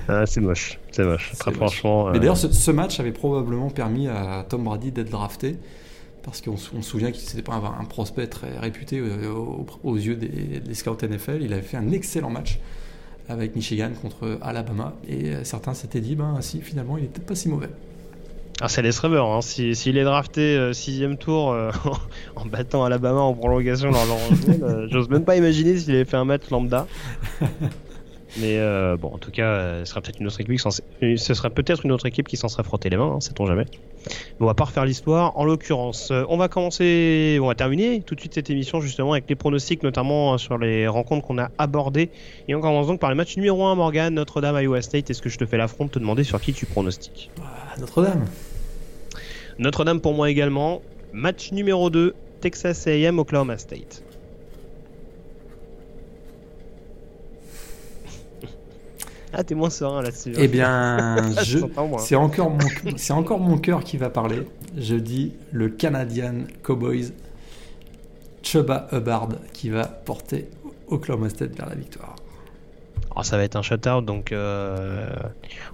ah, c'est moche, c'est moche, très franchement. Mais d'ailleurs, ce, ce, match avait probablement permis à Tom Brady d'être drafté parce qu'on se souvient qu'il n'était pas un, prospect très réputé euh, aux, yeux des, scouts NFL. Il avait fait un excellent match avec Michigan contre Alabama, et euh, certains s'étaient dit, ben si finalement il n'était pas si mauvais. Ah, c'est les rêveurs, hein. S'il est drafté 6 euh, sixième tour en battant Alabama en prolongation dans leur j'ose même pas imaginer s'il avait fait un match lambda. Mais euh, bon, en tout cas, euh, ce sera peut-être une autre équipe qui ce serait peut-être une autre équipe qui s'en serait frotté les mains, hein, sait-on jamais. Mais on va pas refaire l'histoire. En l'occurrence, euh, on va commencer, on va terminer tout de suite cette émission justement avec les pronostics, notamment sur les rencontres qu'on a abordées. Et on commence donc par le match numéro 1, Morgan, Notre-Dame Iowa State. Est-ce que je te fais l'affront de te demander sur qui tu pronostiques? Ah, Notre-Dame. Notre-Dame pour moi également. Match numéro 2, Texas A&M Oklahoma State. Ah, t'es moins serein là-dessus. Eh bien, c'est encore, mon... encore mon cœur qui va parler. Je dis le Canadian Cowboys Chuba Hubbard qui va porter Oklahoma State vers la victoire. Oh, ça va être un shutout, donc euh...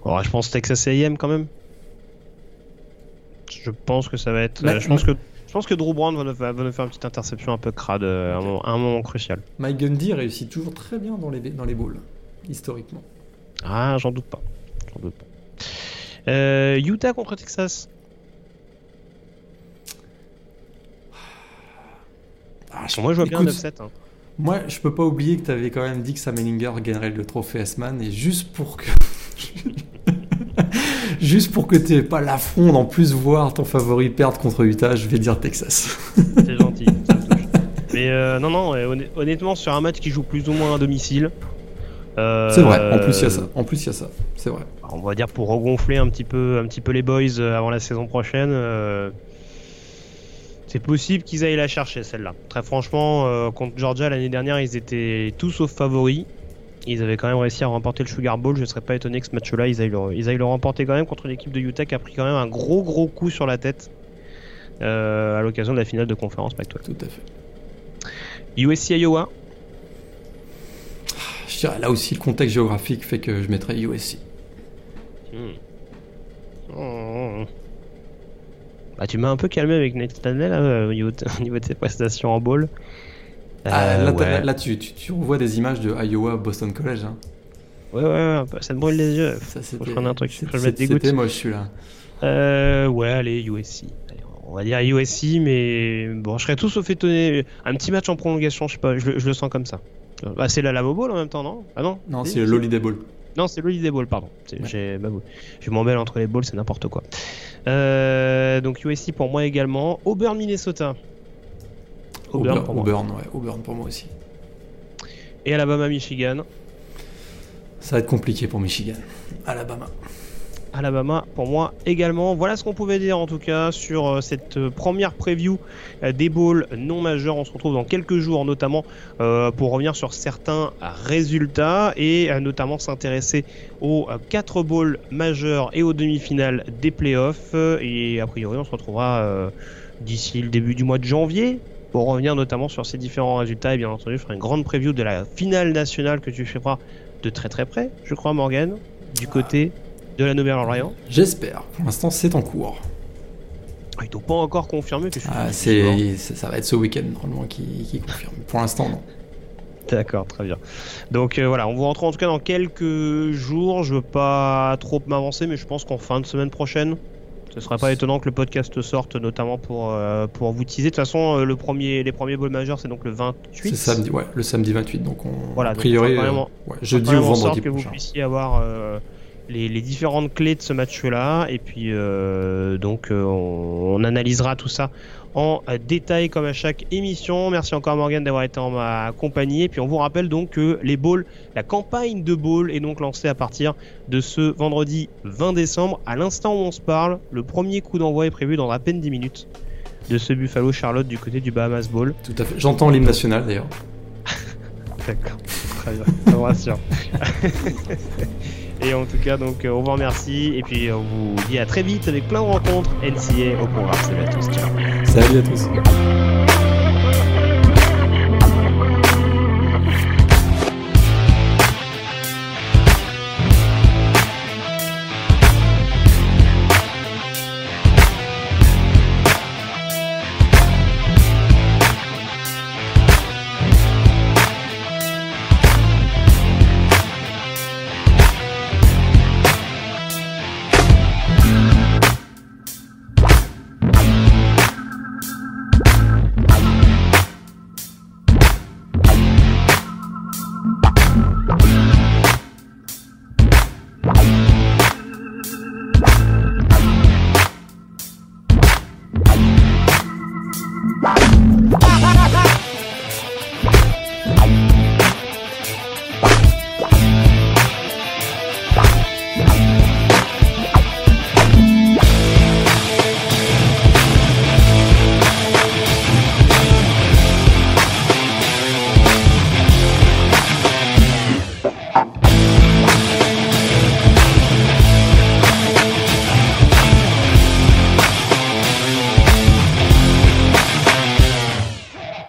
je pense Texas A&M quand même. Je pense que ça va être. je pense que je pense que Drew Brown va nous, faire une petite interception un peu crade euh, à un moment, crucial. Mike Gundy réussit toujours très bien dans les dans les bowls historiquement. Ah, j'en doute pas. J'en doute pas. Euh, Utah contre Texas. Ah, moi, je vois bien 9-7. Hein. Moi, je peux pas oublier que tu avais quand même dit que Sam Ellinger gagnerait le trophée S-Man et juste pour que. juste pour que tu pas l'affront d'en plus voir ton favori perdre contre Utah, je vais dire Texas. C'est gentil. Mais euh, non, non, honnêtement, sur un match qui joue plus ou moins à domicile, c'est vrai, en plus il y a ça. En plus il y a ça, c'est vrai. On va dire pour regonfler un petit peu, un petit peu les boys euh, avant la saison prochaine. Euh, c'est possible qu'ils aillent la chercher celle-là. Très franchement, euh, contre Georgia l'année dernière, ils étaient tous sauf favoris. Ils avaient quand même réussi à remporter le Sugar Bowl. Je ne serais pas étonné que ce match-là, ils aillent, le, ils aillent le remporter quand même contre l'équipe de Utah qui a pris quand même un gros gros coup sur la tête à l'occasion de la finale de conférence Pac-12. Tout à fait. USC Iowa, là aussi, le contexte géographique fait que je mettrais USC. Hmm. Bah, tu m'as un peu calmé avec Nate Stanley au, niveau de, ses prestations en ball. Ah, euh, là, tu, tu, revois des images de Iowa Boston College. Hein. Ouais, ouais, ça te brûle les yeux. Ça, Faut un truc. C'était moche celui-là. Euh, ouais, allez, USC. on va dire USC, mais bon, je serais tout sauf étonné. Un petit match en prolongation, je sais pas, je le sens comme ça. Bah, c'est la Lavo Ball en même temps, non? Ah non? Non, c'est l'Holiday Ball. Non, c'est l'Holiday Ball, pardon. Bah, je m'emmêle entre les balls, c'est n'importe quoi. Euh, donc USC pour moi également. Auburn, Minnesota. Auburn, pour moi. ouais. Auburn pour moi aussi. Et Alabama, Michigan. Ça va être compliqué pour Michigan. Alabama. Alabama pour moi également. Voilà ce qu'on pouvait dire en tout cas sur euh, cette euh, première preview euh, des bowls non majeurs. On se retrouve dans quelques jours notamment pour revenir sur certains résultats et notamment s'intéresser aux 4 bowls majeurs et aux demi-finales des playoffs. Et a priori on se retrouvera d'ici le début du mois de janvier pour revenir notamment sur ces différents résultats. Et bien entendu, ferai une grande preview de la finale nationale que tu feras de très très près, je crois, Morgan, du côté de la Nouvelle-Orléans. J'espère. Pour l'instant, c'est en cours. Ah, ils t'ont pas encore confirmé que je suis Ah, c'est, ça va être ce week-end normalement qui, qui confirme. Pour l'instant, non. D'accord, très bien. Donc euh, voilà, on vous rentre en tout cas dans quelques jours. Je veux pas trop m'avancer, mais je pense qu'en fin de semaine prochaine, ce serait pas étonnant que le podcast sorte, notamment pour, euh, pour vous teaser. De toute façon, euh, le premier, les premiers balls majeurs, c'est donc le 28. C'est samedi, ouais, le samedi 28. Donc on, Voilà, a donc priori, on fera euh, ouais, jeudi ou vendredi que vous prochain. puissiez avoir les, les différentes clés de ce match-là. Et puis, euh, donc, euh, on, on analysera tout ça en détail comme à chaque émission. Merci encore Morgan d'avoir été en ma compagnie. Et puis, on vous rappelle donc que les balls, la campagne de ball est donc lancée à partir de ce vendredi 20 décembre. À l'instant où on se parle, le premier coup d'envoi est prévu dans à peine 10 minutes de ce Buffalo Charlotte du côté du Bahamas Bowl. Tout à fait. J'entends l'hymne national d'ailleurs. D'accord, très bien, ça me rassure. Et en tout cas, donc, euh, on vous remercie et puis on vous dit à très vite avec plein de rencontres NCA au programme. Salut à tous, ciao. Salut à tous.